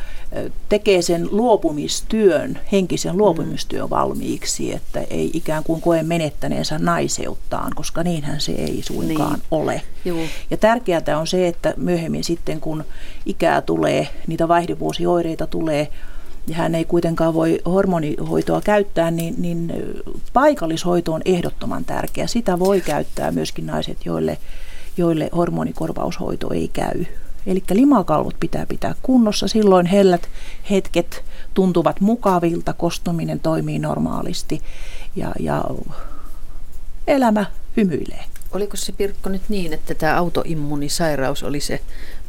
tekee sen luopumistyön, henkisen luopumistyön valmiiksi, että ei ikään kuin koe menettäneensä naiseuttaan, koska niinhän se ei suinkaan Niin. ole. Juu. Ja tärkeää on se, että myöhemmin sitten kun ikää tulee, niitä vaihdevuosioireita tulee, ja hän ei kuitenkaan voi hormonihoitoa käyttää, niin, niin paikallishoito on ehdottoman tärkeä. Sitä voi käyttää myöskin naiset, joille, joille hormonikorvaushoito ei käy. Eli limakalvot pitää pitää kunnossa, silloin hellät hetket tuntuvat mukavilta, kostuminen toimii normaalisti ja, ja elämä hymyilee. Oliko se Pirkko nyt niin, että tämä autoimmunisairaus oli se,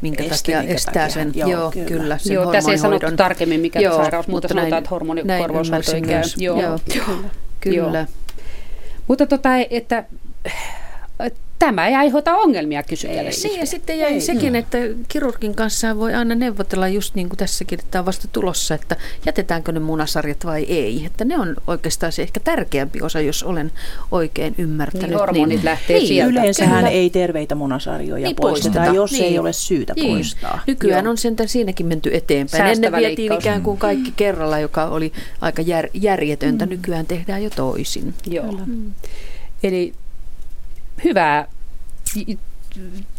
minkä Esti, takia minkä estää takia. sen, Joo, joo, kyllä. kyllä, sen Joo, tässä ei sanottu tarkemmin, mikä Joo, sairaus, mutta mutta sanotaan, näin- että hormonikorvaushoito käy. Joo, myös. joo. Kyllä. Mutta tota, että tämä ei aiheuta ongelmia kysyjälle. siis. Niin ja sitten jäi Ei. sekin, että kirurgin kanssa voi aina neuvotella just niin kuin tässäkin, että tämä on vasta tulossa, että jätetäänkö ne munasarjat vai ei. Että ne on oikeastaan se ehkä tärkeämpi osa, jos olen oikein ymmärtänyt. Niin, hormonit lähtee sieltä. Yleensähän kyllä. ei terveitä munasarjoja Niin, poisteta, poisteta. jos Niin. ei ole syytä Niin. poistaa. Nykyään Joo. on sentään siinäkin menty eteenpäin. Säästävä Ennen vietiin leikkaus. ikään kuin kaikki kerralla, joka oli aika jär, järjetöntä. Nykyään tehdään jo toisin. Joo. Eli hyvää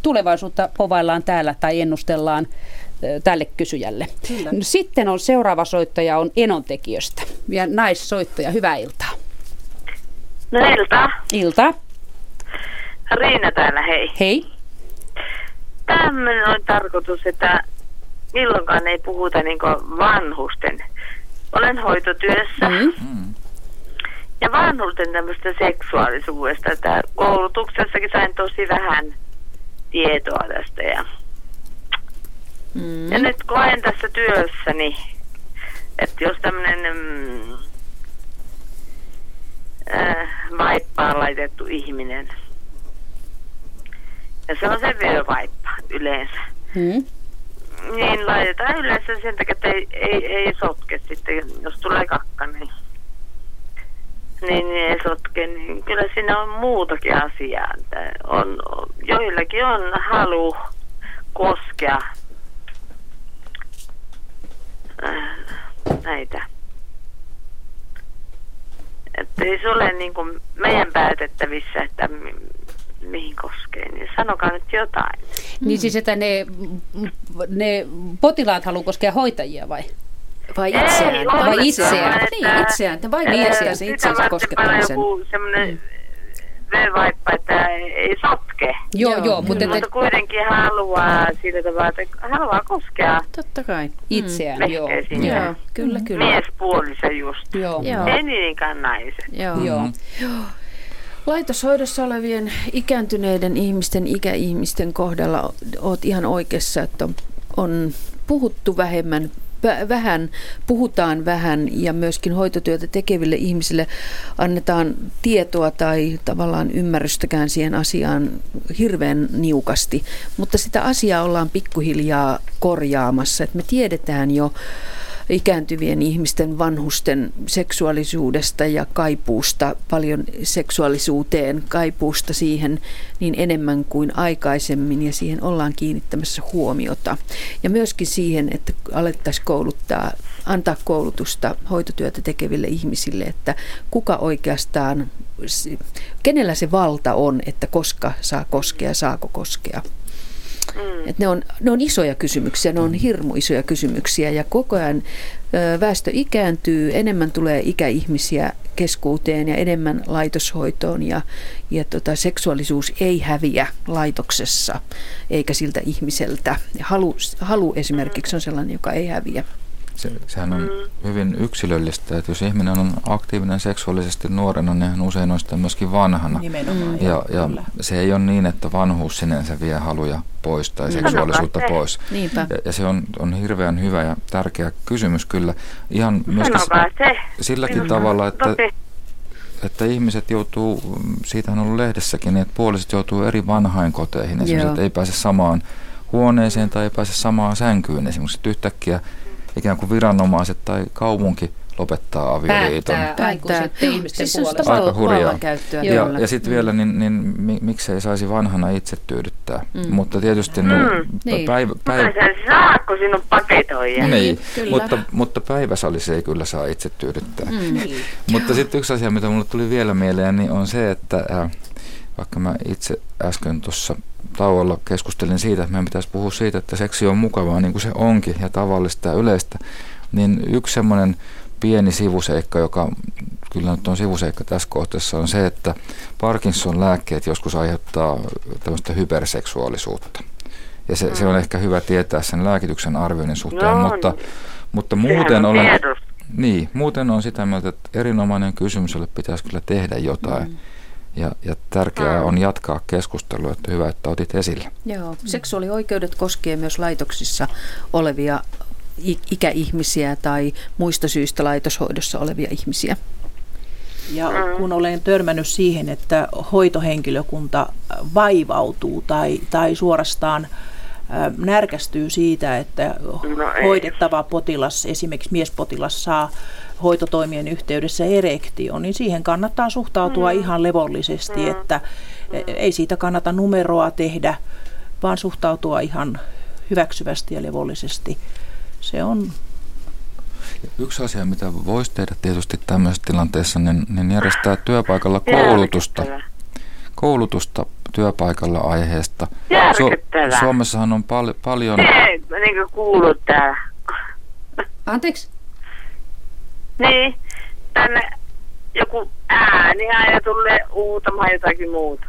tulevaisuutta povaillaan täällä tai ennustellaan tälle kysyjälle. Kyllä. Sitten on seuraava soittaja on enontekijöstä ja naissoittaja. Hyvää iltaa. No iltaa. Ilta. Riina täällä, hei. Hei. Tämmöinen on tarkoitus, että milloinkaan ei puhuta niin vanhusten. Olen hoitotyössä Mm. Ja vanhusten tämmöistä seksuaalisuudesta. Että koulutuksessakin sain tosi vähän tietoa tästä. Ja, Mm. ja nyt koen tässä työssäni, että jos tämmöinen mm, äh, vaippaan laitettu ihminen, ja se on se vyövaippa yleensä. Mm. Niin laitetaan yleensä sen takia, että ei, ei, ei sotke sitten, jos tulee kakka, niin, niin, sotke. Niin kyllä siinä on muutakin asiaa. On, joillakin on halu koskea äh, näitä. Että ei se ole niin kuin meidän päätettävissä, että mi, mihin koskee, niin sanokaa nyt jotain. Niin siis, että ne, ne potilaat haluaa koskea hoitajia vai? Vai Ei, itseään? on vai se itseään? sellainen, Niin, että- itseään. Te vai että itseään se sitä itsensä varten koskettamisen. Joku semmoinen vaippa, että ei sotke. Joo, joo, joo mutta, mutta kuitenkin haluaa sillä tavalla, että haluaa koskea. Totta kai. Itseään, mm. joo. joo. Kyllä, kyllä. Miespuolissa just. Joo. joo. Ei niinkään naiset. Joo. joo. Laitoshoidossa olevien ikääntyneiden ihmisten, ikäihmisten kohdalla olet ihan oikeassa, että on puhuttu vähemmän vähän, puhutaan vähän ja myöskin hoitotyötä tekeville ihmisille annetaan tietoa tai tavallaan ymmärrystäkään siihen asiaan hirveän niukasti. Mutta sitä asiaa ollaan pikkuhiljaa korjaamassa. että me tiedetään jo ikääntyvien ihmisten vanhusten seksuaalisuudesta ja kaipuusta, paljon seksuaalisuuteen, kaipuusta siihen niin enemmän kuin aikaisemmin ja siihen ollaan kiinnittämässä huomiota. Ja myöskin siihen, että alettaisiin kouluttaa, antaa koulutusta hoitotyötä tekeville ihmisille, että kuka oikeastaan, kenellä se valta on, että koska saa koskea, saako koskea. Mm. Et ne, on, ne on isoja kysymyksiä, ne on hirmu isoja kysymyksiä ja koko ajan väestö ikääntyy, enemmän tulee ikäihmisiä keskuuteen ja enemmän laitoshoitoon ja, ja tota, seksuaalisuus ei häviä laitoksessa eikä siltä ihmiseltä. Halu, halu esimerkiksi on sellainen, joka ei häviä. Se, sehän on mm. hyvin yksilöllistä, että jos ihminen on aktiivinen seksuaalisesti nuorena, niin hän usein on sitä myöskin vanhana. Nimenomaan, ja, ja, se ei ole niin, että vanhuus sinänsä vie haluja pois tai mm. seksuaalisuutta Sanokaa pois. Niinpä. Ja, ja se on, on hirveän hyvä ja tärkeä kysymys kyllä. Ihan myöskin se. silläkin Minun tavalla, että, että ihmiset joutuu, siitä on ollut lehdessäkin, että puoliset joutuu eri vanhainkoteihin. Esimerkiksi, että ei pääse samaan huoneeseen tai ei pääse samaan sänkyyn. Esimerkiksi että yhtäkkiä ikään kuin viranomaiset tai kaupunki lopettaa avioliiton. Päättää ihmisten siis puolesta. Aika hurjaa. Ja, ja, ja sitten vielä, niin, niin miksei saisi vanhana itse tyydyttää. Mm. Mutta tietysti mm. ne niin. päivä... päivä saako sinun paketoida? Niin, niin mutta, mutta päiväsalissa ei kyllä saa itse tyydyttää. Mm. mutta sitten yksi asia, mitä mulle tuli vielä mieleen, niin on se, että äh, vaikka mä itse äsken tuossa tauolla keskustelin siitä, että meidän pitäisi puhua siitä, että seksi on mukavaa niin kuin se onkin ja tavallista ja yleistä, niin yksi semmoinen pieni sivuseikka, joka kyllä nyt on sivuseikka tässä kohteessa, on se, että Parkinson-lääkkeet joskus aiheuttaa tämmöistä hyperseksuaalisuutta. Ja se, mm. se on ehkä hyvä tietää sen lääkityksen arvioinnin suhteen, no, mutta, mutta muuten olen, niin, muuten on sitä mieltä, että erinomainen kysymys, jolle pitäisi kyllä tehdä jotain. Mm. Ja, ja tärkeää on jatkaa keskustelua, että hyvä, että otit esille. Joo, seksuaalioikeudet koskee myös laitoksissa olevia ikäihmisiä tai muista syistä laitoshoidossa olevia ihmisiä. Ja kun olen törmännyt siihen, että hoitohenkilökunta vaivautuu tai, tai suorastaan närkästyy siitä, että no hoidettava potilas, esimerkiksi miespotilas, saa hoitotoimien yhteydessä erektio, niin siihen kannattaa suhtautua mm. ihan levollisesti, mm. että ei siitä kannata numeroa tehdä, vaan suhtautua ihan hyväksyvästi ja levollisesti. Se on Yksi asia, mitä voisi tehdä tietysti tämmöisessä tilanteessa, niin, niin järjestää työpaikalla koulutusta. Koulutusta työpaikalla aiheesta. Su- Suomessahan on pal- paljon... Ei, niin kuin kuuluu täällä. Anteeksi? Niin, tänne joku ääni aina tulee uutamaan jotakin muuta.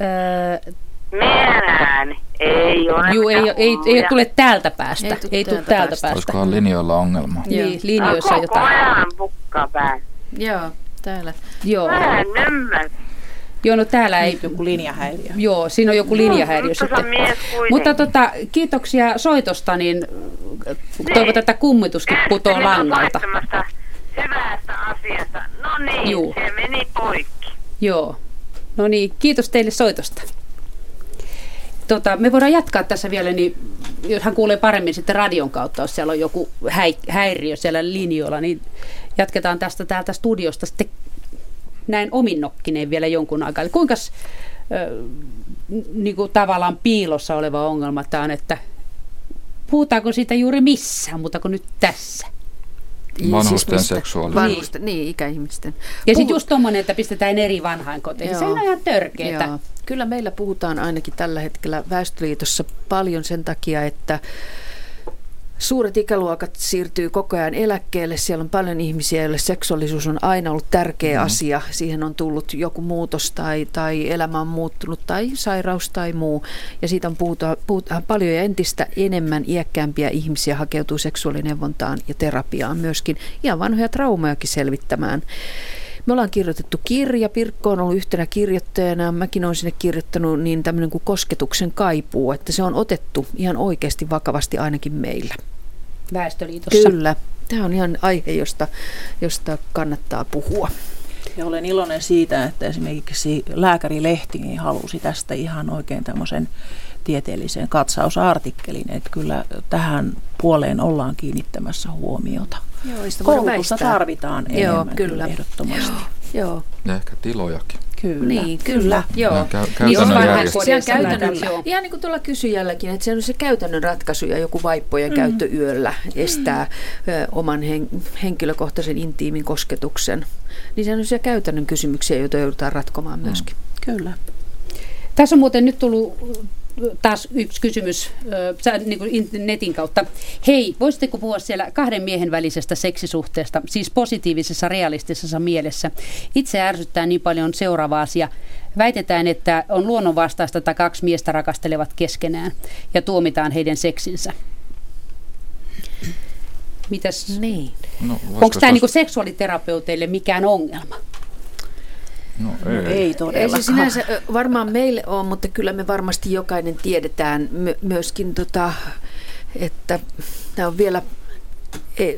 Öö, Meidän ääni. Ei ole. Juu, ei, ei, ei, ei tule täältä päästä. Ei, ei tule täältä päästä. päästä. Olisikohan linjoilla ongelma? Niin, linjoissa jotain. Koko ajan pukkaa päällä. Joo, täällä. Joo. Mä en ymmärrä. Joo, no täällä ei... Joku linjahäiriö. Joo, siinä on joku linjahäiriö no, sitten. Mutta tota, kiitoksia soitosta, niin, toivotaan, että kummituskin putoo langalta. hyvästä asiasta. No niin, Juu. se meni poikki. Joo. No niin, kiitos teille soitosta. Tota, me voidaan jatkaa tässä vielä, niin jos hän kuulee paremmin sitten radion kautta, jos siellä on joku häiriö siellä linjoilla, niin jatketaan tästä täältä studiosta sitten näin ominnokkineen vielä jonkun aikaa. Eli kuinka niin kuin tavallaan piilossa oleva ongelma tämä on, että puhutaanko siitä juuri missään, mutta kuin nyt tässä? Vanhusten siis seksuaalisuus. Vanhusten, niin, ikäihmisten. Ja sitten just tuommoinen, että pistetään eri vanhainkotiin. Se on ihan törkeetä. Joo. Kyllä meillä puhutaan ainakin tällä hetkellä Väestöliitossa paljon sen takia, että suuret ikäluokat siirtyy koko ajan eläkkeelle. Siellä on paljon ihmisiä, joille seksuaalisuus on aina ollut tärkeä mm. asia. Siihen on tullut joku muutos tai, tai elämä on muuttunut tai sairaus tai muu. Ja siitä on puhutaan, puhutaan paljon ja entistä enemmän iäkkäämpiä ihmisiä hakeutuu seksuaalineuvontaan ja terapiaan myöskin. Ihan vanhoja traumajakin selvittämään. Me ollaan kirjoitettu kirja, Pirkko on ollut yhtenä kirjoittajana, mäkin olen sinne kirjoittanut niin tämmöinen kuin kosketuksen kaipuu, että se on otettu ihan oikeasti vakavasti ainakin meillä. Väestöliitossa. Kyllä. Tämä on ihan aihe, josta, josta kannattaa puhua. Ja olen iloinen siitä, että esimerkiksi lääkärilehti niin halusi tästä ihan oikein tämmöisen tieteellisen katsausartikkelin, että kyllä tähän puoleen ollaan kiinnittämässä huomiota. Joo, Koulutusta tarvitaan Joo, enemmän kyllä. ehdottomasti. Joo. Joo. Ja ehkä tilojakin. Kyllä. Niin, kyllä. Joo. Kä- niin, on se on käytännön, ihan niin kuin tuolla kysyjälläkin, että se on se käytännön ratkaisu ja joku vaippojen mm. käyttö yöllä estää ö, oman hen, henkilökohtaisen intiimin kosketuksen. Niin se on se käytännön kysymyksiä, joita joudutaan ratkomaan mm. myöskin. Mm. Kyllä. Tässä on muuten nyt tullut taas yksi kysymys äh, niin kuin netin kautta. Hei, voisitteko puhua siellä kahden miehen välisestä seksisuhteesta, siis positiivisessa realistisessa mielessä? Itse ärsyttää niin paljon seuraava asia. Väitetään, että on luonnonvastaista, että kaksi miestä rakastelevat keskenään ja tuomitaan heidän seksinsä. Mitäs? Niin. No, Onko tämä niin seksuaaliterapeuteille mikään ongelma? No ei. No, ei todellakaan. Ei se sinänsä varmaan meille ole, mutta kyllä me varmasti jokainen tiedetään myöskin, tota, että tämä on vielä e,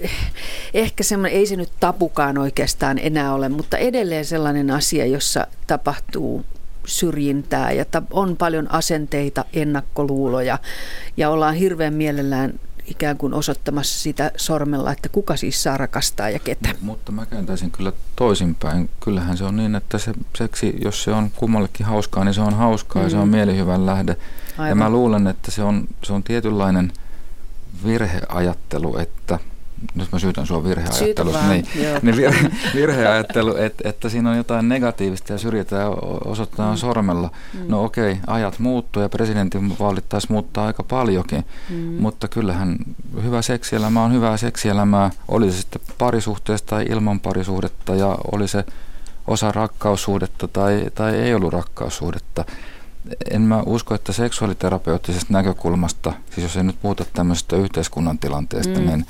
ehkä semmoinen, ei se nyt tapukaan oikeastaan enää ole, mutta edelleen sellainen asia, jossa tapahtuu syrjintää ja on paljon asenteita, ennakkoluuloja ja ollaan hirveän mielellään ikään kuin osoittamassa sitä sormella, että kuka siis saa rakastaa ja ketä. Mutta mä kääntäisin kyllä toisinpäin. Kyllähän se on niin, että se seksi, jos se on kummallekin hauskaa, niin se on hauskaa mm. ja se on mm. mielihyvän lähde. Aivan. Ja mä luulen, että se on, se on tietynlainen virheajattelu, että – nyt mä syytän sua virheajattelusta, niin, niin virhe, virheajattelu, että, että siinä on jotain negatiivista ja syrjitään ja osoitetaan mm. sormella. Mm. No okei, okay, ajat muuttuu ja presidentin vaalit taisi muuttaa aika paljonkin, mm. mutta kyllähän hyvä seksielämä on hyvää seksielämää, oli se sitten parisuhteesta tai ilman parisuhdetta ja oli se osa rakkaussuhdetta tai, tai ei ollut rakkaussuhdetta. En mä usko, että seksuaaliterapeuttisesta näkökulmasta, siis jos ei nyt puhuta tämmöisestä yhteiskunnan tilanteesta, mm. niin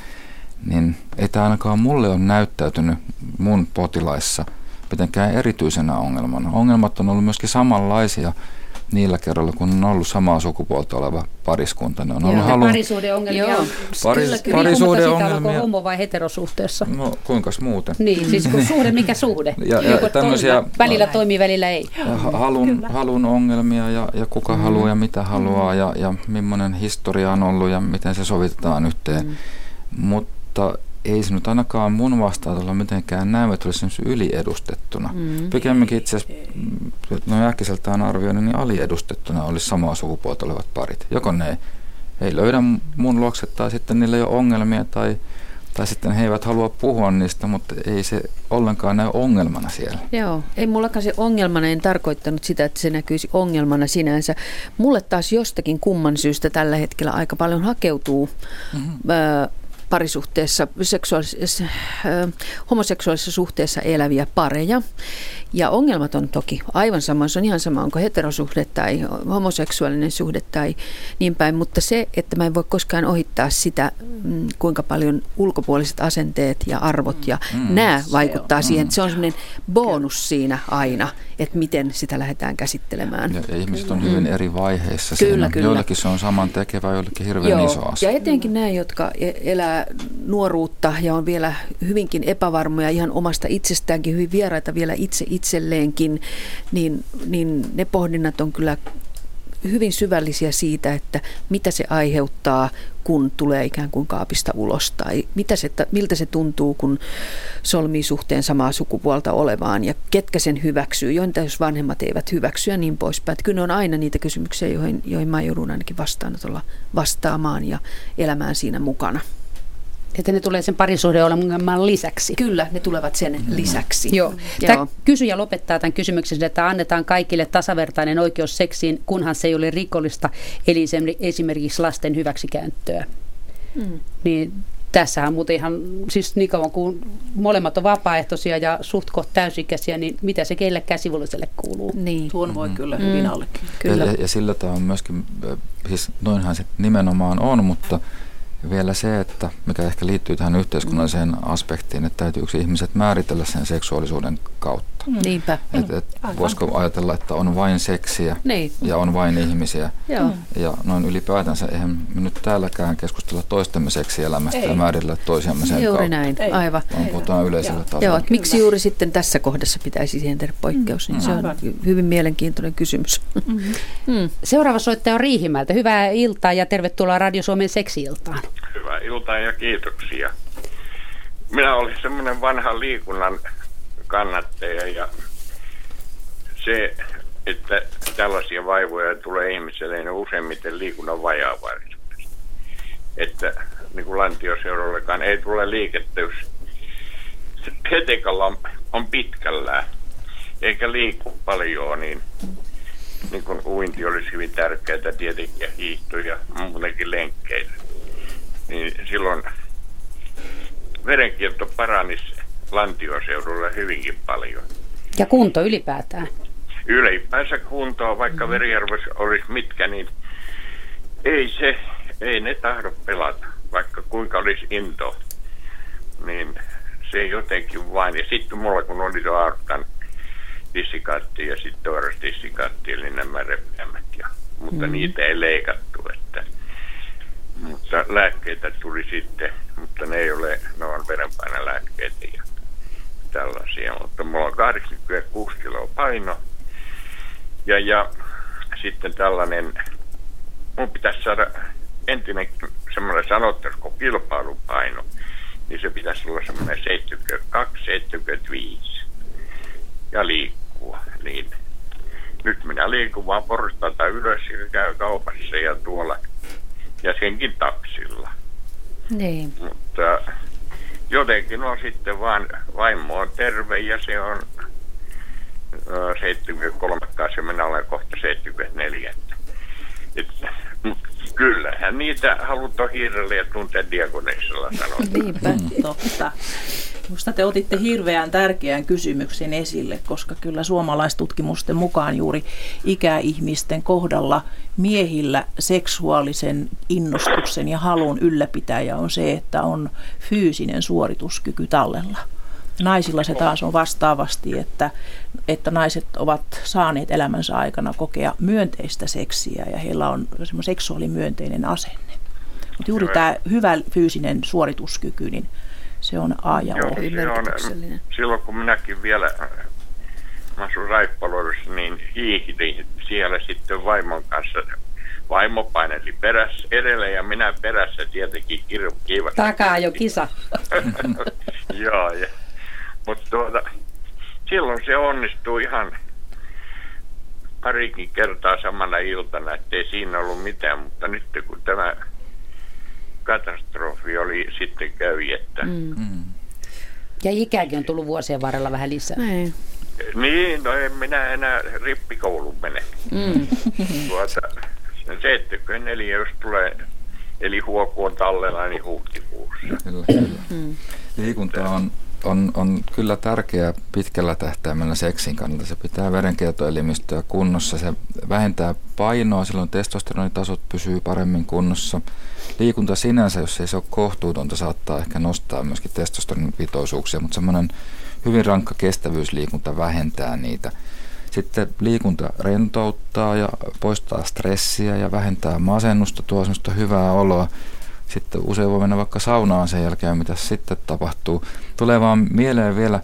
niin ei tämä ainakaan mulle ole näyttäytynyt mun potilaissa mitenkään erityisenä ongelmana. Ongelmat on ollut myöskin samanlaisia niillä kerralla, kun on ollut samaa sukupuolta oleva pariskunta. Ne on ollut halu... Parisuhdeongelmia. Joo. Paris, kyllä, kyllä. Parisuhdeongelmia. Onko homo vai heterosuhteessa? No kuinka muuten. Niin, siis kun <laughs> suhde, mikä suhde? ja, ja tämmöisiä, välillä toimii, välillä ei. Halun, halun ongelmia ja, ja kuka mm. haluaa ja mitä haluaa mm. ja, ja millainen historia on ollut ja miten se sovitetaan yhteen. Mm. Mutta mutta ei se nyt ainakaan mun vastaanotolla mitenkään näy, että olisi yliedustettuna. Mm. Pikemminkin itse asiassa, no äkkiseltään arvioin, niin aliedustettuna olisi samaa sukupuolta olevat parit. Joko ne ei löydä mun luokse tai sitten niillä ei ole ongelmia tai, tai sitten he eivät halua puhua niistä, mutta ei se ollenkaan näy ongelmana siellä. Joo, ei mullakaan se ongelmana, en tarkoittanut sitä, että se näkyisi ongelmana sinänsä. Mulle taas jostakin kumman syystä tällä hetkellä aika paljon hakeutuu mm-hmm. ö, parisuhteessa, seksuaalis- äh, homoseksuaalisessa suhteessa eläviä pareja. Ja ongelmat on toki aivan sama, se on ihan sama, onko heterosuhde tai homoseksuaalinen suhde tai niin päin, mutta se, että mä en voi koskaan ohittaa sitä, mm, kuinka paljon ulkopuoliset asenteet ja arvot ja mm, nämä vaikuttaa on. siihen, että se on semmoinen bonus siinä aina, että miten sitä lähdetään käsittelemään. Ja, ja ihmiset on hyvin mm. eri vaiheissa kyllä, siinä. Kyllä. Joillekin se on saman tekevä, joillekin hirveän Joo. iso asia. Ja etenkin nämä, jotka e- nuoruutta ja on vielä hyvinkin epävarmoja ihan omasta itsestäänkin, hyvin vieraita vielä itse itselleenkin, niin, niin ne pohdinnat on kyllä hyvin syvällisiä siitä, että mitä se aiheuttaa, kun tulee ikään kuin kaapista ulos, tai mitä se, miltä se tuntuu, kun solmii suhteen samaa sukupuolta olevaan, ja ketkä sen hyväksyy, joita jos vanhemmat eivät hyväksy ja niin poispäin. Että kyllä ne on aina niitä kysymyksiä, joihin, joihin mä joudun ainakin vastaanotolla vastaamaan ja elämään siinä mukana. Että ne tulee sen parisuhdeongelman lisäksi. Kyllä, ne tulevat sen lisäksi. Joo. Tämä kysyjä lopettaa tämän kysymyksen, että annetaan kaikille tasavertainen oikeus seksiin, kunhan se ei ole rikollista, eli esimerkiksi lasten hyväksikäyttöä. Mm. Niin tässähän muuten ihan, siis niin kauan kuin molemmat on vapaaehtoisia ja suht täysikäisiä, niin mitä se keille käsivulliselle kuuluu? Niin. Tuon voi mm. kyllä hyvin mm. Kyllä. Ja, ja sillä tämä on myöskin, siis noinhan se nimenomaan on, mutta vielä se, että mikä ehkä liittyy tähän yhteiskunnalliseen aspektiin, että täytyykö ihmiset määritellä sen seksuaalisuuden kautta. Mm. Niinpä. Et, et voisiko ajatella, että on vain seksiä niin. ja on vain ihmisiä. Joo. Ja noin ylipäätänsä, eihän me nyt täälläkään keskustella toistemme seksielämästä Ei. ja määritellä toisiamme sen Juuri kautta. näin, Ei. aivan. Vaan puhutaan yleisellä tasolla. Joo, että miksi juuri sitten tässä kohdassa pitäisi siihen tehdä poikkeus, niin mm. se on hyvin mielenkiintoinen kysymys. Mm-hmm. Mm. Seuraava soittaja on Riihimäeltä. Hyvää iltaa ja tervetuloa Radio Suomen seksi-iltaan. Hyvää iltaa ja kiitoksia. Minä olin semmoinen vanha liikunnan kannattaja ja se, että tällaisia vaivoja tulee ihmiselle, niin useimmiten liikunnan vajaavaisuudesta. Että niin kuin lantioseurallekaan ei tule liikettä, jos hetekalla on, on pitkällään eikä liiku paljon, niin, niin kuin uinti olisi hyvin tärkeää tietenkin ja hiihto ja muutenkin lenkkeillä. Niin silloin verenkierto paranisi lantioseudulla hyvinkin paljon. Ja kunto ylipäätään? Ylipäänsä kuntoa, vaikka mm. verijärves olisi mitkä, niin ei se, ei ne tahdo pelata, vaikka kuinka olisi into. Niin se jotenkin vain. Ja sitten mulla kun oli tuo Arkkan tissikaatti ja sitten toiras tissikaatti, eli nämä repeämät. Ja, mutta mm. niitä ei leikattu, että mutta lääkkeitä tuli sitten, mutta ne ei ole, ne on verenpainelääkkeitä ja tällaisia, mutta mulla on 86 kiloa paino ja, ja sitten tällainen, mun pitäisi saada entinen semmoinen sanottaisi kuin kilpailupaino, niin se pitäisi olla semmoinen 72-75 ja liikkua. Niin nyt minä liikun vaan porstaita ylös ja käy kaupassa ja tuolla ja senkin taksilla. Niin. Mutta jotenkin on sitten vaan, vaimo on terve ja se on 73 kanssa, minä olen kohta 74. Et, kyllähän niitä halutaan hiirellä ja tuntea diakoneksella sanoa. Niinpä, totta. Minusta te otitte hirveän tärkeän kysymyksen esille, koska kyllä suomalaistutkimusten mukaan juuri ikäihmisten kohdalla miehillä seksuaalisen innostuksen ja halun ylläpitäjä on se, että on fyysinen suorituskyky tallella. Naisilla se taas on vastaavasti, että, että naiset ovat saaneet elämänsä aikana kokea myönteistä seksiä ja heillä on semmoinen seksuaalimyönteinen asenne. Mutta juuri tämä hyvä fyysinen suorituskyky, niin se on A ja O. Joo, se on, silloin kun minäkin vielä asun Raippaloidussa, niin hiihdin siellä sitten vaimon kanssa. Vaimo paineli perässä edelleen ja minä perässä tietenkin kiiva. Takaa jo kisa. <laughs> Joo, ja, mutta tuota, silloin se onnistuu ihan parikin kertaa samana iltana, ettei siinä ollut mitään, mutta nyt kun tämä katastrofi oli sitten kävi, että... Mm. mm. Ja ikäkin on tullut vuosien varrella vähän lisää. Niin. Niin, no en minä enää rippikouluun mene. Mm. <laughs> Tuota, 74, jos tulee, eli huokuon tallella, niin huhtikuussa. Kyllä, kyllä. Mm. Liikunta on, on, on kyllä tärkeää pitkällä tähtäimellä seksin kannalta. Se pitää verenkiertoelimistöä kunnossa, se vähentää painoa, silloin testosteronitasot pysyy paremmin kunnossa – liikunta sinänsä, jos ei se ole kohtuutonta, saattaa ehkä nostaa myöskin testosteronin pitoisuuksia, mutta semmoinen hyvin rankka kestävyysliikunta vähentää niitä. Sitten liikunta rentouttaa ja poistaa stressiä ja vähentää masennusta, tuo semmoista hyvää oloa. Sitten usein voi mennä vaikka saunaan sen jälkeen, mitä sitten tapahtuu. Tulee vaan mieleen vielä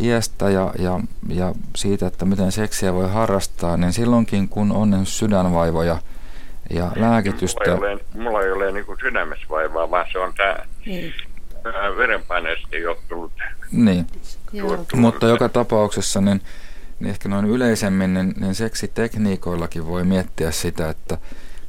iästä ja, ja, ja siitä, että miten seksiä voi harrastaa, niin silloinkin kun on sydänvaivoja – ja lääkitystä. Mulla ei ole, mulla ei ole niin kuin sydämessä vaivaa, vaan se on tämä niin. verenpaineesta johtunut. Niin, mutta joka tapauksessa niin, niin ehkä noin yleisemmin, niin, niin seksitekniikoillakin voi miettiä sitä, että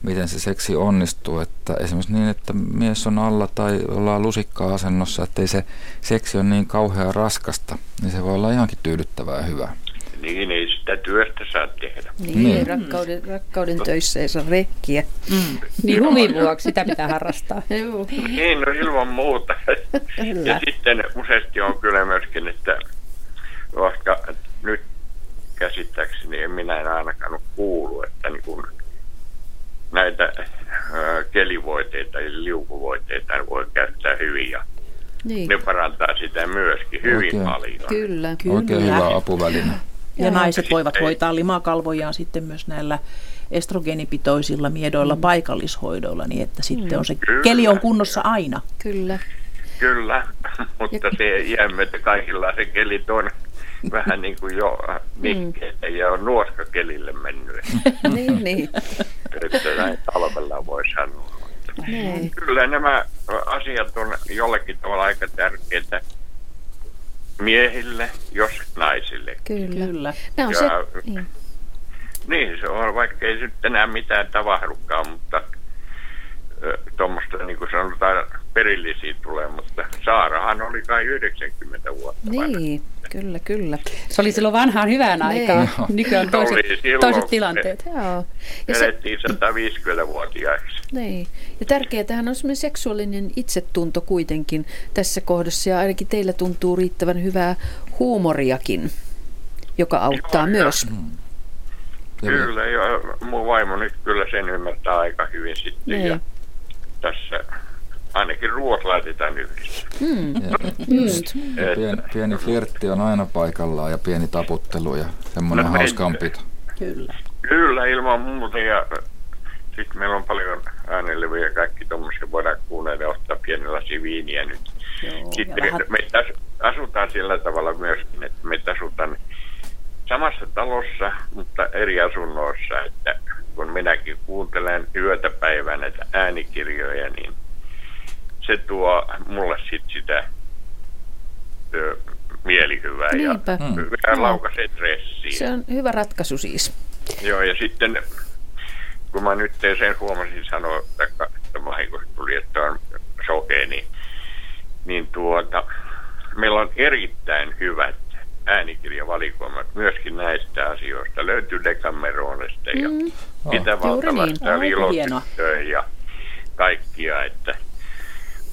miten se seksi onnistuu. Että esimerkiksi niin, että mies on alla tai ollaan lusikka-asennossa, ettei se seksi ole niin kauhean raskasta, niin se voi olla ihankin tyydyttävää ja hyvää. Niin, ei sitä työstä saa tehdä. Niin, niin. Rakkauden, rakkauden töissä ei saa rekkiä. Mm. Niin huvin vuoksi sitä pitää harrastaa. <laughs> niin, no ilman muuta. ja sitten useasti on kyllä myöskin, että koska nyt käsittääkseni en minä en ainakaan kuulu, että niin kun näitä kelivoiteita eli liukuvoiteita voi käyttää hyvin ja niin. ne parantaa sitä myöskin hyvin Oikein. paljon. Kyllä, kyllä. Oikein hyvä apuväline. Ja, ja naiset voivat hoitaa limakalvojaan sitten myös näillä estrogeenipitoisilla miedoilla mm. paikallishoidoilla, niin että sitten on se Kyllä. keli on kunnossa aina. Kyllä. Kyllä, <laughs> mutta ja... se jäämme, että kaikilla se keli on <laughs> vähän niin kuin jo mikkeitä mm. ja on nuoskakelille mennyt. <laughs> niin, niin. Että näin talvella voi sanoa. Niin. Kyllä nämä asiat on jollakin tavalla aika tärkeitä miehille, jos naisille. Kyllä. Kyllä. on ja, se, niin. niin, se on, vaikka ei nyt enää mitään tavahdukaan, mutta tuommoista niin kuin sanotaan perillisiä tulee, mutta Saarahan oli kai 90 vuotta Niin, vanha. kyllä, kyllä. Se oli silloin vanhaan hyvään niin. aikaan. Nykyään toiset, silloin, toiset tilanteet. Joo. Ja elettiin se, 150-vuotiaiksi. Niin. Ja tärkeätähän on semmoinen seksuaalinen itsetunto kuitenkin tässä kohdassa, ja ainakin teillä tuntuu riittävän hyvää huumoriakin, joka auttaa Joo, myös. Ja. Mm. Kyllä, ja mun vaimo nyt kyllä sen ymmärtää aika hyvin sitten. Niin. Ja tässä ainakin ruoat laitetaan yhdessä. Mm. Just. Pieni, pieni flirtti on aina paikallaan ja pieni taputtelu ja semmoinen no, hauskanpito. Kyllä. Kyllä, ilman muuta. Ja sitten meillä on paljon äänelevyjä ja kaikki tuommoisia voidaan kuunnella ja ottaa pieni lasi viiniä nyt. Joo, sitten vähän... me asutaan sillä tavalla myöskin, että me asutaan samassa talossa, mutta eri asunnoissa, että kun minäkin kuuntelen yötä päivää näitä äänikirjoja, niin se tuo mulle sit sitä ö, mielihyvää Niinpä. ja mm. laukaisee stressiä. Se on hyvä ratkaisu siis. Joo, ja sitten kun mä nyt sen huomasin sanoa, että vahingossa tuli, että on sokea, niin, niin tuota, meillä on erittäin hyvät äänikirjavalikoimat myöskin näistä asioista. Löytyy Decameronesta ja mm. Itävaltalasta niin. ja kaikkia, että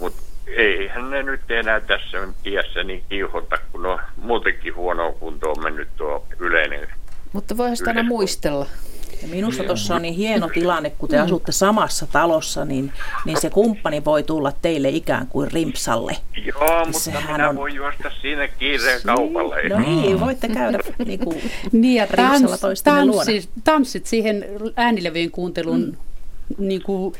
mutta eihän ne nyt enää tässä iässä niin kiihota, kun on muutenkin huono kunto on mennyt tuo yleinen. Mutta voihan sitä aina muistella. Ja minusta tuossa on niin hieno tilanne, kun te mm. asutte samassa talossa, niin, niin se kumppani voi tulla teille ikään kuin rimpsalle. Joo, mutta Sehän minä on... voin juosta siinä kiireen kaupalle. No niin, voitte käydä niin kuin <laughs> niin, ja tans, tanssit, tanssit siihen äänilevyjen kuuntelun mm. niin kuin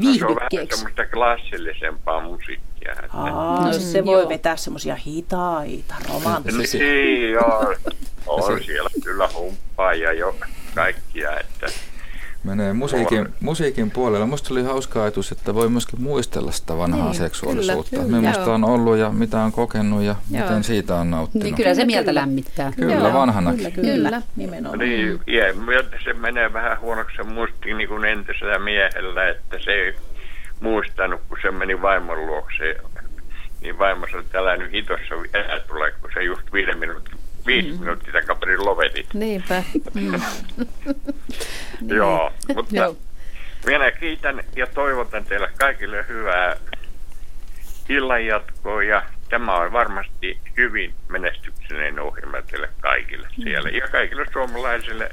viihdykkeeksi. No, se on vähän semmoista klassillisempaa musiikkia. Että... Aa, no, se voi joo. vetää semmoisia hitaita, romanttisia. Niin, joo. On siellä kyllä humppaa ja jo kaikkia, että menee musiikin, musiikin puolella. Musta oli hauska ajatus, että voi myöskin muistella sitä vanhaa niin, seksuaalisuutta. Kyllä, kyllä, Millaista on ollut ja mitä on kokenut ja joo. miten siitä on nauttinut. Niin kyllä se mieltä lämmittää. Kyllä, joo, vanhana. Kyllä, kyllä, kyllä. nimenomaan. Niin, ja, se menee vähän huonoksi se muisti niin kuin entisellä miehellä, että se ei muistanut, kun se meni vaimon luokse. Niin vaimo sanoi, että älä nyt hitossa vielä tulee, kun se just viiden minuutin viisi mm. minuuttia takaperin lovetit. Niinpä. Mm. <laughs> Joo, mutta Joo. minä kiitän ja toivotan teille kaikille hyvää illanjatkoa ja tämä on varmasti hyvin menestyksinen ohjelma teille kaikille siellä ja kaikille suomalaisille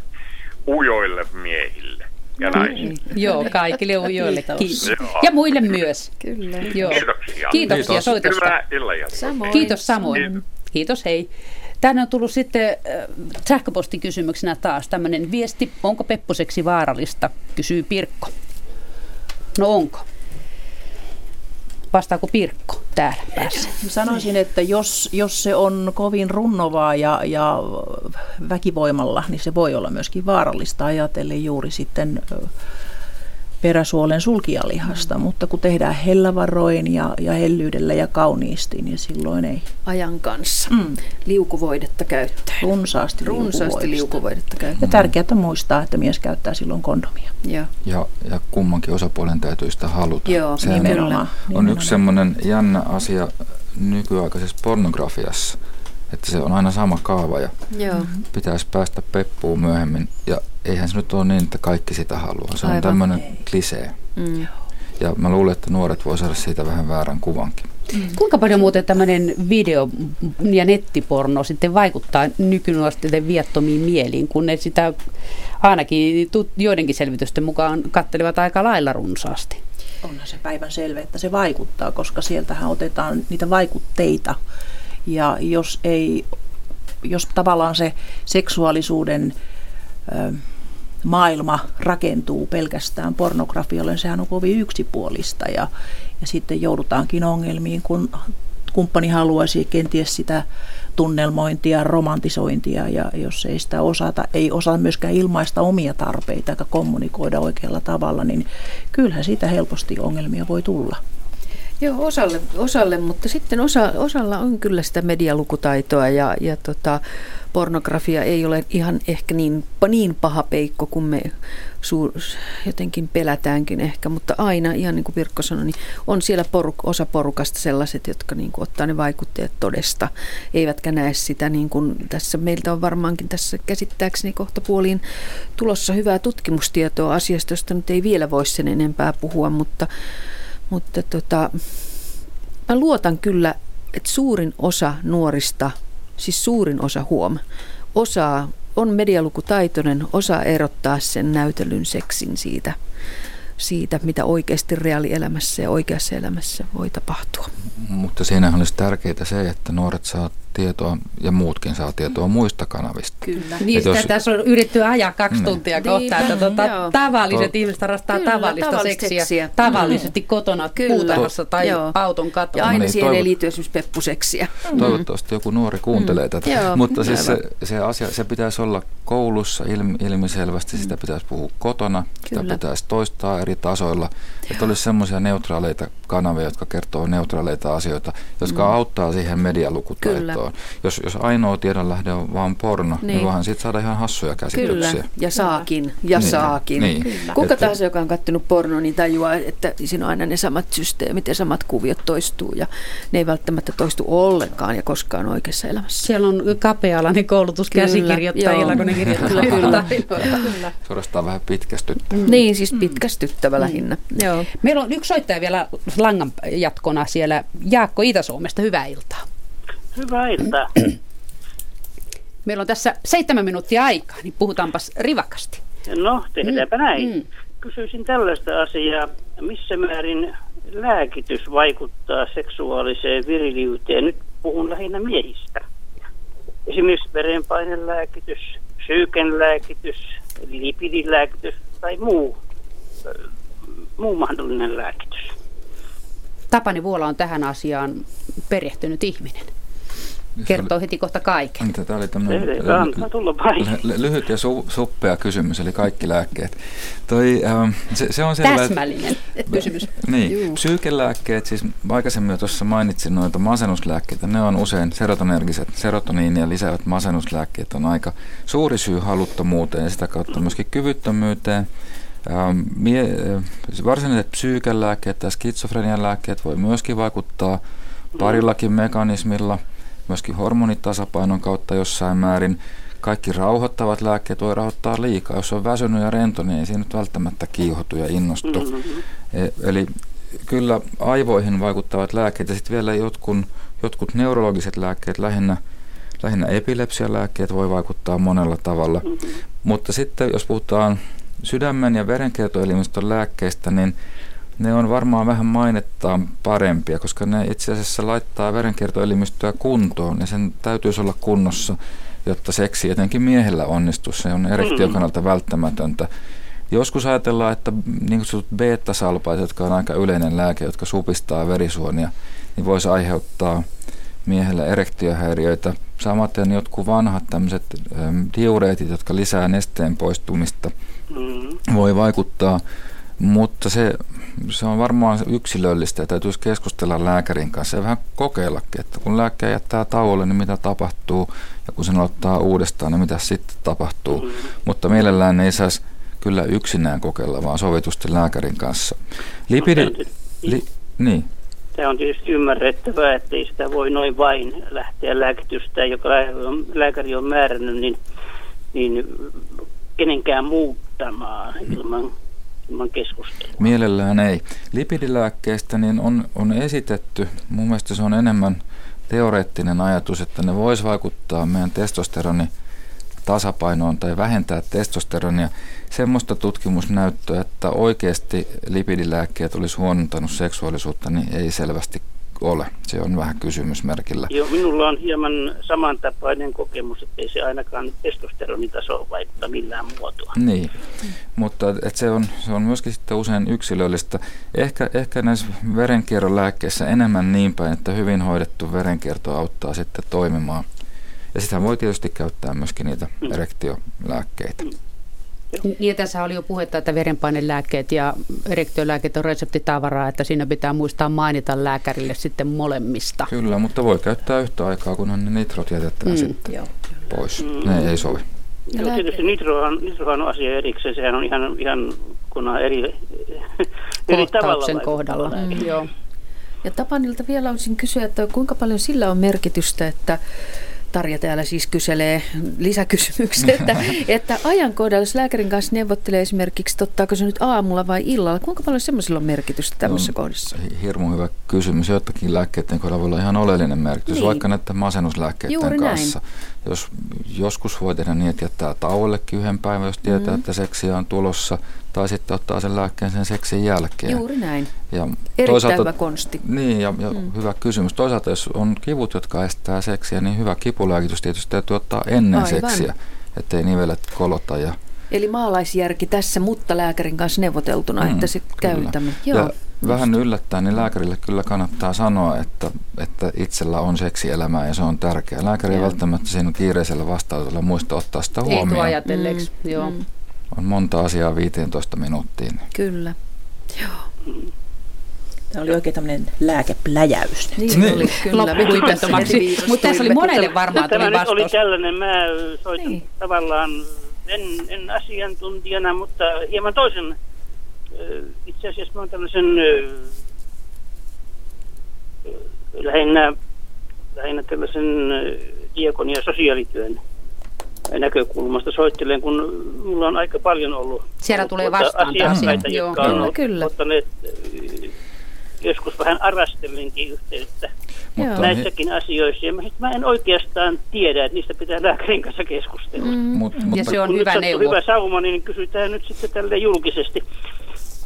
ujoille miehille ja no naisille. Joo, kaikille ujoille. Kiitos. Ja muille myös. Kyllä. Joo. Kiitoksia. Kiitoksia soitosta. Hyvää illanjatkoa. Samoin. Kiitos samoin. Kiitos, Kiitos hei. Tänne on tullut sitten äh, sähköpostikysymyksenä taas tämmöinen viesti, onko pepposeksi vaarallista, kysyy Pirkko. No onko? Vastaako Pirkko täällä päässä? Sanoisin, että jos, jos se on kovin runnovaa ja, ja väkivoimalla, niin se voi olla myöskin vaarallista ajatellen juuri sitten peräsuolen sulkijalihasta, mm. mutta kun tehdään hellävaroin ja, ja hellyydellä ja kauniisti, niin silloin ei. Ajan kanssa. Mm. Liukuvoidetta käyttää. Runsaasti, Runsaasti liukuvoidetta käyttää. Ja tärkeää muistaa, että mies käyttää silloin kondomia. Ja, ja, ja kummankin osapuolen täytyy sitä haluta. Joo, Sehän nimenomaan. On nimenomaan. yksi semmoinen jännä asia nykyaikaisessa pornografiassa, Että se on aina sama kaava ja Joo. pitäisi päästä peppuun myöhemmin. Ja eihän se nyt ole niin, että kaikki sitä haluaa. Se on Aivan. tämmöinen klisee. Mm. Ja mä luulen, että nuoret voi saada siitä vähän väärän kuvankin. Kuinka paljon muuten tämmöinen video- ja nettiporno sitten vaikuttaa nykynuorten viattomiin mieliin, kun ne sitä ainakin joidenkin selvitysten mukaan kattelevat aika lailla runsaasti? Onhan se päivän selvä, että se vaikuttaa, koska sieltähän otetaan niitä vaikutteita. Ja jos ei, jos tavallaan se seksuaalisuuden ö, maailma rakentuu pelkästään pornografialle, niin sehän on kovin yksipuolista ja, ja sitten joudutaankin ongelmiin, kun kumppani haluaisi kenties sitä tunnelmointia, romantisointia ja jos ei sitä osata, ei osaa myöskään ilmaista omia tarpeita eikä kommunikoida oikealla tavalla, niin kyllähän siitä helposti ongelmia voi tulla. Joo, osalle, osalle mutta sitten osa, osalla on kyllä sitä medialukutaitoa ja, ja tota, pornografia ei ole ihan ehkä niin, niin paha peikko kuin me suur, jotenkin pelätäänkin ehkä, mutta aina, ihan niin kuin Pirkko sanoi, niin on siellä poruk, osa porukasta sellaiset, jotka niin kuin ottaa ne vaikutteet todesta, eivätkä näe sitä niin kuin tässä, meiltä on varmaankin tässä käsittääkseni kohta puoliin tulossa hyvää tutkimustietoa asiasta, josta nyt ei vielä voi sen enempää puhua, mutta mutta tota, mä luotan kyllä, että suurin osa nuorista, siis suurin osa huom, osaa, on medialukutaitoinen, osaa erottaa sen näytelyn seksin siitä, siitä, mitä oikeasti reaalielämässä ja oikeassa elämässä voi tapahtua. Mutta siinähän olisi tärkeää se, että nuoret saa tietoa ja muutkin saa tietoa muista kanavista. Kyllä. Niin, sitä jos... tässä on yritetty ajaa kaksi Mm. tuntia kohta, että tuota, joo. tavalliset To- ihmiset harrastaa Kyllä, tavallista, tavallista seksiä, seksiä. tavallisesti kotona Kyllä. puutarhassa tai Joo. auton katolla. Ja aina niin, siihen ei toivon- liity esimerkiksi peppuseksiä. Toivottavasti joku nuori kuuntelee Mm. tätä. Joo, Mutta siis se, se asia, se pitäisi olla koulussa ilmi, ilmiselvästi, sitä pitäisi puhua kotona, sitä Mm. Kyllä. pitäisi toistaa eri tasoilla. Että olisi semmoisia neutraaleita kanavia, jotka kertoo neutraaleita asioita, jotka Mm. auttaa siihen medialukutaitoon. Jos, jos ainoa tiedonlähde on vaan porno, niin, Niin. voihan siitä saada ihan hassuja käsityksiä. Kyllä, ja saakin, ja Niin, saakin. niin. Kyllä. Kuka Että- tahansa, joka on katsonut pornoa, niin tajuaa, että siinä on aina ne samat systeemit ja samat kuviot toistuu, ja ne ei välttämättä toistu ollenkaan ja koskaan oikeassa elämässä. Siellä on kapea-alainen koulutus Kyllä, käsikirjoittajilla, joo. kun ne kirjoittaa Kyllä, kyllä. Suorastaan vähän pitkästyttä. Niin, siis pitkästyttävä lähinnä. Joo. Meillä on yksi soittaja vielä langan jatkona siellä. Jaakko Itä-Suomesta, hyvää iltaa. Hyvää iltaa. <clears throat> Meillä on tässä seitsemän minuuttia aikaa, niin puhutaanpas rivakasti. No, tehdäänpä näin. Mm. Kysyisin tällaista asiaa. Missä määrin lääkitys vaikuttaa seksuaaliseen viriliyteen? Nyt puhun lähinnä miehistä. Esimerkiksi verenpainelääkitys, psyykenlääkitys, lipidilääkitys tai muu, ö, muu mahdollinen lääkitys. Tapani Vuola on tähän asiaan perehtynyt ihminen. Kertoo heti kohta kaiken. Entä Tämä oli tämmöinen vain. ly- lyhyt ja su- suppea kysymys, eli kaikki lääkkeet. Toi, ähm, se, se on selvä, että- Täsmällinen kysymys. Niin, Juu. psyykelääkkeet, siis aikaisemmin jo tuossa mainitsin noita masennuslääkkeitä, ne on usein serotonergiset, serotoniinia lisäävät masennuslääkkeet on aika suuri syy haluttomuuteen ja sitä kautta myöskin kyvyttömyyteen. Ähm, mie, äh, varsinaiset psyykelääkkeet tai skitsofrenian lääkkeet voi myöskin vaikuttaa parillakin mekanismilla, myöskin hormonitasapainon kautta jossain määrin. Kaikki rauhoittavat lääkkeet voi rauhoittaa liikaa. Jos on väsynyt ja rento, niin ei siinä nyt välttämättä kiihotu ja innostu. E- Eli kyllä aivoihin vaikuttavat lääkkeet ja sitten vielä jotkut, jotkut neurologiset lääkkeet, lähinnä, lähinnä epilepsialääkkeet voi vaikuttaa monella tavalla. Mutta sitten jos puhutaan sydämen ja verenkiertoelimistön lääkkeistä, niin ne on varmaan vähän mainettaan parempia, koska ne itse asiassa laittaa verenkiertoelimistöä kuntoon ja sen täytyisi olla kunnossa, jotta seksi etenkin miehellä onnistuu. Se on erektion Mm. kannalta välttämätöntä. Joskus ajatellaan, että niin kutsutut beta-salpait, jotka on aika yleinen lääke, jotka supistaa verisuonia, niin voisi aiheuttaa miehelle erektiohäiriöitä. Samaten jotkut vanhat tämmöiset äm, diureetit, jotka lisää nesteen poistumista, Mm. voi vaikuttaa, mutta se, se on varmaan yksilöllistä ja täytyisi keskustella lääkärin kanssa ja vähän kokeillakin, että kun lääkkeen jättää tauolle, niin mitä tapahtuu ja kun sen ottaa uudestaan, niin mitä sitten tapahtuu. Mm. Mutta mielellään ei saisi kyllä yksinään kokeilla, vaan sovitusti lääkärin kanssa. Lipidi, li, niin, tämä on tietysti ymmärrettävää, että ei sitä voi noin vain lähteä lääkitystä, joka lääkäri on määrännyt, niin, niin kenenkään muuttamaan ilman, ilman keskustelua. Mielellään ei. Lipidilääkkeistä niin on, on esitetty, mun mielestä se on enemmän teoreettinen ajatus, että ne vois vaikuttaa meidän testosteroni tasapainoon tai vähentää testosteronia. Semmoista tutkimusnäyttöä, että oikeasti lipidilääkkeet olisi huonontanut seksuaalisuutta, niin ei selvästi ole. Se on vähän kysymysmerkillä. Joo, minulla on hieman samantapainen kokemus, että ei se ainakaan testosteronitasoon vaikuta millään muotoa. Niin, mutta et se, on, se on myöskin sitten usein yksilöllistä. Ehkä, ehkä näissä verenkierron lääkkeissä enemmän niin päin, että hyvin hoidettu verenkierto auttaa sitten toimimaan. Ja sitä voi tietysti käyttää myöskin niitä mm. erektiolääkkeitä. Mm. Niin tässä oli jo puhetta, että verenpainelääkkeet ja erektiolääkkeet on reseptitavaraa, että siinä pitää muistaa mainita lääkärille sitten molemmista. Kyllä, mutta voi käyttää yhtä aikaa, kunhan ne nitrot jätetään mm, sitten joo. pois. Mm. Ne ei sovi. Joo, tietysti nitrohan, nitrohan on asia erikseen, sehän on ihan, ihan kun on eri, eri tavalla kohdalla. Mm. Joo. Ja Tapanilta vielä olisin kysyä, että kuinka paljon sillä on merkitystä, että Tarja täällä siis kyselee lisäkysymyksen, että, <laughs> että ajankohdalla, jos lääkärin kanssa neuvottelee esimerkiksi, tottaako se nyt aamulla vai illalla, kuinka paljon semmoisilla on merkitystä tämmöisessä no, kohdassa? Hirmu hyvä kysymys. Jotakin lääkkeiden kohdalla voi olla ihan oleellinen merkitys, niin. vaikka näiden masennuslääkkeiden Juuri kanssa. Näin. Jos joskus voi tehdä niin, että jättää tauollekin yhden päivän, jos tietää, mm. että seksiä on tulossa, tai sitten ottaa sen lääkkeen sen seksin jälkeen. Juuri näin. Ja Erittäin toisaalta, hyvä konsti. Niin, ja, ja mm. hyvä kysymys. Toisaalta, jos on kivut, jotka estää seksiä, niin hyvä kipulääkitys tietysti täytyy ottaa ennen Aivan. seksiä, ettei nivelet kolota. Ja... Eli maalaisjärki tässä, mutta lääkärin kanssa neuvoteltuna, mm, että se käytämme. Joo. Ja vähän yllättäen, niin lääkärille kyllä kannattaa sanoa, että, että itsellä on seksielämää ja se on tärkeää. Lääkäri ei välttämättä siinä kiireisellä vastaanotolla muista ottaa sitä huomioon. Ei ajatelleeksi, mm, joo. Mm. On monta asiaa 15 minuuttiin. Kyllä, joo. Tämä oli oikein tämmöinen lääkepläjäys. Niin, niin. oli kyllä. Mutta tässä oli monelle varmaan Tämä nyt oli tällainen, mä soitan niin. tavallaan, en, en asiantuntijana, mutta hieman toisen itse asiassa mä olen tällaisen lähinnä, lähinnä tällaisen diakon ja sosiaalityön näkökulmasta soittelen, kun mulla on aika paljon ollut Siellä tulee vastaan asiakkaita, jotka on kyllä, kyllä. ottaneet joskus vähän arastellinkin yhteyttä Mutta näissäkin asioissa. Ja mä, mä en oikeastaan tiedä, että niistä pitää lääkärin kanssa keskustella. Mm. Mut, ja se on hyvä neuvo. hyvä sauma, niin kysytään nyt sitten tälle julkisesti.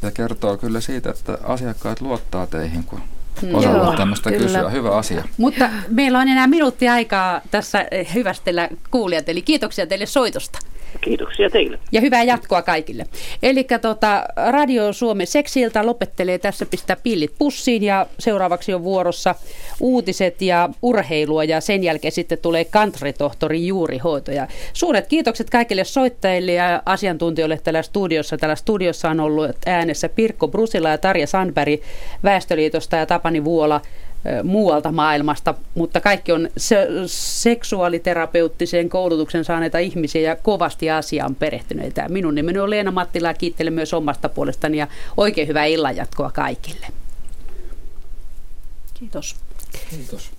Ja kertoo kyllä siitä, että asiakkaat luottaa teihin, kun mm. osaavat tämmöistä kyllä. kysyä. Hyvä asia. Mutta meillä on enää minuutti aikaa tässä hyvästellä kuulijat, eli kiitoksia teille soitosta. Kiitoksia teille. Ja hyvää jatkoa kaikille. Eli tota, Radio Suomen seksiltä lopettelee tässä pistää pillit pussiin ja seuraavaksi on vuorossa uutiset ja urheilua ja sen jälkeen sitten tulee kantritohtorin juurihoito. Ja suuret kiitokset kaikille soittajille ja asiantuntijoille täällä studiossa. Täällä studiossa on ollut äänessä Pirkko Brusila ja Tarja Sandberg Väestöliitosta ja Tapani Vuola muualta maailmasta, mutta kaikki on se, seksuaaliterapeuttisen koulutuksen saaneita ihmisiä ja kovasti asiaan perehtyneitä. Minun nimeni on Leena Mattila ja kiittelen myös omasta puolestani ja oikein hyvää illanjatkoa kaikille. Kiitos. Kiitos.